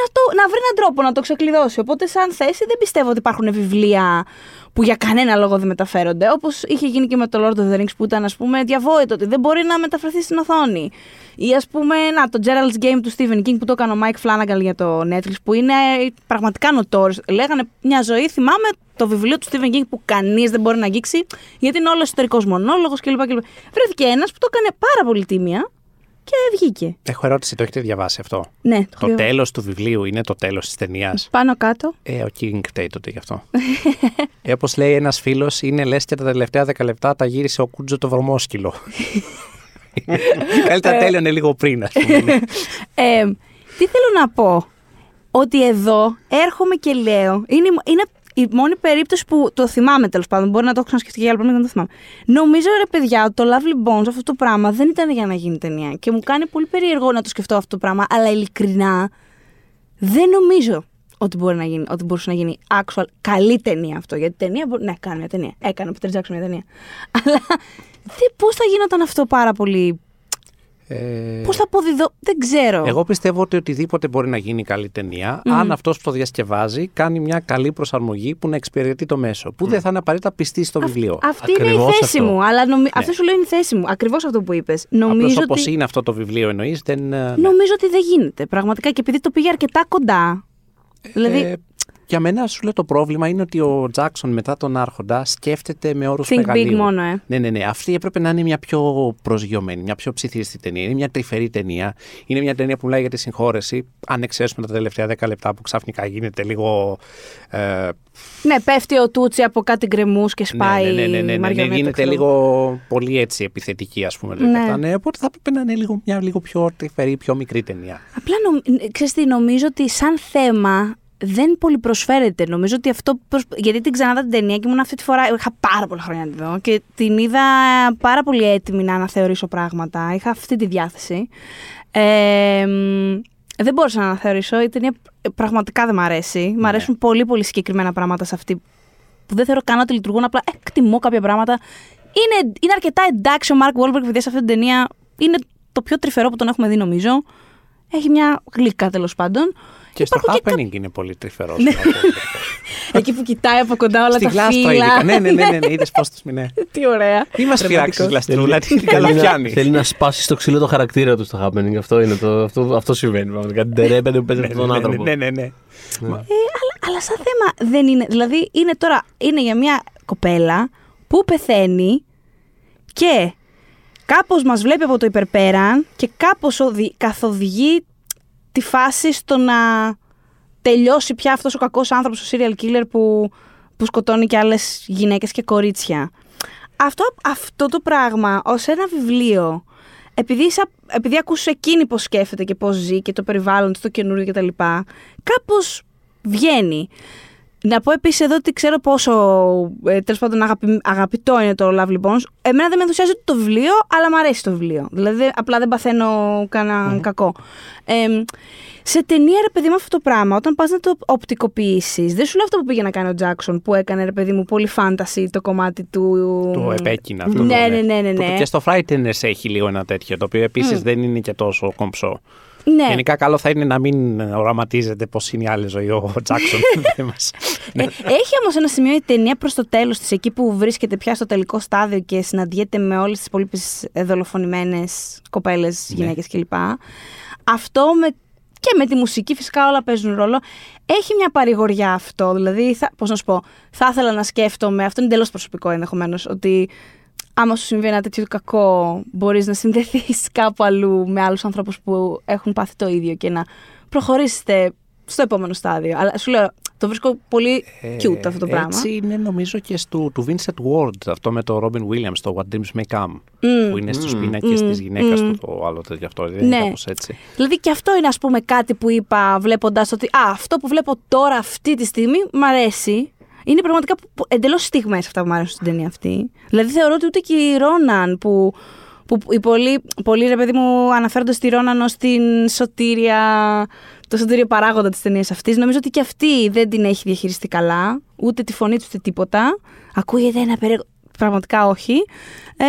να, το, να βρει έναν τρόπο να το ξεκλειδώσει. Οπότε, σαν θέση, δεν πιστεύω ότι υπάρχουν βιβλία που για κανένα λόγο δεν μεταφέρονται. Όπως είχε γίνει και με το Lord of the Rings που ήταν, ας πούμε, διαβόητο ότι δεν μπορεί να μεταφερθεί στην οθόνη. Ή, ας πούμε, να, το Gerald's Game του Stephen King που το έκανε ο Mike Flanagan για το Netflix, που είναι πραγματικά notorious. Λέγανε μια ζωή, θυμάμαι το βιβλίο του Stephen King που κανείς δεν μπορεί να αγγίξει, γιατί είναι όλος εσωτερικό μονόλογος κλπ. κλπ. Βρέθηκε ένας που το έκανε πάρα πολύ τίμια και βγήκε. Έχω ερώτηση, το έχετε διαβάσει αυτό; Ναι, το, Το λέω. τέλος του βιβλίου είναι το τέλος της ταινίας; Πάνω κάτω. Ε, ο King φταίει τότε γι' αυτό. ε, Όπως λέει ένας φίλος, είναι λες και τα τελευταία δέκα λεπτά τα γύρισε ο Κούτζο το βρωμόσκυλο. Καλύτερα τέλειωνε λίγο πριν, ας πούμε. ναι. Ε, τι θέλω να πω. Ότι εδώ έρχομαι και λέω. Είναι, η- είναι η μόνη περίπτωση που το θυμάμαι τέλος πάντων. Μπορεί να το έχω ξανασκεφτεί και για άλλο πράγμα, δεν το θυμάμαι. Νομίζω ρε παιδιά ότι το Lovely Bones αυτό το πράγμα δεν ήταν για να γίνει ταινία. Και μου κάνει πολύ περίεργο να το σκεφτώ αυτό το πράγμα. Αλλά ειλικρινά δεν νομίζω ότι, μπορεί να γίνει, ότι μπορούσε να γίνει actual καλή ταινία αυτό. Γιατί ταινία μπορεί. Ναι, κάνει μια ταινία. Έκανε ο Peter Jackson μια ταινία. Αλλά πώς θα γινόταν αυτό πάρα πολύ. Ε, Πώς θα αποδιδώ. Δεν ξέρω. Εγώ πιστεύω ότι οτιδήποτε μπορεί να γίνει καλή ταινία, αν αυτός που το διασκευάζει κάνει μια καλή προσαρμογή που να εξυπηρετεί το μέσο. Που δεν θα είναι απαραίτητα πιστή στο βιβλίο. Αυτή είναι η Ακριβώς θέση αυτό. μου. Αλλά νομι... αυτό σου λέω είναι η θέση μου. Ακριβώς αυτό που είπες. Νομίζω, Απλώς όπως ότι... είναι αυτό το βιβλίο εννοείς, δεν. ε, ναι. νομίζω ότι δεν γίνεται. Πραγματικά και επειδή το πήγε αρκετά κοντά. δηλαδή. Ε, για μένα σου λέω το πρόβλημα είναι ότι ο Τζάξον μετά τον Άρχοντα σκέφτεται με όρους Think big μεγαλείου. μόνο, ε. Ναι, ναι, ναι. Αυτή έπρεπε να είναι μια πιο προσγειωμένη, μια πιο ψιθυριστή ταινία. Είναι μια τρυφερή ταινία. Είναι μια ταινία που μιλάει για τη συγχώρεση. Αν εξαιρέσουμε τα τελευταία 10 λεπτά που ξαφνικά γίνεται λίγο. Ε, Ναι, πέφτει ο Τούτσι από κάτι γκρεμούς και σπάει. ναι, ναι, ναι, ναι, ναι, ναι, μαριονέτα, γίνεται ξέρω. λίγο πολύ έτσι επιθετική, ας πούμε. Ναι. Ναι. Αυτά, ναι, οπότε θα έπρεπε να είναι λίγο, μια λίγο πιο τρυφερή, πιο μικρή ταινία. Απλά νομ... ξέρεις τι, νομίζω ότι σαν θέμα δεν πολύ προσφέρεται. Νομίζω ότι αυτό. προσ- Γιατί την ξανάδα την ταινία και ήμουν αυτή τη φορά. Είχα πάρα πολλά χρόνια να τη δω και την είδα πάρα πολύ έτοιμη να αναθεωρήσω πράγματα. Είχα αυτή τη διάθεση. Ε, μ, δεν μπορούσα να αναθεωρήσω. Η ταινία πραγματικά δεν μ' αρέσει. Μ' αρέσουν πολύ πολύ συγκεκριμένα πράγματα σε αυτή που δεν θεωρώ καν ότι λειτουργούν. Απλά εκτιμώ κάποια πράγματα. Είναι, είναι αρκετά εντάξει ο Μάρκ Βόλμπεργκ, επειδή σε αυτή την ταινία είναι το πιο τρυφερό που τον έχουμε δει, νομίζω. Έχει μια γλυκά τέλος πάντων. Και στο Υπάρχουν και happening είναι πολύ τρυφερός. Εκεί που κοιτάει από κοντά όλα Στη τα γλάστρα φύλλα. ειδικά. Ναι, ναι, ναι, ναι, ναι. είδες πώς τους ναι. Τι ωραία. Μη μας φυράξει Πραγματικός. γλαστρούλα, τι Θέλει καλά να- πιάνει. Θέλει να σπάσει στο ξύλο το χαρακτήρα του στο happening. Αυτό, είναι το, αυτό, αυτό συμβαίνει. Πραγματικά την τερέπεται που παίζει αυτόν τον άνθρωπο. Ναι, ναι, ναι. Ε, αλλά, Αλλά σαν θέμα δεν είναι. Δηλαδή είναι τώρα είναι για μια κοπέλα που πεθαίνει και κάπως μας βλέπει από το υπερπέραν και κάπως οδη, καθοδηγεί τη φάση στο να τελειώσει πια αυτός ο κακός άνθρωπος, ο serial killer που, που σκοτώνει και άλλες γυναίκες και κορίτσια. Αυτό, αυτό το πράγμα ως ένα βιβλίο, επειδή, επειδή ακούς εκείνη πώς σκέφτεται και πώς ζει και το περιβάλλον του, το καινούριο κτλ. Κάπως βγαίνει. Να πω επίσης εδώ ότι ξέρω πόσο ε, τέλος πάντων αγαπη, αγαπητό είναι το Lovely Bones. Εμένα δεν με ενθουσιάζει το βιβλίο, αλλά μου αρέσει το βιβλίο. Δηλαδή, απλά δεν παθαίνω κανένα κακό. Ε, σε ταινία, ρε παιδί μου, αυτό το πράγμα, όταν πας να το οπτικοποιήσεις, δεν σου λέω αυτό που πήγε να κάνει ο Τζάξον, που έκανε, ρε παιδί μου, πολύ φάνταση το κομμάτι του. Το επέκεινα αυτό. Ναι, ναι, ναι. ναι, ναι. Και στο Frighteners έχει λίγο ένα τέτοιο, το οποίο επίσης mm. δεν είναι και τόσο κομψό. Ναι. Γενικά, καλό θα είναι να μην οραματίζετε πώ είναι η άλλη ζωή ο Τζάξον. ναι. Έχει όμως ένα σημείο η ταινία προς το τέλος της, εκεί που βρίσκεται πια στο τελικό στάδιο και συναντιέται με όλες τις υπόλοιπες δολοφονημένες κοπέλες, γυναίκες κλπ. Αυτό με και με τη μουσική φυσικά όλα παίζουν ρόλο. Έχει μια παρηγοριά αυτό. Δηλαδή, θα, πώς να σου πω, θα ήθελα να σκέφτομαι, αυτό είναι εντελώς προσωπικό ενδεχομένως, ότι άμα σου συμβεί ένα τέτοιο κακό, μπορείς να συνδεθείς κάπου αλλού με άλλους ανθρώπους που έχουν πάθει το ίδιο και να προχωρήσετε στο επόμενο στάδιο. Αλλά σου λέω, το βρίσκω πολύ ε, cute αυτό το πράγμα. Έτσι είναι νομίζω και στο, του Vincent Ward, αυτό με το Robin Williams, το What Dreams May Come, mm. που είναι στους mm. πίνακες mm. της γυναίκας mm. του το άλλο τέτοιο αυτό, δεν ναι. είναι κάπως έτσι. Δηλαδή και αυτό είναι ας πούμε κάτι που είπα βλέποντας ότι α, αυτό που βλέπω τώρα αυτή τη στιγμή μ' αρέσει. Είναι πραγματικά εντελώς στιγμές αυτά που μου αρέσουν στην ταινία αυτή. Δηλαδή θεωρώ ότι ούτε και η Ρόναν που, που οι πολλοί, πολλοί ρε παιδί μου αναφέρονται στη Ρόναν ως την σωτήρια, το σωτήριο παράγοντα της ταινίας αυτής. Νομίζω ότι και αυτή δεν την έχει διαχειριστεί καλά. Ούτε τη φωνή τους ούτε τίποτα. Ακούγεται ένα περίεργο. Πραγματικά όχι. Ε,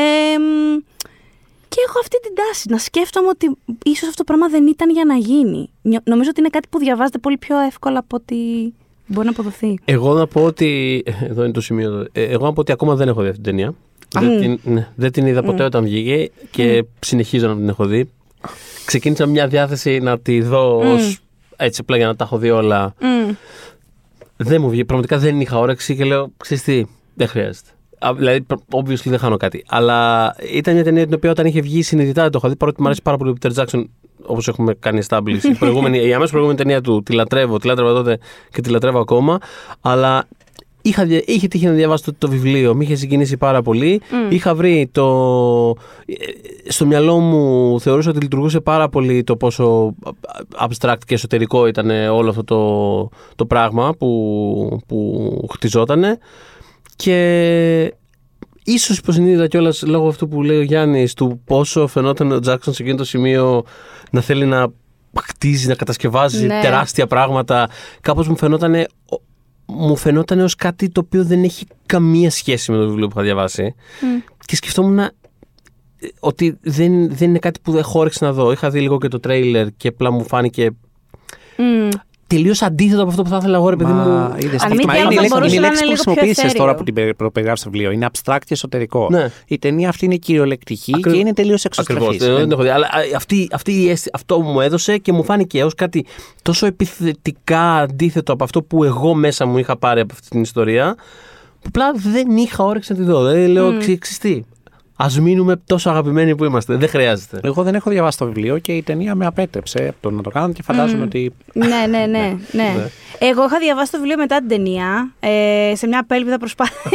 και έχω αυτή την τάση να σκέφτομαι ότι ίσως αυτό το πράγμα δεν ήταν για να γίνει. Νομίζω ότι είναι κάτι που διαβάζεται πολύ πιο εύκολα από ότι Μπορεί να αποδοθεί. Εγώ να πω ότι. Εδώ είναι το σημείο. Ε, εγώ να πω ότι ακόμα δεν έχω δει αυτή την ταινία. Δεν, την, ναι, δεν την είδα ποτέ όταν βγήκε και συνεχίζω να την έχω δει. Ξεκίνησα μια διάθεση να τη δω mm. ως, έτσι απλά για να τα έχω δει όλα. Δεν μου βγήκε. Πραγματικά δεν είχα όρεξη και λέω: Ξέρεις τι, δεν χρειάζεται. Δηλαδή, obviously δεν χάνω κάτι. Αλλά ήταν μια ταινία την οποία όταν είχε βγει συνειδητά δεν το είχα δει παρότι μου αρέσει πάρα πολύ ο Peter Jackson όπως έχουμε κάνει establish. η, προηγούμενη, η αμέσως προηγούμενη ταινία του τη λατρεύω, τη λάτρευα τότε και τη λατρεύω ακόμα. Αλλά είχα, είχε τύχει να διαβάσω το, το βιβλίο, με είχε συγκινήσει πάρα πολύ. Είχα βρει το. Στο μυαλό μου θεωρούσα ότι λειτουργούσε πάρα πολύ το πόσο abstract και εσωτερικό ήταν όλο αυτό το, το πράγμα που, που χτιζότανε. Και ίσως υποσυνείδητα κιόλας λόγω αυτού που λέει ο Γιάννης, του πόσο φαινόταν ο Τζάξον σε εκείνο το σημείο να θέλει να χτίζει, να κατασκευάζει ναι. τεράστια πράγματα. Κάπως μου φαινόταν. Μου φαινόταν ως κάτι το οποίο δεν έχει καμία σχέση με το βιβλίο που είχα διαβάσει. Και σκεφτόμουν ε, ότι δεν, δεν είναι κάτι που δεν χώρεξε να δω. Είχα δει λίγο και το τρέιλερ και απλά μου φάνηκε τελείως αντίθετο από αυτό που θα ήθελα εγώ, ρε παιδί μου. Είδες, Αν μα είναι η λέξη που χρησιμοποίησε τώρα που την περιγράφει στο βιβλίο. Είναι abstract και εσωτερικό. Ναι. Η ταινία αυτή είναι κυριολεκτική Ακρι... και είναι τελείως εξωστρεφής. δεν έχω δει. Αλλά αυτή, αυτή, αυτό μου έδωσε και μου φάνηκε ω κάτι τόσο επιθετικά αντίθετο από αυτό που εγώ μέσα μου είχα πάρει από αυτή την ιστορία. Που απλά δεν είχα όρεξη να τη δω. Δηλαδή λέω, mm. Τι, Α μείνουμε τόσο αγαπημένοι που είμαστε. Δεν χρειάζεται. Εγώ δεν έχω διαβάσει το βιβλίο και η ταινία με απέτρεψε από το να το κάνω και φαντάζομαι ότι. Ναι, ναι, ναι, ναι, ναι. Εγώ είχα διαβάσει το βιβλίο μετά την ταινία. Ε, σε μια απέλπιδα προσπάθεια.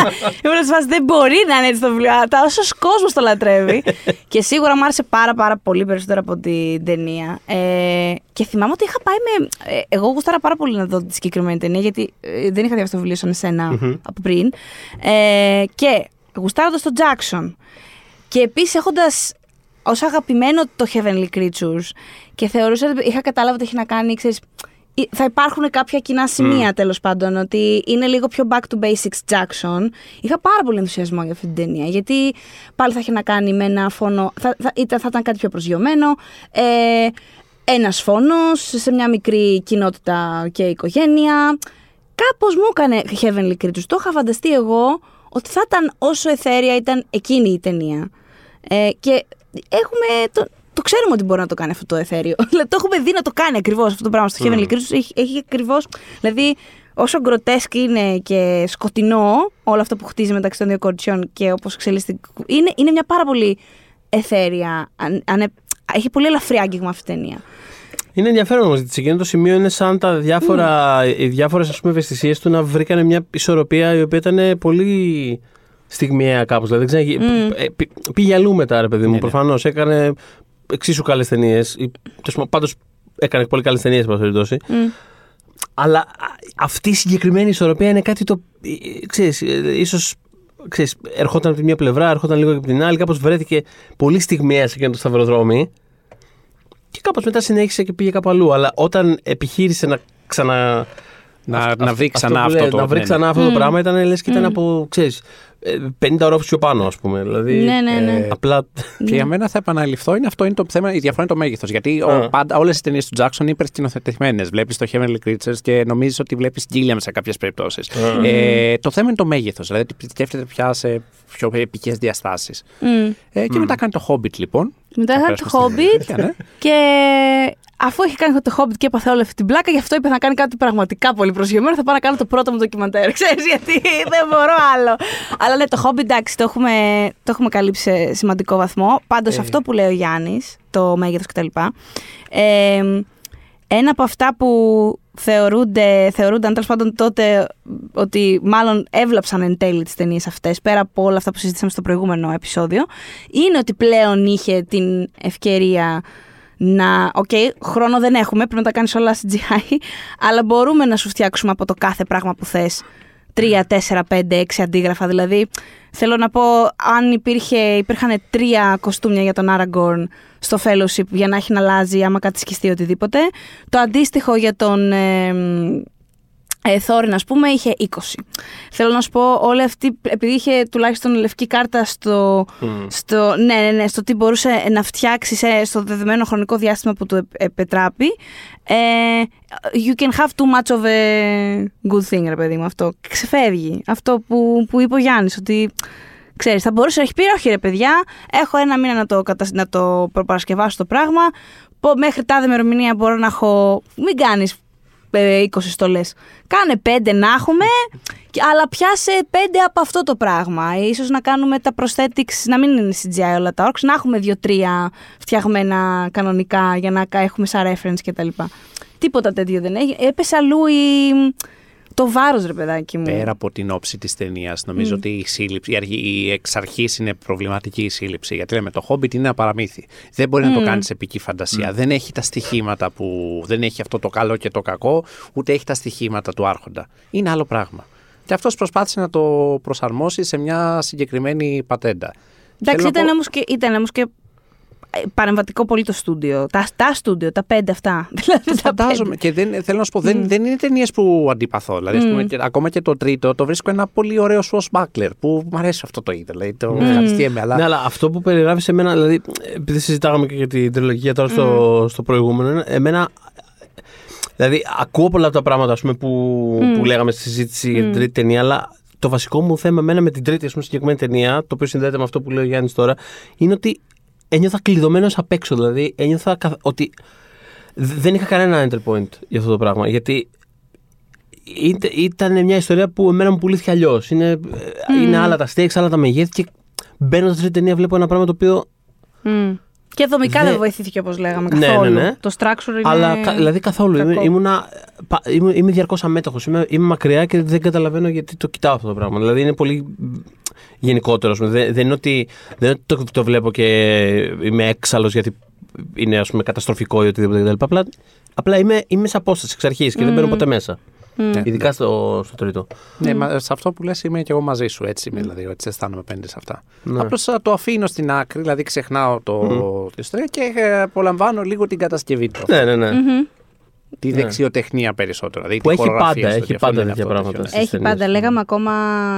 Ήμουν σε δεν μπορεί να είναι έτσι το βιβλίο. Όσος κόσμος το λατρεύει. και σίγουρα μου άρεσε πάρα, πάρα πολύ περισσότερο από την ταινία. Ε, και θυμάμαι ότι είχα πάει με. Ε, εγώ γούσταρα πάρα πολύ να δω τη συγκεκριμένη ταινία, γιατί ε, δεν είχα διαβάσει το βιβλίο σαν εσένα από πριν. Ε, και γουστάροντα τον Jackson. Και επίσης έχοντας ως αγαπημένο το Heavenly Creatures και θεωρούσα ότι είχα καταλάβει ότι έχει να κάνει, ξέρεις, θα υπάρχουν κάποια κοινά σημεία mm. τέλος πάντων. Ότι είναι λίγο πιο back to basics Jackson. Είχα πάρα πολύ ενθουσιασμό για αυτή την ταινία. Γιατί πάλι θα είχε να κάνει με ένα φόνο. Θα, θα, θα, θα ήταν κάτι πιο προσγειωμένο. Ε, ένας φόνος σε μια μικρή κοινότητα και οικογένεια. Κάπως μου έκανε Heavenly Creatures. Το είχα φανταστεί εγώ ότι θα ήταν όσο εθέρια ήταν εκείνη η ταινία. Ε, και έχουμε το, το ξέρουμε ότι μπορεί να το κάνει αυτό το εθέριο. Δηλαδή, το έχουμε δει να το κάνει ακριβώς αυτό το πράγμα στο Heavenly Creatures. Έχει, έχει ακριβώς. Δηλαδή, όσο γκροτέσκ είναι και σκοτεινό όλο αυτό που χτίζει μεταξύ των δύο κοριτσιών και όπως εξελίσσεται. Είναι, είναι μια πάρα πολύ αιθέρια. αν- ανε- έχει πολύ ελαφρύ άγγιγμα αυτή η ταινία. Είναι ενδιαφέρον όμως γιατί σε εκείνο το σημείο είναι σαν τα διάφορα, οι διάφορες ευαισθησίες του να βρήκανε μια ισορροπία η οποία ήταν πολύ στιγμιαία κάπως. Δηλαδή, δεν ξέρω, ε, πη- πήγε αλλού μετά, ρε παιδί μου. ναι. Προφανώς έκανε εξίσου καλές ταινίες. Πάντως έκανε πολύ καλές ταινίες, εν πάση περιπτώσει. Αλλά α, αυτή η συγκεκριμένη ισορροπία είναι κάτι το. ε, Ξέρεις, ε, ίσως ξέρεις, ερχόταν από τη μία πλευρά, ερχόταν λίγο και από την άλλη. Κάπως βρέθηκε πολύ στιγμιαία σε εκείνο το σταυροδρόμι. Και κάπως μετά συνέχισε και πήγε κάπου αλλού. Αλλά όταν επιχείρησε να ξανα. Να, αυ- να αυ- βρει ξανά που αυτό, λέει, το. Να βρει ναι, ξανά αυτό το πράγμα ήταν λες και ήταν από. Ξέρεις, ε, 50 ορόφου πιο πάνω, ας πούμε. Δηλαδή, Ναι, ναι, ναι. ε, απλά. Και για μένα θα επαναληφθώ, είναι αυτό είναι το θέμα, η διαφορά είναι το μέγεθος. Γιατί Α. όλες οι ταινίες του Jackson είναι υπερσκηνοθετημένε. Βλέπεις το Heavenly Creatures και νομίζεις ότι βλέπεις Gilliam σε κάποιες περιπτώσεις. Ε, το θέμα είναι το μέγεθος. Δηλαδή ότι σκέφτεται πια σε πιο επικές διαστάσεις. Μμ. Ε, και μετά κάνει το Hobbit λοιπόν. Μετά Θα έκανε το περάσουμε στην Hobbit τέτοια, ναι. και αφού έχει κάνει το Hobbit και έπαθε όλη αυτή την πλάκα, γι' αυτό είπε να κάνει κάτι πραγματικά πολύ προσγειωμένο. Θα πάω να κάνω το πρώτο μου ντοκιμαντέρ. Ξέρεις γιατί δεν μπορώ άλλο. Αλλά ναι, το Hobbit εντάξει, το έχουμε, το έχουμε καλύψει σε σημαντικό βαθμό. Πάντως Ε. αυτό που λέει ο Γιάννης, το μέγεθος κτλ. Ε, ένα από αυτά που θεωρούνται, θεωρούνταν τέλος πάντων τότε ότι μάλλον έβλαψαν εν τέλει τις ταινίες αυτές, πέρα από όλα αυτά που συζητήσαμε στο προηγούμενο επεισόδιο, είναι ότι πλέον είχε την ευκαιρία να. Οκ, χρόνο δεν έχουμε, πρέπει να τα κάνεις όλα CGI, αλλά μπορούμε να σου φτιάξουμε από το κάθε πράγμα που θες. 3, 4, 5, 6 αντίγραφα. Δηλαδή, θέλω να πω, αν υπήρχε, υπήρχαν τρία κοστούμια για τον Aragorn στο Fellowship για να έχει να αλλάζει άμα κάτι σκιστεί οτιδήποτε. Το αντίστοιχο για τον ε, ε, Θόριν, ας πούμε, είχε 20. Θέλω να σου πω, όλη αυτή, επειδή είχε τουλάχιστον λευκή κάρτα στο, στο, ναι, ναι, ναι, στο τι μπορούσε να φτιάξει σε- στο δεδομένο χρονικό διάστημα που του επ- επετράπει, ε, you can have too much of a good thing, ρε παιδί μου, αυτό. Ξεφεύγει. Αυτό που, που είπε ο Γιάννης, ότι Ξέρεις, θα μπορούσε να έχει πει, όχι ρε παιδιά, έχω ένα μήνα να το, κατασ... να το προπαρασκευάσω το πράγμα, πω, μέχρι τάδε ημερομηνία μπορώ να έχω, μην κάνεις ε, 20 στολές, κάνε 5 να έχουμε, και- αλλά πιάσε 5 από αυτό το πράγμα. Ίσως να κάνουμε τα prosthetics, να μην είναι CGI όλα τα orcs, να έχουμε 2-3 φτιαγμένα κανονικά για να κα- έχουμε σαν reference κτλ. Τίποτα τέτοιο δεν έχει. Έπεσε αλλού η... το βάρος ρε παιδάκι μου. Πέρα από την όψη της ταινίας, νομίζω ότι η σύλληψη, η, αργή, η εξ αρχής είναι προβληματική η σύλληψη. Γιατί λέμε το Hobbit είναι ένα παραμύθι. Δεν μπορεί να το κάνεις σε επική φαντασία. Δεν έχει τα στοιχήματα που. Δεν έχει αυτό το καλό και το κακό, ούτε έχει τα στοιχήματα του Άρχοντα. Είναι άλλο πράγμα. Και αυτός προσπάθησε να το προσαρμόσει σε μια συγκεκριμένη πατέντα. Εντάξει, Θέλω να ήταν πω- όμως και, ήταν όμως και ε, παρεμβατικό πολύ το στούντιο. Τα, τα στούντιο, τα πέντε αυτά. Δηλαδή, τα Φαντάζομαι. πέντε. Και δεν, θέλω να σου πω, δεν, δεν είναι ταινίες που αντιπαθώ. Δηλαδή, ας πούμε, και, ακόμα και το τρίτο το βρίσκω ένα πολύ ωραίο Swashbuckler που μου αρέσει αυτό το είδο. Δηλαδή, το ευχαριστιέμαι, αλλά. Ναι, αλλά αυτό που περιγράφεις σε μένα, δηλαδή, επειδή συζητάγαμε και για την τριλογία τώρα στο, στο προηγούμενο, είναι- εμένα. Δηλαδή, ακούω πολλά από τα πράγματα ας πούμε, που, που λέγαμε στη συζήτηση για την τρίτη ταινία, αλλά το βασικό μου θέμα εμένα με την τρίτη ας πούμε, συγκεκριμένη ταινία, το οποίο συνδέεται με αυτό που λέει ο Γιάννης τώρα, είναι ότι ένιωθα κλειδωμένος απ' έξω. Δηλαδή, ένιωθα καθ- ότι δ- δεν είχα κανένα entry point για αυτό το πράγμα. Γιατί είτε- ήταν μια ιστορία που εμένα μου πουλήθηκε αλλιώς. Είναι, είναι άλλα τα stakes, άλλα τα μεγέθη και μπαίνοντα στη τρίτη ταινία βλέπω ένα πράγμα το οποίο. Μμ. Και δομικά Δε- δεν βοηθήθηκε όπως λέγαμε Ναι, καθόλου. ναι, ναι. Το structure είναι Αλλά κα- δηλαδή καθόλου. Είμαι, κακό. ήμουνα, πα- είμαι, είμαι διαρκώς αμέτωχος. Είμαι, είμαι μακριά και δεν καταλαβαίνω γιατί το κοιτάω αυτό το πράγμα. Δηλαδή είναι πολύ γενικότερο. ας πούμε. Δεν, δεν είναι ότι, δεν είναι ότι το, το βλέπω και είμαι έξαλλος γιατί είναι ας πούμε, καταστροφικό ή οτιδήποτε κτλ. Απλά, απλά είμαι, είμαι σε απόσταση εξ αρχής και δεν μπαίνω ποτέ μέσα. Ειδικά στο, στο τρίτο. Ναι, μα σε αυτό που λες είμαι και εγώ μαζί σου. Έτσι είμαι, δηλαδή, έτσι αισθάνομαι πέντε σε αυτά. Ναι. Απλώς α, το αφήνω στην άκρη, δηλαδή ξεχνάω το, την ιστορία και ε, απολαμβάνω λίγο την κατασκευή του. Ναι, ναι, ναι. Τη δεξιοτεχνία περισσότερο. Δηλαδή, Που τη έχει χορογραφία πάντα, στο έχει διαφορά πάντα είναι τέτοια αυτό, πράγματα. τέτοιο. στις Έχει ταινίες. πάντα. Λέγαμε ακόμα,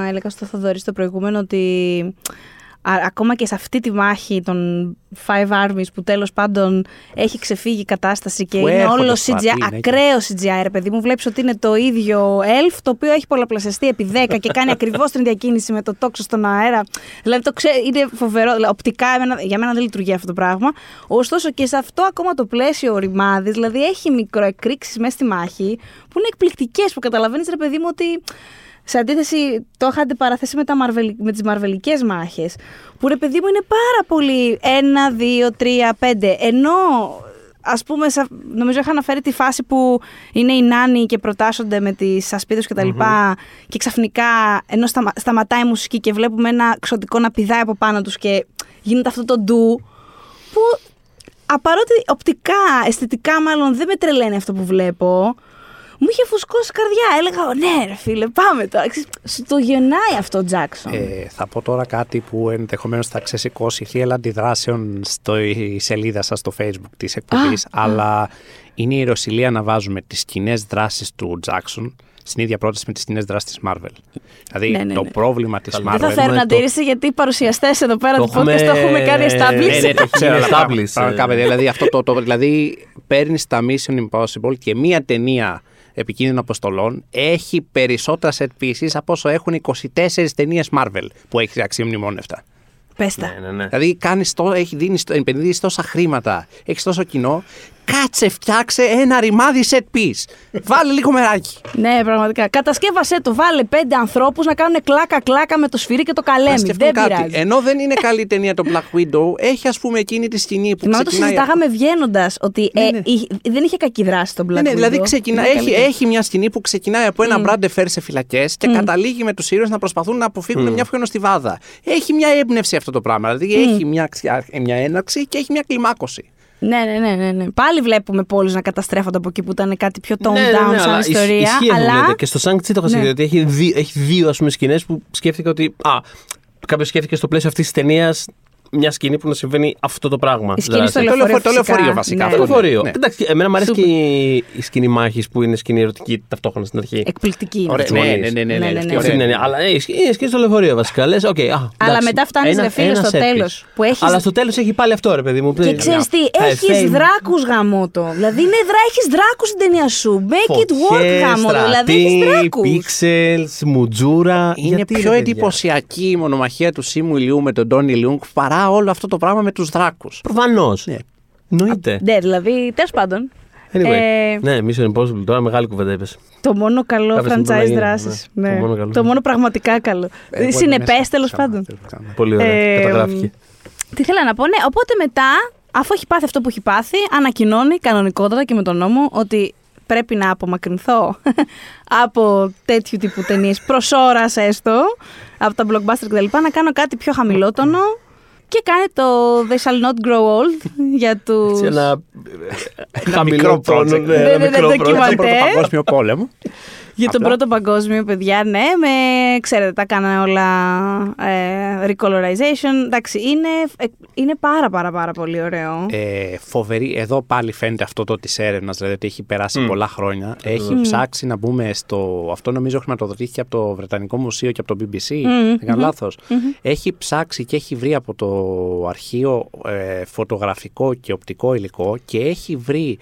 έλεγα στο Θοδωρή στο προηγούμενο ότι α- ακόμα και σε αυτή τη μάχη των Five Armies που τέλος πάντων έχει ξεφύγει η κατάσταση και Που είναι έρχονται όλο στο CGI, Αττίνα, και- ακραίο CGI ρε παιδί μου, βλέπεις ότι είναι το ίδιο elf το οποίο έχει πολλαπλασιαστεί επί 10 και κάνει ακριβώς την διακίνηση με το τόξο στον αέρα. Δηλαδή το ξέ, είναι φοβερό, δηλαδή, οπτικά εμένα- για μένα δεν λειτουργεί αυτό το πράγμα. Ωστόσο και σε αυτό ακόμα το πλαίσιο ο Ρημάδης, δηλαδή έχει μικροεκρήξεις μέσα στη μάχη που είναι εκπληκτικές που καταλαβαίνεις ρε παιδί μου ότι σε αντίθεση, το είχα αντιπαραθέσει με, τα μαρβελ, με τις μαρβελικές μάχες, που ρε παιδί μου είναι πάρα πολύ 1, 2, 3, 5, ενώ ας πούμε, σα- νομίζω είχα αναφέρει τη φάση που είναι οι νάνοι και προτάσσονται με τις ασπίδες και τα λοιπά και ξαφνικά, ενώ σταμα, σταματάει η μουσική και βλέπουμε ένα ξωτικό να πηδάει από πάνω τους και γίνεται αυτό το ντου, που απαρότι οπτικά, αισθητικά μάλλον δεν με τρελαίνει αυτό που βλέπω, μου είχε φουσκώσει η καρδιά. Έλεγα, ναι, ρε φίλε, πάμε τώρα. Ξέρεις, Σου το γεννάει αυτό ο Τζάξον. Ε, θα πω τώρα κάτι που ενδεχομένως θα ξεσηκώσει θύελα αντιδράσεων στη σελίδα σας στο facebook της εκπομπής. Αλλά είναι η ιεροσιλία να βάζουμε τις κοινές δράσεις του Jackson στην ίδια πρόταση με τις κοινές δράσεις της Marvel. Δηλαδή Ναι, ναι, το ναι. πρόβλημα της Καλά, Marvel. δεν θα φέρουν το- αντίρρηση γιατί οι παρουσιαστές εδώ πέρα Το του podcast το έχουμε- έχουμε κάνει establish. Ναι, ναι, το ξέρω. Είναι αλλά πραγμα- established, Πραγματικά, ε. παιδιά. Δηλαδή, αυτό το, το, δηλαδή παίρνεις τα Mission Impossible και μία ταινία επικίνδυνων αποστολών έχει περισσότερα set pieces από όσο έχουν 24 ταινίες Marvel που έχει αξιομνημόνευτα. Πες τα. Ναι, ναι, ναι. Δηλαδή, κάνεις το, έχει δίνεις, επενδύεις τόσα χρήματα, έχεις τόσο κοινό. Κάτσε, φτιάξε ένα ρημάδι set piece. Βάλε λίγο μεράκι. Ναι, πραγματικά. Κατασκεύασέ το. Βάλε πέντε ανθρώπους να κάνουν κλάκα-κλάκα με το σφυρί και το Να καλέμι. σκεφτούν Δεν κάτι. πειράζει. Ενώ δεν είναι καλή ταινία το Black Widow, έχει ας πούμε εκείνη τη σκηνή που Θυμάμαι το ξεκινάει. συζητάγαμε βγαίνοντας ότι Ναι, ε, ναι. είχε- δεν είχε κακή δράση το Black Ναι, ναι, Widow. δηλαδή ξεκινά, Ήταν έχει, καλύτερη. έχει μια σκηνή που ξεκινάει από ένα Brad Fair σε φυλακές και καταλήγει με τους ήρωες να προσπαθούν να αποφύγουν μια φιονοστιβάδα. Έχει μια έμπνευση αυτό το πράγμα. Δηλαδή έχει μια, ξια- μια έναρξη και έχει μια κλιμάκωση. Ναι, ναι, ναι, ναι, ναι. Πάλι βλέπουμε πόλεις να καταστρέφονται από εκεί που ήταν κάτι πιο toned Ναι, ναι, down ναι, σαν αλλά ισχύει ιστορία. αυτό που αλλά λέτε. Και στο Shang-Chi το είχα Ναι. σκεφτεί ότι έχει, δύ- έχει δύο ας πούμε, σκηνές που σκέφτηκα ότι. Α, κάποιος σκέφτηκε στο πλαίσιο αυτής της ταινίας μια σκηνή που να συμβαίνει αυτό το πράγμα. Η σκηνή στο Δηλαδή, Το λεωφορείο. λεωφορείο- το φυσικά. λεωφορείο βασικά, Ναι. αυτό Το λεωφορείο. Ναι. Εντάξει, εμένα μου αρέσει Σούπερ. και η, η σκηνή μάχης που είναι σκηνή ερωτική ταυτόχρονα στην αρχή. Εκπληκτική. είναι Ωραία, αυτή. ναι, γονείς. ναι, ναι, ναι, Ναι, ναι, ναι, αυτή ναι. Αυτή ωραία. είναι, αλλά ε, η σκηνή η σκηνή στο λεωφορείο βασικά. Λες, οκ, α, Αλλά εντάξει, μετά φτάνεις, ένα- ρε φίλε, ένας στο set piece. τέλος, που έχεις- Αλλά στο τέλος έχει πάλι αυτό, ρε παιδί μου. Και ξέρεις τι, Ε, έχεις fame. δράκους γαμότο. Δηλαδή, ναι, δρά, έχεις δράκους στην ταινία σου. Make it work Φωτιές, γαμότο. Δηλαδή, έχεις στρατή, δράκους. pixels, μουτζούρα. Είναι Γιατί, ρε πιο παιδιά; εντυπωσιακή η μονομαχία του Σίμου Ηλιού με τον Τόνι Λιούγκ παρά όλο αυτό το πράγμα με τους δράκους. Προφανώς. Ναι. Εννοείται. Ναι, δηλαδή, τέλος πάντων. Anyway. Ε, Ναι, Mission Impossible τώρα μεγάλη κουβέντα είπες. Το μόνο καλό Κάποια στιγμή πρέπει να franchise γίνει, δράσης. ναι. Ναι. Το μόνο καλό. Το μόνο πραγματικά καλό. Ε, Συνεπές, τέλος πάντων. Πολύ ωραία. Ε, Καταγράφηκε. Τι ήθελα να πω, ναι. Οπότε μετά, αφού έχει πάθει αυτό που έχει πάθει, ανακοινώνει κανονικότατα και με τον νόμο ότι πρέπει να απομακρυνθώ από τέτοιου τύπου ταινίες προς ώρα έστω, από τα blockbuster κτλ. Να κάνω κάτι πιο χαμηλότονο και κάνει το They shall not grow old για του. Έτσι ένα μικρό χαμηλό τόνο. project. ναι, Ναι, ένα ναι, ναι, μικρό ντοκιμαντέρ. project. Τον πρώτο παγκόσμιο πόλεμο. Για τον Απλά. πρώτο παγκόσμιο, παιδιά, ναι, με, ξέρετε, τα κάνανε όλα ε, recolorization. Εντάξει, είναι, ε, είναι πάρα πάρα πάρα πολύ ωραίο. Ε, φοβερή. Εδώ πάλι φαίνεται αυτό το της έρευνας, δηλαδή ότι έχει περάσει πολλά χρόνια. Έχει ψάξει να μπούμε στο. Αυτό νομίζω χρηματοδοτήθηκε από το Βρετανικό Μουσείο και από το BBC. Δεν κάνω λάθος. Έχει ψάξει και έχει βρει από το αρχείο ε, φωτογραφικό και οπτικό υλικό και έχει βρει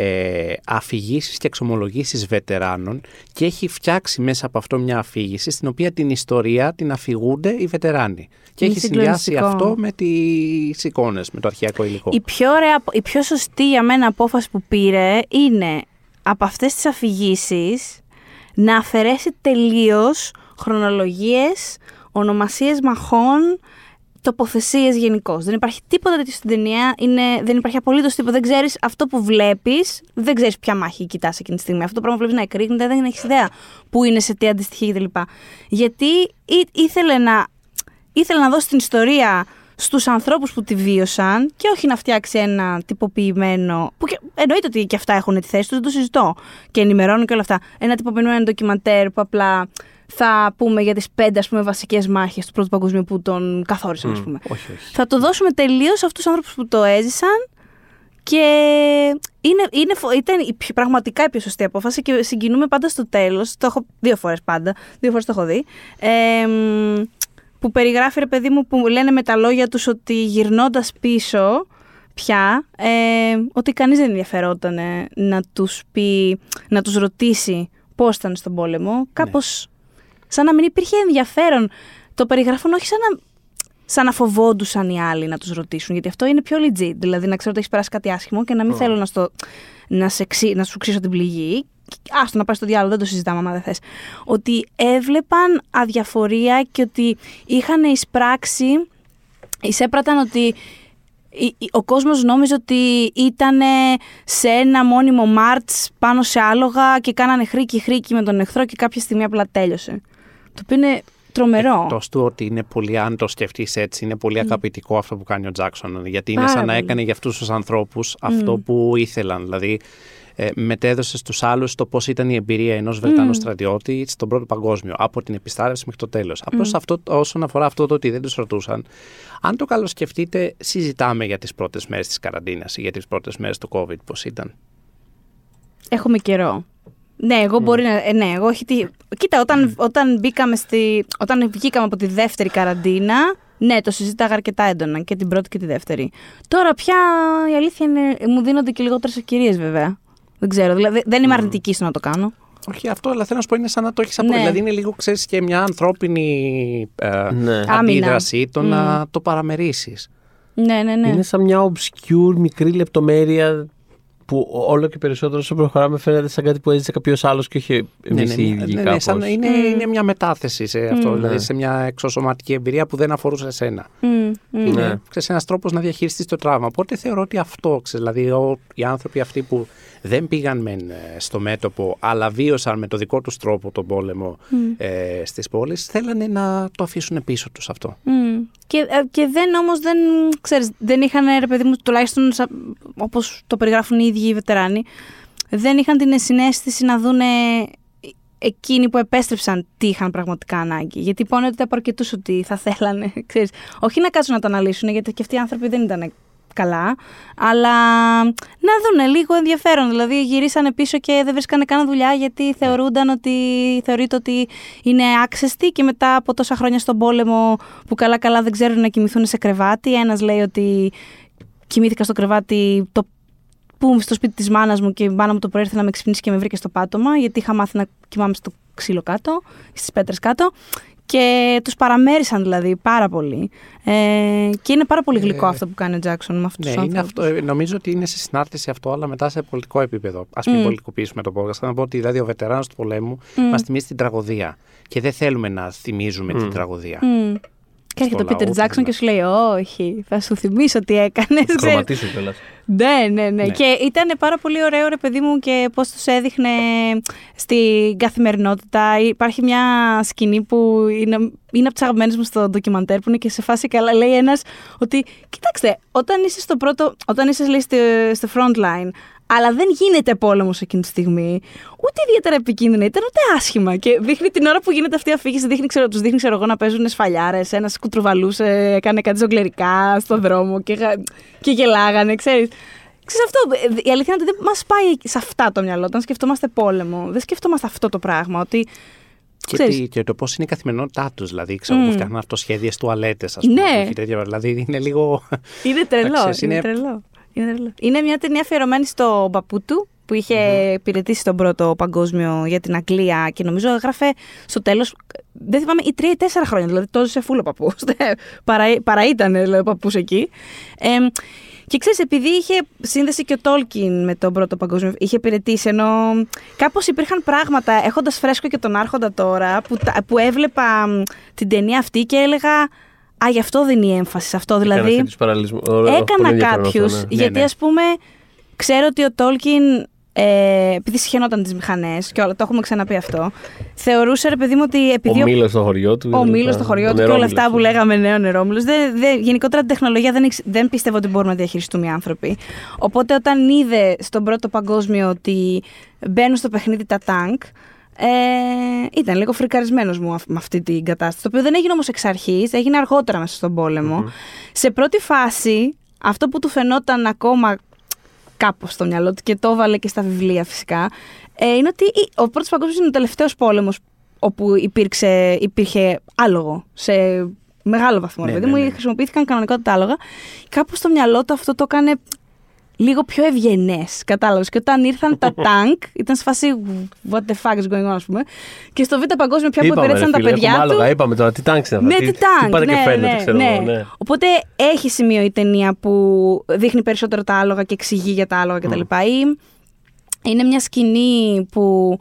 ε, αφηγήσεις και εξομολογήσεις βετεράνων και έχει φτιάξει μέσα από αυτό μια αφήγηση στην οποία την ιστορία την αφηγούνται οι βετεράνοι. Και Είναι έχει συνδυάσει συγκλονιστικό. αυτό με τις εικόνες, με το αρχαιακό υλικό. Η πιο, ωραία, η πιο σωστή για μένα απόφαση που πήρε είναι από αυτές τις αφηγήσεις να αφαιρέσει τελείως χρονολογίες, ονομασίες μαχών, τοποθεσίες γενικώ. Δεν υπάρχει τίποτα τέτοιο στην ταινία, είναι, δεν υπάρχει απολύτως τίποτα. Δεν ξέρεις αυτό που βλέπεις, δεν ξέρεις ποια μάχη κοιτάς εκείνη τη στιγμή. Αυτό το πράγμα που βλέπεις να εκρήγνεται, δεν έχεις ιδέα που είναι, σε τι αντιστοιχεί κτλ. Γιατί ή- ήθελε να ήθελε να δώσει την ιστορία στους ανθρώπους που τη βίωσαν και όχι να φτιάξει ένα τυποποιημένο. που και, εννοείται ότι και αυτά έχουν τη θέση τους, δεν το συζητώ. Και ενημερώνω και όλα αυτά. Ένα τυποποιημένο ντοκιμαντέρ που απλά θα πούμε για τις πέντε ας πούμε, βασικές μάχες του Πρώτου Παγκοσμίου που τον καθόρισαν, ας πούμε. όχι, όχι. Θα το δώσουμε τελείως σε αυτούς τους άνθρωπους που το έζησαν και είναι, είναι, φο- ήταν η πιο- πραγματικά η πιο σωστή απόφαση και συγκινούμε πάντα στο τέλος. Το έχω δύο φορές πάντα, δύο φορές το έχω δει. Ε, μ, που περιγράφει ρε παιδί μου που λένε με τα λόγια τους ότι γυρνώντας πίσω πια ε, ότι κανείς δεν ενδιαφερόταν να τους πει, να τους ρωτήσει πώς ήταν στον πόλεμο. Κάπως σαν να μην υπήρχε ενδιαφέρον. Το περιγράφουν όχι σαν να, σαν να φοβόντουσαν οι άλλοι να τους ρωτήσουν, γιατί αυτό είναι πιο legit. Δηλαδή να ξέρω ότι έχεις περάσει κάτι άσχημο και να μην θέλω να, στο, να, σε, ξύ- να σου ξύσω την πληγή. Άστο να πάει στο διάλογο, δεν το συζητάμε άμα δεν θες. Ότι έβλεπαν αδιαφορία και ότι είχαν εισπράξει, εισέπραταν ότι η- η- ο κόσμος νόμιζε ότι ήταν σε ένα μόνιμο μάρτς πάνω σε άλογα και κάνανε χρήκη χρήκη με τον εχθρό και κάποια στιγμή απλά τέλειωσε. Το οποίο είναι τρομερό. Εκτός του ότι είναι πολύ, αν το σκεφτείς έτσι, είναι πολύ αγαπητικό αυτό που κάνει ο Τζάξον. Γιατί είναι Πάρα σαν να πολύ. έκανε για αυτούς τους ανθρώπους αυτό που ήθελαν. Δηλαδή, ε, μετέδωσε στους άλλους το πώς ήταν η εμπειρία ενός Βρετανού στρατιώτη στον Πρώτο Παγκόσμιο, από την επιστράτευση μέχρι το τέλος. Απλώς αυτό, όσον αφορά αυτό το ότι δεν τους ρωτούσαν, αν το καλοσκεφτείτε, συζητάμε για τις πρώτες μέρες της καραντίνας ή για τις πρώτες μέρες του COVID, πώς ήταν. Έχουμε καιρό. Ναι, εγώ μπορεί να. ε, ναι, εγώ όχι τι. Κοίτα, όταν, όταν, μπήκαμε στη, όταν βγήκαμε από τη δεύτερη καραντίνα, ναι, το συζήταγα αρκετά έντονα και την πρώτη και τη δεύτερη. Τώρα πια η αλήθεια είναι. Μου δίνονται και λιγότερες ευκαιρίες, βέβαια. Δεν ξέρω. Δηλαδή, δεν είμαι αρνητική στο να το κάνω. Όχι αυτό, αλλά θέλω να σου πω είναι σαν να το έχεις από. Ναι. Δηλαδή είναι λίγο, ξέρεις, και μια ανθρώπινη ε, Ναι. αντίδραση το να το παραμερίσει. Ναι, ναι, ναι. Είναι σαν μια obscure μικρή λεπτομέρεια που όλο και περισσότερο όσο προχωράμε φαίνεται σαν κάτι που έζησε κάποιος άλλος και όχι εμείς οι ίδιοι ναι, ναι, κάπως. σαν, είναι, είναι μια μετάθεση σε αυτό, δηλαδή Ναι. σε μια εξωσωματική εμπειρία που δεν αφορούσε εσένα. Μμ, μμ. Είναι Ναι. ξέρεις, ένας τρόπος να διαχειριστείς το τραύμα. Οπότε θεωρώ ότι αυτό, ξέρεις, δηλαδή ο, οι άνθρωποι αυτοί που δεν πήγαν μεν ε, στο μέτωπο, αλλά βίωσαν με το δικό τους τρόπο τον πόλεμο ε, στις πόλεις, θέλανε να το αφήσουν πίσω τους αυτό. Μμ. Και, ε, και δεν όμως δεν, ξέρεις, δεν είχαν ρε παιδί μου τουλάχιστον σα- όπως το περιγράφουν οι ίδιοι οι βετεράνοι δεν είχαν την συνέστηση να δούνε εκείνοι που επέστρεψαν τι είχαν πραγματικά ανάγκη. Γιατί υπόνοιται από αρκετού ότι θα θέλανε, ξέρεις, όχι να κάτσουν να το αναλύσουν, γιατί και αυτοί οι άνθρωποι δεν ήταν καλά, αλλά να δούνε λίγο ενδιαφέρον. Δηλαδή γυρίσανε πίσω και δεν βρίσκανε καν δουλειά γιατί θεωρούνταν ότι, θεωρείται ότι είναι άξεστοι και μετά από τόσα χρόνια στον πόλεμο που καλά καλά δεν ξέρουν να κοιμηθούν σε κρεβάτι. Ένας λέει ότι κοιμήθηκα στο κρεβάτι το που στο σπίτι της μάνας μου και η μάνα μου το πρωί ήρθε να με ξυπνήσει και με βρήκε στο πάτωμα, γιατί είχα μάθει να κοιμάμαι στο ξύλο κάτω, στις πέτρες κάτω. Και τους παραμέρισαν δηλαδή πάρα πολύ. Ε, και είναι πάρα πολύ γλυκό αυτό που κάνει ο Τζάξον με αυτούς Ναι, τους είναι άνθρωπου. αυτό, ε, νομίζω ότι είναι σε συνάρτηση αυτό, αλλά μετά σε πολιτικό επίπεδο. Α μην πολιτικοποιήσουμε το podcast. Θέλω να πω ότι δηλαδή, ο βετεράνος του πολέμου μας θυμίζει την τραγωδία. Και δεν θέλουμε να θυμίζουμε την τραγωδία. Μμ. Και έρχεται ο λαό Πίτερ του, Τζάξον ναι. και σου λέει: Όχι, θα σου θυμίσω τι έκανες. Χρωματίσω κιόλας. Ναι, ναι, ναι, Ναι. Και ήταν πάρα πολύ ωραίο, ρε παιδί μου, και πώς τους έδειχνε στην καθημερινότητα. Υπάρχει μια σκηνή που είναι, είναι από τι αγαπημένε μου στο ντοκιμαντέρ, που είναι και σε φάση καλά. Λέει ένας ότι, κοιτάξτε, όταν είσαι στο πρώτο, όταν είσαι λέει, στο, στο front line, αλλά δεν γίνεται πόλεμο εκείνη τη στιγμή. Ούτε ιδιαίτερα επικίνδυνα ήταν, ούτε άσχημα. Και δείχνει την ώρα που γίνεται αυτή η αφήγηση, δείχνει, ξέρω, τους δείχνει ξέρω εγώ, να παίζουν σφαλιάρες. Ένας κουτρουβαλούσε, έκανε κάτι ζογκλερικά στον δρόμο και, γα- και γελάγανε, ξέρεις. Ξέρεις αυτό, ε, η αλήθεια είναι ότι δεν μας πάει σε αυτά το μυαλό. Όταν σκεφτόμαστε πόλεμο, δεν σκεφτόμαστε αυτό το πράγμα. Ότι. Και, ξέρεις, τι- και το πώς είναι η καθημερινότητά τους. Δηλαδή, ξέρω, που φτιάχνουν αυτοσχέδιες τουαλέτες, ας πούμε. Ναι. που έχει τέτοια- δηλαδή, είναι λίγο. Είναι τρελό. ξέρεις, είναι, είναι- τρελό. Είναι, τρελό. είναι μια ταινία αφιερωμένη στο παππού του που είχε υπηρετήσει τον πρώτο παγκόσμιο για την Αγγλία και νομίζω έγραφε στο τέλος. Δεν θυμάμαι, ή τρία ή τέσσερα χρόνια. Δηλαδή, τόσο σε φούλο παππούς. παρά, παρά ήταν δηλαδή, ο παππούς εκεί. Ε, και ξέρεις, επειδή είχε σύνδεση και ο Τόλκιν με τον πρώτο παγκόσμιο, είχε υπηρετήσει, ενώ κάπως υπήρχαν πράγματα, έχοντας φρέσκο και τον Άρχοντα τώρα, που, τα- που έβλεπα μ, την ταινία αυτή και έλεγα. Α, γι' αυτό δίνει έμφαση σε αυτό. Δηλαδή, έκανα κάποιους. ναι. Γιατί, ναι. ας πούμε, ξέρω ότι ο Τόλκιν, ε, επειδή συχαινόταν τις μηχανές και όλα, το έχουμε ξαναπεί αυτό, θεωρούσε, ρε παιδί μου, ότι επειδή. Ο Μήλο στο χωριό του. Ο κτλ. Μήλο στο χωριό Ο του και όλα νερόμυλος αυτά του. που λέγαμε νέο νερόμυλο. Δεν, δεν, γενικότερα την τεχνολογία δεν, εξ- δεν πίστευω ότι μπορούμε να διαχειριστούμε οι άνθρωποι. Οπότε όταν είδε στον πρώτο παγκόσμιο ότι μπαίνουν στο παιχνίδι τα τάγκ, ε, ήταν λίγο φρικαρισμένος μου αυ- με αυτή την κατάσταση. Το οποίο δεν έγινε όμως εξ αρχής, έγινε αργότερα μέσα στον πολεμο Σε πρώτη φάση, αυτό που του φαινόταν ακόμα κάπως στο μυαλό του και το έβαλε και στα βιβλία φυσικά, ε, είναι ότι η- ο πρώτος παγκόσμιος είναι ο τελευταίος πόλεμος όπου υπήρξε, υπήρχε άλογο σε μεγάλο βαθμό. Ναι, Ναι, ναι, μου ναι. χρησιμοποιήθηκαν κανονικά τα άλογα. Κάπου στο μυαλό του αυτό το έκανε λίγο πιο ευγενές. Κατάλαβες. Και όταν ήρθαν τα τάγκ, ήταν σε φάση what the fuck is going on, ας πούμε. Και στο Β' Παγκόσμιο πια που Είπαμε, υπηρέτησαν ρε τα φίλε, παιδιά έχουμε του. άλογα, είπαμε τώρα τι τάγκ είναι αυτά. Ναι, τι τάγκ. πάνε ναι, και φαίνεται, ναι, ξέρω ναι. εγώ. Ναι. Οπότε έχει σημείο η ταινία που δείχνει περισσότερο τα άλογα και εξηγεί για τα άλογα κτλ. Ή είναι μια σκηνή που.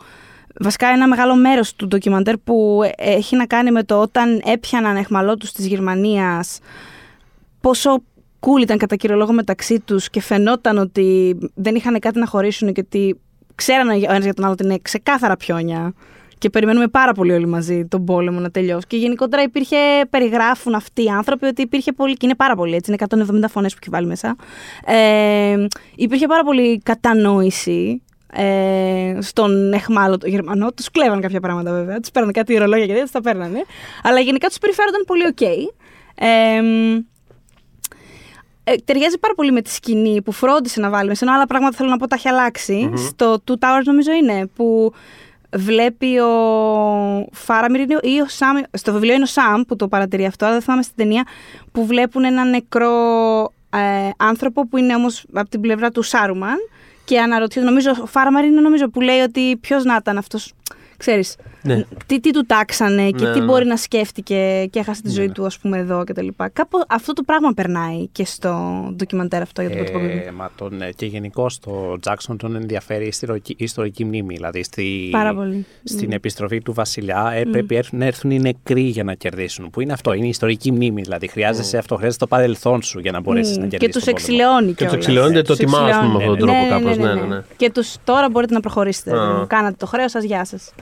Βασικά ένα μεγάλο μέρος του ντοκιμαντέρ που έχει να κάνει με το όταν έπιαναν εχμαλώτους της Γερμανίας πόσο cool ήταν κατά κύριο λόγο μεταξύ τους και φαινόταν ότι δεν είχαν κάτι να χωρίσουν και ότι ξέρανε ο ένας για τον άλλο ότι είναι ξεκάθαρα πιόνια και περιμένουμε πάρα πολύ όλοι μαζί τον πόλεμο να τελειώσει. Και γενικότερα υπήρχε, περιγράφουν αυτοί οι άνθρωποι ότι υπήρχε πολύ, και είναι πάρα πολύ έτσι, είναι 170 φωνές που έχει βάλει μέσα. Ε, υπήρχε πάρα πολύ κατανόηση ε, στον αιχμάλωτο Γερμανό. Τους κλέβαν κάποια πράγματα βέβαια. Τους παίρνανε κάτι ρολόγια και δεν τα παίρνανε. Αλλά γενικά τους συμπεριφέρονταν πολύ οκ. Ε, ε, ταιριάζει πάρα πολύ με τη σκηνή που φρόντισε να βάλει μέσα. Ενώ άλλα πράγματα θέλω να πω τα έχει αλλάξει. Στο Two Towers νομίζω είναι που βλέπει ο Φάραμιρ είναι ο- ή ο Σάμ. Στο βιβλίο είναι ο Σάμ που το παρατηρεί αυτό, αλλά δεν θυμάμαι στην ταινία που βλέπουν έναν νεκρό ε, άνθρωπο που είναι όμως από την πλευρά του Σάρουμαν και αναρωτιούνται, νομίζω, ο Φάραμαρ είναι νομίζω που λέει ότι ποιος να ήταν αυτός. Ξέρεις, Ναι. τι, τι του τάξανε και Ναι, τι ναι. μπορεί να σκέφτηκε και έχασε τη ζωή του, ας πούμε, εδώ κτλ. Κάπου αυτό το πράγμα περνάει και στο ντοκιμαντέρ αυτό για τον Πρώτο Παγκόσμιο. Ε, μα τον, ε, και γενικώ το Jackson τον ενδιαφέρει η ιστορική, η ιστορική μνήμη. Δηλαδή στη, Πάρα πολύ. στην Mm. επιστροφή του βασιλιά ε, πρέπει έρθουν- να έρθουν οι νεκροί για να κερδίσουν. Που είναι αυτό, είναι η ιστορική μνήμη. Δηλαδή χρειάζεσαι αυτό, χρειάζεται το παρελθόν σου για να μπορέσεις Μμ, να και κερδίσεις. τους εξηλαιώνει Και τους κιόλας. εξηλαιώνεται το Τους τιμά, ας πούμε, με αυτόν τον εξηλαιώνει. τρόπο Ναι, κάπως. ναι, Ναι, ναι, ναι. Και τους τώρα μπορείτε να προχωρήσετε. Α. Κάνατε το χρέος σας, γεια σας.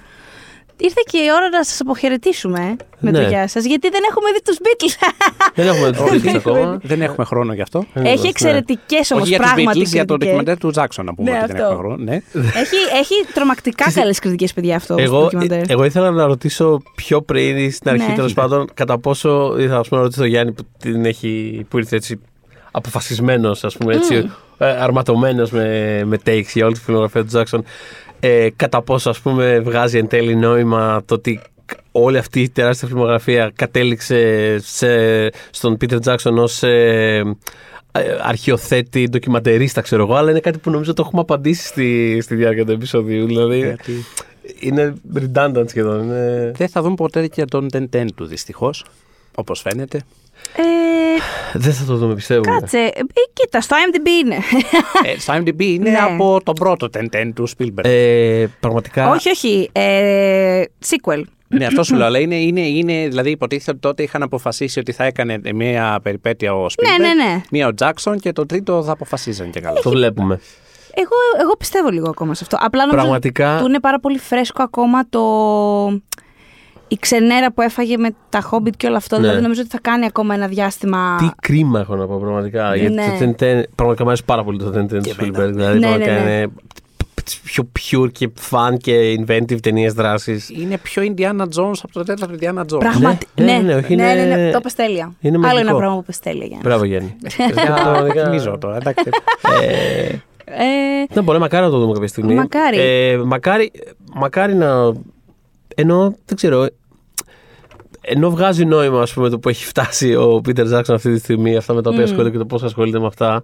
Ήρθε και η ώρα να σας αποχαιρετήσουμε ε, με το Ναι. γεια σας, γιατί δεν έχουμε δει τους Beatles. Δεν έχουμε τους Beatles ακόμα. Δεν έχουμε χρόνο γι' αυτό. Δεν Έχει είμαστε, ναι. εξαιρετικές όμως Όχι για τους πράγματι Beatles, για το κριτικές. ντοκιμαντέρ του Jackson να πούμε Ναι, ότι δεν αυτό. έχουμε χρόνο. Ναι. έχει, έχει τρομακτικά καλές κριτικές παιδιά αυτό το Εγώ, ντοκιμαντέρ. εγώ ήθελα να ρωτήσω πιο πριν στην αρχή Ναι. τέλος πάντων κατά πόσο. ήθελα ας πούμε, να ρωτήσω τον Γιάννη που, την έχει, που ήρθε έτσι αποφασισμένος, ας πούμε έτσι, ε, αρματωμένος με, με takes για όλη τη φιλογραφία του Jackson. Ε, κατά πόσο ας πούμε βγάζει εν τέλει νόημα το ότι όλη αυτή η τεράστια φιλμογραφία κατέληξε σε, στον Peter Jackson ως ε, ε, αρχιοθέτη, ντοκιματερίστα ξέρω εγώ, αλλά είναι κάτι που νομίζω το έχουμε απαντήσει στη, στη διάρκεια του επεισοδίου. Δηλαδή Γιατί; είναι redundant σχεδόν. Είναι... δεν θα δούμε ποτέ και τον Τεντέν του δυστυχώς. Όπως φαίνεται. Ε, Δεν θα το δούμε, πιστεύω. κάτσε, ε, κοίτα, στο IMDb είναι. ε, στο IMDb είναι Ναι. από τον πρώτο Τεντέν του Spielberg. Ε, πραγματικά. όχι, όχι, ε, sequel. Ναι, αυτό σου λέω. Αλλά είναι, είναι, είναι, δηλαδή υποτίθεται ότι τότε είχαν αποφασίσει ότι θα έκανε μια περιπέτεια ο Spielberg, Ναι, ναι, ναι. μία ο Jackson και το τρίτο θα αποφασίζαν και καλά. Το βλέπουμε. Εγώ, εγώ πιστεύω λίγο ακόμα σε αυτό. Απλά νομίζω Πραγματικά- του είναι πάρα πολύ φρέσκο ακόμα το... η ξενέρα που έφαγε με τα Hobbit και όλο αυτό. Ναι. Δηλαδή νομίζω ότι θα κάνει ακόμα ένα διάστημα. Τι κρίμα έχω να πω πραγματικά. Γιατί Ναι. το Tintin, πραγματικά μου αρέσει πάρα πολύ το Tintin του εμένα. Spielberg. Δηλαδή, Ναι, πραγματικά ναι, ναι. είναι τις πιο pure και fun και inventive ταινίες δράσης. Είναι πιο Indiana Jones από το τέταρτο Indiana Jones. Πραγματι... Ναι, Ναι, ναι, ναι, ναι, όχι, ναι, είναι- ναι, ναι, το πες τέλεια. είναι Άλλο μαγικό. ένα πράγμα που πες τέλεια, Γιάννη. Μπράβο, Γιάννη. Για θυμίζω τώρα. Εντάξει. Ε, Ε, Ναι, μπορεί μακάρι να το δούμε κάποια στιγμή. Μακάρι. Ε, μακάρι, μακάρι να. Ενώ δεν ξέρω. Ενώ βγάζει νόημα ας πούμε, το που έχει φτάσει ο Πίτερ Τζάξον αυτή τη στιγμή, αυτά με τα οποία Mm. ασχολείται και το πώς ασχολείται με αυτά.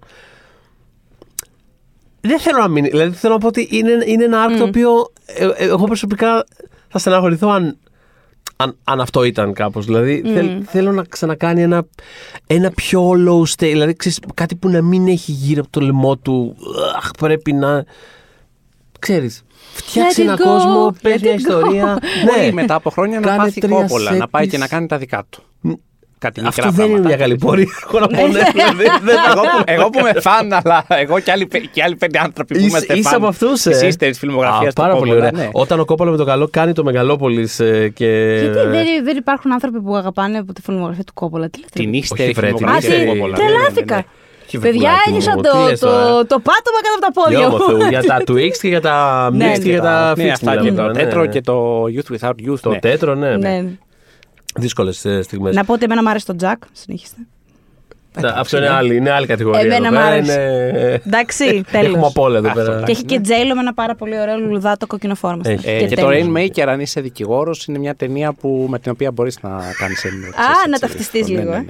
Δεν θέλω να μείνει. Δηλαδή θέλω να πω ότι είναι, είναι ένα arc το οποίο ε, ε, εγώ προσωπικά θα στεναχωρηθώ αν, αν, αν αυτό ήταν κάπως. Δηλαδή θέλ- θέλω να ξανακάνει ένα, ένα πιο low state. Δηλαδή ξέρεις, κάτι που να μην έχει γύρω από το λαιμό του. Αχ, πρέπει να. Ξέρεις, φτιάξει Let it ένα go, κόσμο, πες let μια it go. ιστορία. Μπορεί μετά από χρόνια να Ναι. Κάνε πάθει τρία κόπολα, να πάει set και να piece. κάνει τα δικά του. Κάτι μικρά Αυτό δεν είναι πράγματα. μια καλή πορεία. Έχω να πω, ναι, δηλαδή, δεν θα- εγώ, που, εγώ που είμαι φαν, αλλά εγώ και άλλοι, παι- και άλλοι πέντε άνθρωποι που Είσαι- είμαστε είσαι φαν από αυτούς, της ε. ύστερης φιλμογραφίας Α, του Πάρα πολύ Κόπολα, ωραία. ναι. Όταν ο Κόπολα με το καλό κάνει το Μεγαλόπολης και. γιατί δεν, δεν υπάρχουν άνθρωποι που αγαπάνε από τη φιλμογραφία του Κόπολα. Τι λέτε; Την ύστερη βρε, την φιλμογραφία ύστερη. του Κόπολα. ναι, ναι, ναι, ναι. Τρελάθηκα. Τι Παιδιά, βουλάκι μου, ένιωσα τι το, λες το, τώρα. το πάτωμα κάτω από τα πόδια Γεια μου. μου Θεού, για τα Twix και για τα Ναι, Mixed και για τα Ναι, Fixed. αυτά και μιλάμε το τώρα, τέτρο ναι. και το Youth Without Youth. Το ναι. τέτρο, ναι. Ναι. Δύσκολες στιγμές. Να πω ότι εμένα μου άρεσε το Jack. Συνεχίστε. Ναι, Αυτό είναι άλλη, είναι άλλη κατηγορία. Εμένα εδώ μ' πέρα. άρεσε. Είναι- Εντάξει, τέλος. Έχουμε απ' όλα εδώ Αυτό, πέρα. Και έχει και Τζέιλο με ένα πάρα πολύ ωραίο λουλουδάτο κόκκινο φόρμα. Έχει. Ε, και το τέλος. Rainmaker, αν είσαι δικηγόρος, είναι μια ταινία που, με την οποία μπορείς να κάνεις έννοια. Α, να ταυτιστείς λίγο,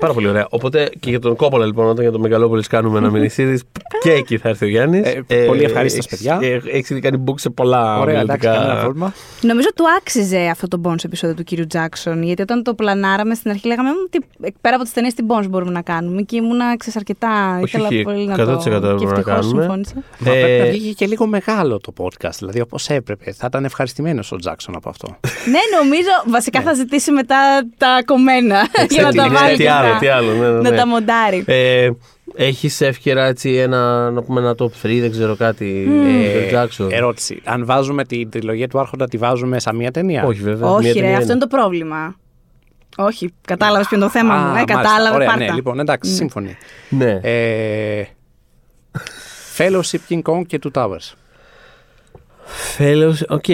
Ναι, ε. ναι, ναι, ναι. Ε, Πάρα πολύ ωραία. Οπότε και για τον Κόπολα, λοιπόν, όταν για τον Μεγαλόπολη κάνουμε ένα mini series, και εκεί θα έρθει ο Γιάννης. Ε, πολύ ευχαρίστως, παιδιά. Έχει ήδη κάνει book σε πολλά Ωραία, εντάξει, κανένα μελλοντικά. πρόβλημα. Νομίζω του άξιζε αυτό το bonus επεισόδιο του κύριου Τζάξον. Γιατί όταν το πλανάραμε στην αρχή, λέγαμε «Μ, τι, πέρα από τις ταινίες, τι bonus μπορούμε να κάνουμε. Και ήμουνα ξέρεις, αρκετά. Όχι, ήθελα όχι, πολύ να 100% το. Και μπορούμε να ευτυχώς κάνουμε. συμφώνησα. Μα Ε, πρέπει να βγήκε και λίγο μεγάλο το podcast, δηλαδή όπως έπρεπε. Θα ήταν ευχαριστημένος ο Τζάξον από αυτό. ναι, νομίζω βασικά θα ζητήσει μετά τα κομμένα για να τι- τα ναι, βάλει. Τι και άλλο, να- τι άλλο, ναι, ναι, Να ναι. τα μοντάρει. Ε, έχεις εύκαιρα έτσι ένα, να πούμε, ένα top 3, δεν ξέρω κάτι. Ε, Ε, Jackson. ερώτηση. Αν βάζουμε την τριλογία του Άρχοντα, τη βάζουμε σαν μία ταινία; Όχι, βέβαια. Όχι, μία ρε, ταινία αυτό είναι το πρόβλημα. Όχι, κατάλαβες ποιο είναι το θέμα Α, μου. Ε, μάλιστα. κατάλαβε, Ωραία, πάρτα. ναι, λοιπόν, εντάξει, σύμφωνοι. Ναι. Ε, Fellowship King Kong και Two Towers. Fellows, ok,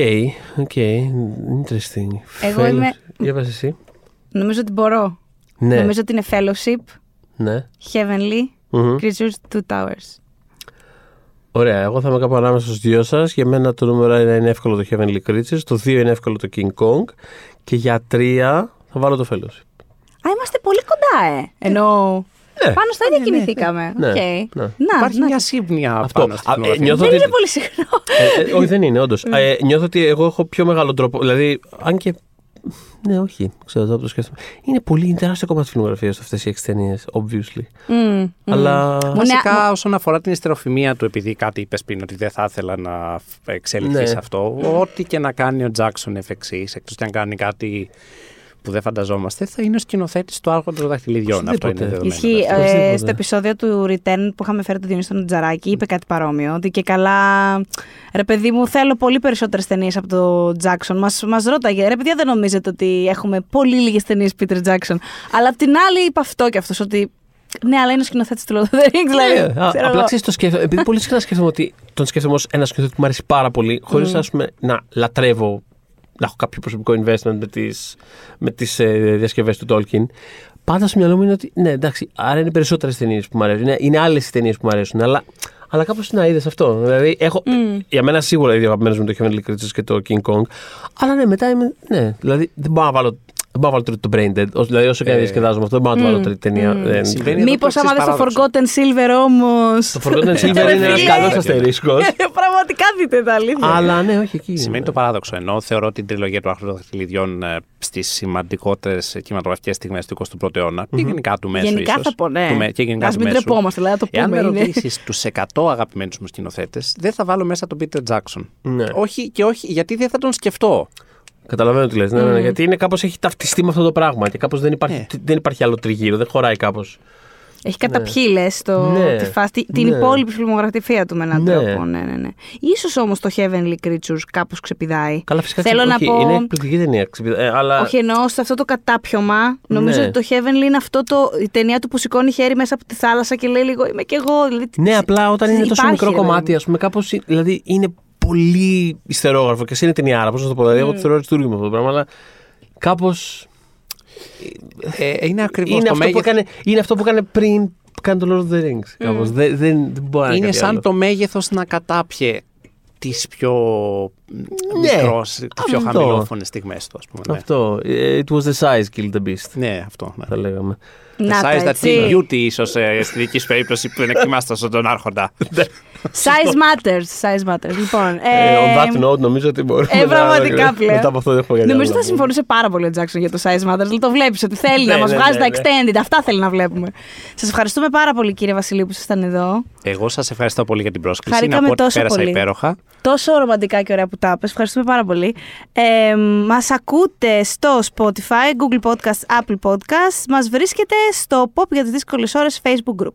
ok, interesting. Εγώ Fellows- είμαι- Για πες εσύ. Νομίζω ότι μπορώ. Ναι, Νομίζω ότι είναι Fellowship, ναι. Heavenly, Μμμ. Creatures, Two Towers. Ωραία, εγώ θα είμαι κάπου ανάμεσα στους δυο σας. Για μένα το νούμερο ένα είναι εύκολο το Heavenly Creatures, το δύο είναι εύκολο το King Kong και για τρία θα βάλω το Fellowship. Α, είμαστε πολύ κοντά, ε. Ενώ Ναι. πάνω στα ίδια κινηθήκαμε. ναι, Οκ. ναι. Να, Υπάρχει να. μια σύμπνοια Αυτό. πάνω στην Α, ε, φωτογραφία. νιώθω Δεν ότι- είναι πολύ συχνό. Ε, ε, όχι, δεν είναι, όντως. Ε, νιώθω ότι εγώ έχω πιο μεγάλο τρόπο. Δηλαδή, αν και. Ναι, όχι. Ξέρω, τώρα που το σκέφτομαι. Είναι πολύ είναι τεράστιο κομμάτι τη φιλμογραφίας αυτές οι έξι ταινίε, obviously. Μμμ, μμμ. Αλλά. Μου Βασικά, είναι- όσον αφορά την ιστεροφημία του, επειδή κάτι είπες πριν ότι δεν θα ήθελα να εξελιχθεί Ναι. σε αυτό, ό,τι και να κάνει ο Τζάξον εφ' εξής, εκτός και αν κάνει κάτι που δεν φανταζόμαστε, θα είναι ο σκηνοθέτης του Άρχοντα των Δαχτυλιδιών. Αυτό είναι Οπωσδήποτε. δεδομένο. Ισχύει. εντάξει. Ε, Οπωσδήποτε. στο επεισόδιο του Return που είχαμε φέρει τον Διονύση στον Τζαράκη, είπε κάτι παρόμοιο. Ότι και καλά. Ρε παιδί μου, θέλω πολύ περισσότερες ταινίες από το Jackson. Μας μας ρώταγε, ρε παιδιά, δεν νομίζετε ότι έχουμε πολύ λίγες ταινίες Peter Jackson. Αλλά απ' την άλλη είπε αυτό και αυτός ότι. Ναι, αλλά είναι ο σκηνοθέτης του Lord of the Rings, δηλαδή. Ναι, α, ξέρω απλά εγώ. ξέρεις το σκέφτομαι. Επειδή πολύ συχνά σκέφτομαι ότι τον σκέφτομαι ως ένα σκηνοθέτη που μου αρέσει πάρα πολύ, χωρίς να λατρεύω, να έχω κάποιο προσωπικό investment με τις με τις, ε, διασκευές του Tolkien. Πάντα στο μυαλό μου είναι ότι ναι, εντάξει, άρα είναι περισσότερες ταινίες που μου αρέσουν. Είναι, είναι άλλες ταινίες που μου αρέσουν. Αλλά, αλλά κάπως να είδες αυτό. Δηλαδή, έχω, για μένα σίγουρα οι δύο αγαπημένε μου το Heavenly Creatures και το King Kong. Αλλά ναι, μετά είμαι. Ναι, δηλαδή δεν μπορώ να βάλω. Δεν μπορώ να βάλω το Brain Dead. Όσο- Δηλαδή, όσο και να Ε, διασκεδάζω με αυτό, δεν μπορώ να το βάλω τρίτη ταινία. Δεν- Συμβαίνει εδώ Μήπως το άμα εξής δει το παράδοξο. Forgotten Silver όμως. Το Forgotten Silver είναι ένας φίλε. καλός αστερίσκος. Πραγματικά δείτε τα αλήθεια. Αλλά ναι, όχι εκεί. Σημαίνει το παράδοξο. Ενώ θεωρώ την τριλογία του Άρχοντα των Δαχτυλιδιών στις σημαντικότερες κινηματογραφικές στιγμές του 21ου αιώνα και γενικά του μέσου. Γενικά ίσως, θα πω, ναι. του με- και γενικά Ας του μην μέσου. τρεπόμαστε, δηλαδή, να το Εάν πούμε, με είναι. ρωτήσεις τους 100 αγαπημένους μου σκηνοθέτες, δεν θα βάλω μέσα τον Peter Jackson. Ναι. Όχι και όχι, γιατί δεν θα τον σκεφτώ. Καταλαβαίνω τι λες. Ναι, ναι, ναι, γιατί είναι κάπως έχει ταυτιστεί με αυτό το πράγμα και κάπως δεν υπάρχει, Ναι. δεν υπάρχει άλλο τριγύρο, δεν χωράει κάπως. Έχει καταπιεί, λες, το, Ναι. τη φάση, τη- την Ναι. υπόλοιπη φιλμογραφία του με έναν Ναι. τρόπο. Ναι, ναι, ναι. Ίσως όμως το Heavenly Creatures κάπως ξεπηδάει. Καλά, φυσικά Θέλω να όχι, πω... είναι εκπληκτική ταινία. ξεπηδά- Ε, αλλά... Όχι εννοώ σε αυτό το κατάπιωμα. Νομίζω Ναι. ότι το Heavenly είναι αυτό το, η ταινία του που σηκώνει χέρι μέσα από τη θάλασσα και λέει λίγο Είμαι κι εγώ. Δηλαδή, Ναι, απλά όταν είναι τόσο υπάρχει, μικρό ρε παιδί κομμάτι, μου. ας πούμε, κάπω. Δηλαδή είναι πολύ ιστερόγραφο και εσύ είναι ταινιάρα. Πώς να το πω, δηλαδή, εγώ το θεωρώ αριστούργημα αυτό το πράγμα, αλλά κάπως. Ε, είναι ακριβώς Είναι, το αυτό που μέγεθος. έκανε- είναι αυτό που έκανε πριν κάνει το Lord of the Rings. Κάπως. Δεν, δεν, δεν μπορεί να Είναι κάτι σαν άλλο. το μέγεθος να κατάπιε τις πιο Ναι, μικρός, τις πιο αυτό. χαμηλόφωνες στιγμές του, ας πούμε. ναι. Αυτό. Ε, It was the size killed the beast. Ναι, αυτό. Ναι. Θα λέγαμε. Να The τα, size that έτσι. killed beauty, ίσως στη δική σου περίπτωση που είναι κοιμάστα στον Άρχοντα. Size matters. Size matters. Λοιπόν, Ε, ε, on that note, νομίζω ότι μπορούμε ε, να- πραγματικά πλέον. Μετά από αυτό δεν έχουμε κάτι Νομίζω άλλο θα να πούμε. συμφωνούσε πάρα πολύ ο Τζάξον για το size matters. Δηλαδή το βλέπεις ότι θέλει Ναι, να μας ναι, βγάζει ναι, τα ναι. extended. Αυτά θέλει να βλέπουμε. Σας ευχαριστούμε πάρα πολύ, κύριε Βασιλείου, που ήσασταν εδώ. Εγώ σας ευχαριστώ πολύ για την πρόσκληση. Χαρήκαμε να πω ότι τόσο πέρασα πολύ. υπέροχα. Τόσο ρομαντικά και ωραία που τα είπες. Ευχαριστούμε πάρα πολύ. Ε, μας ακούτε στο Spotify, Google Podcast, Apple Podcast. Μας βρίσκεται στο Pop για τις δύσκολες ώρες Facebook group.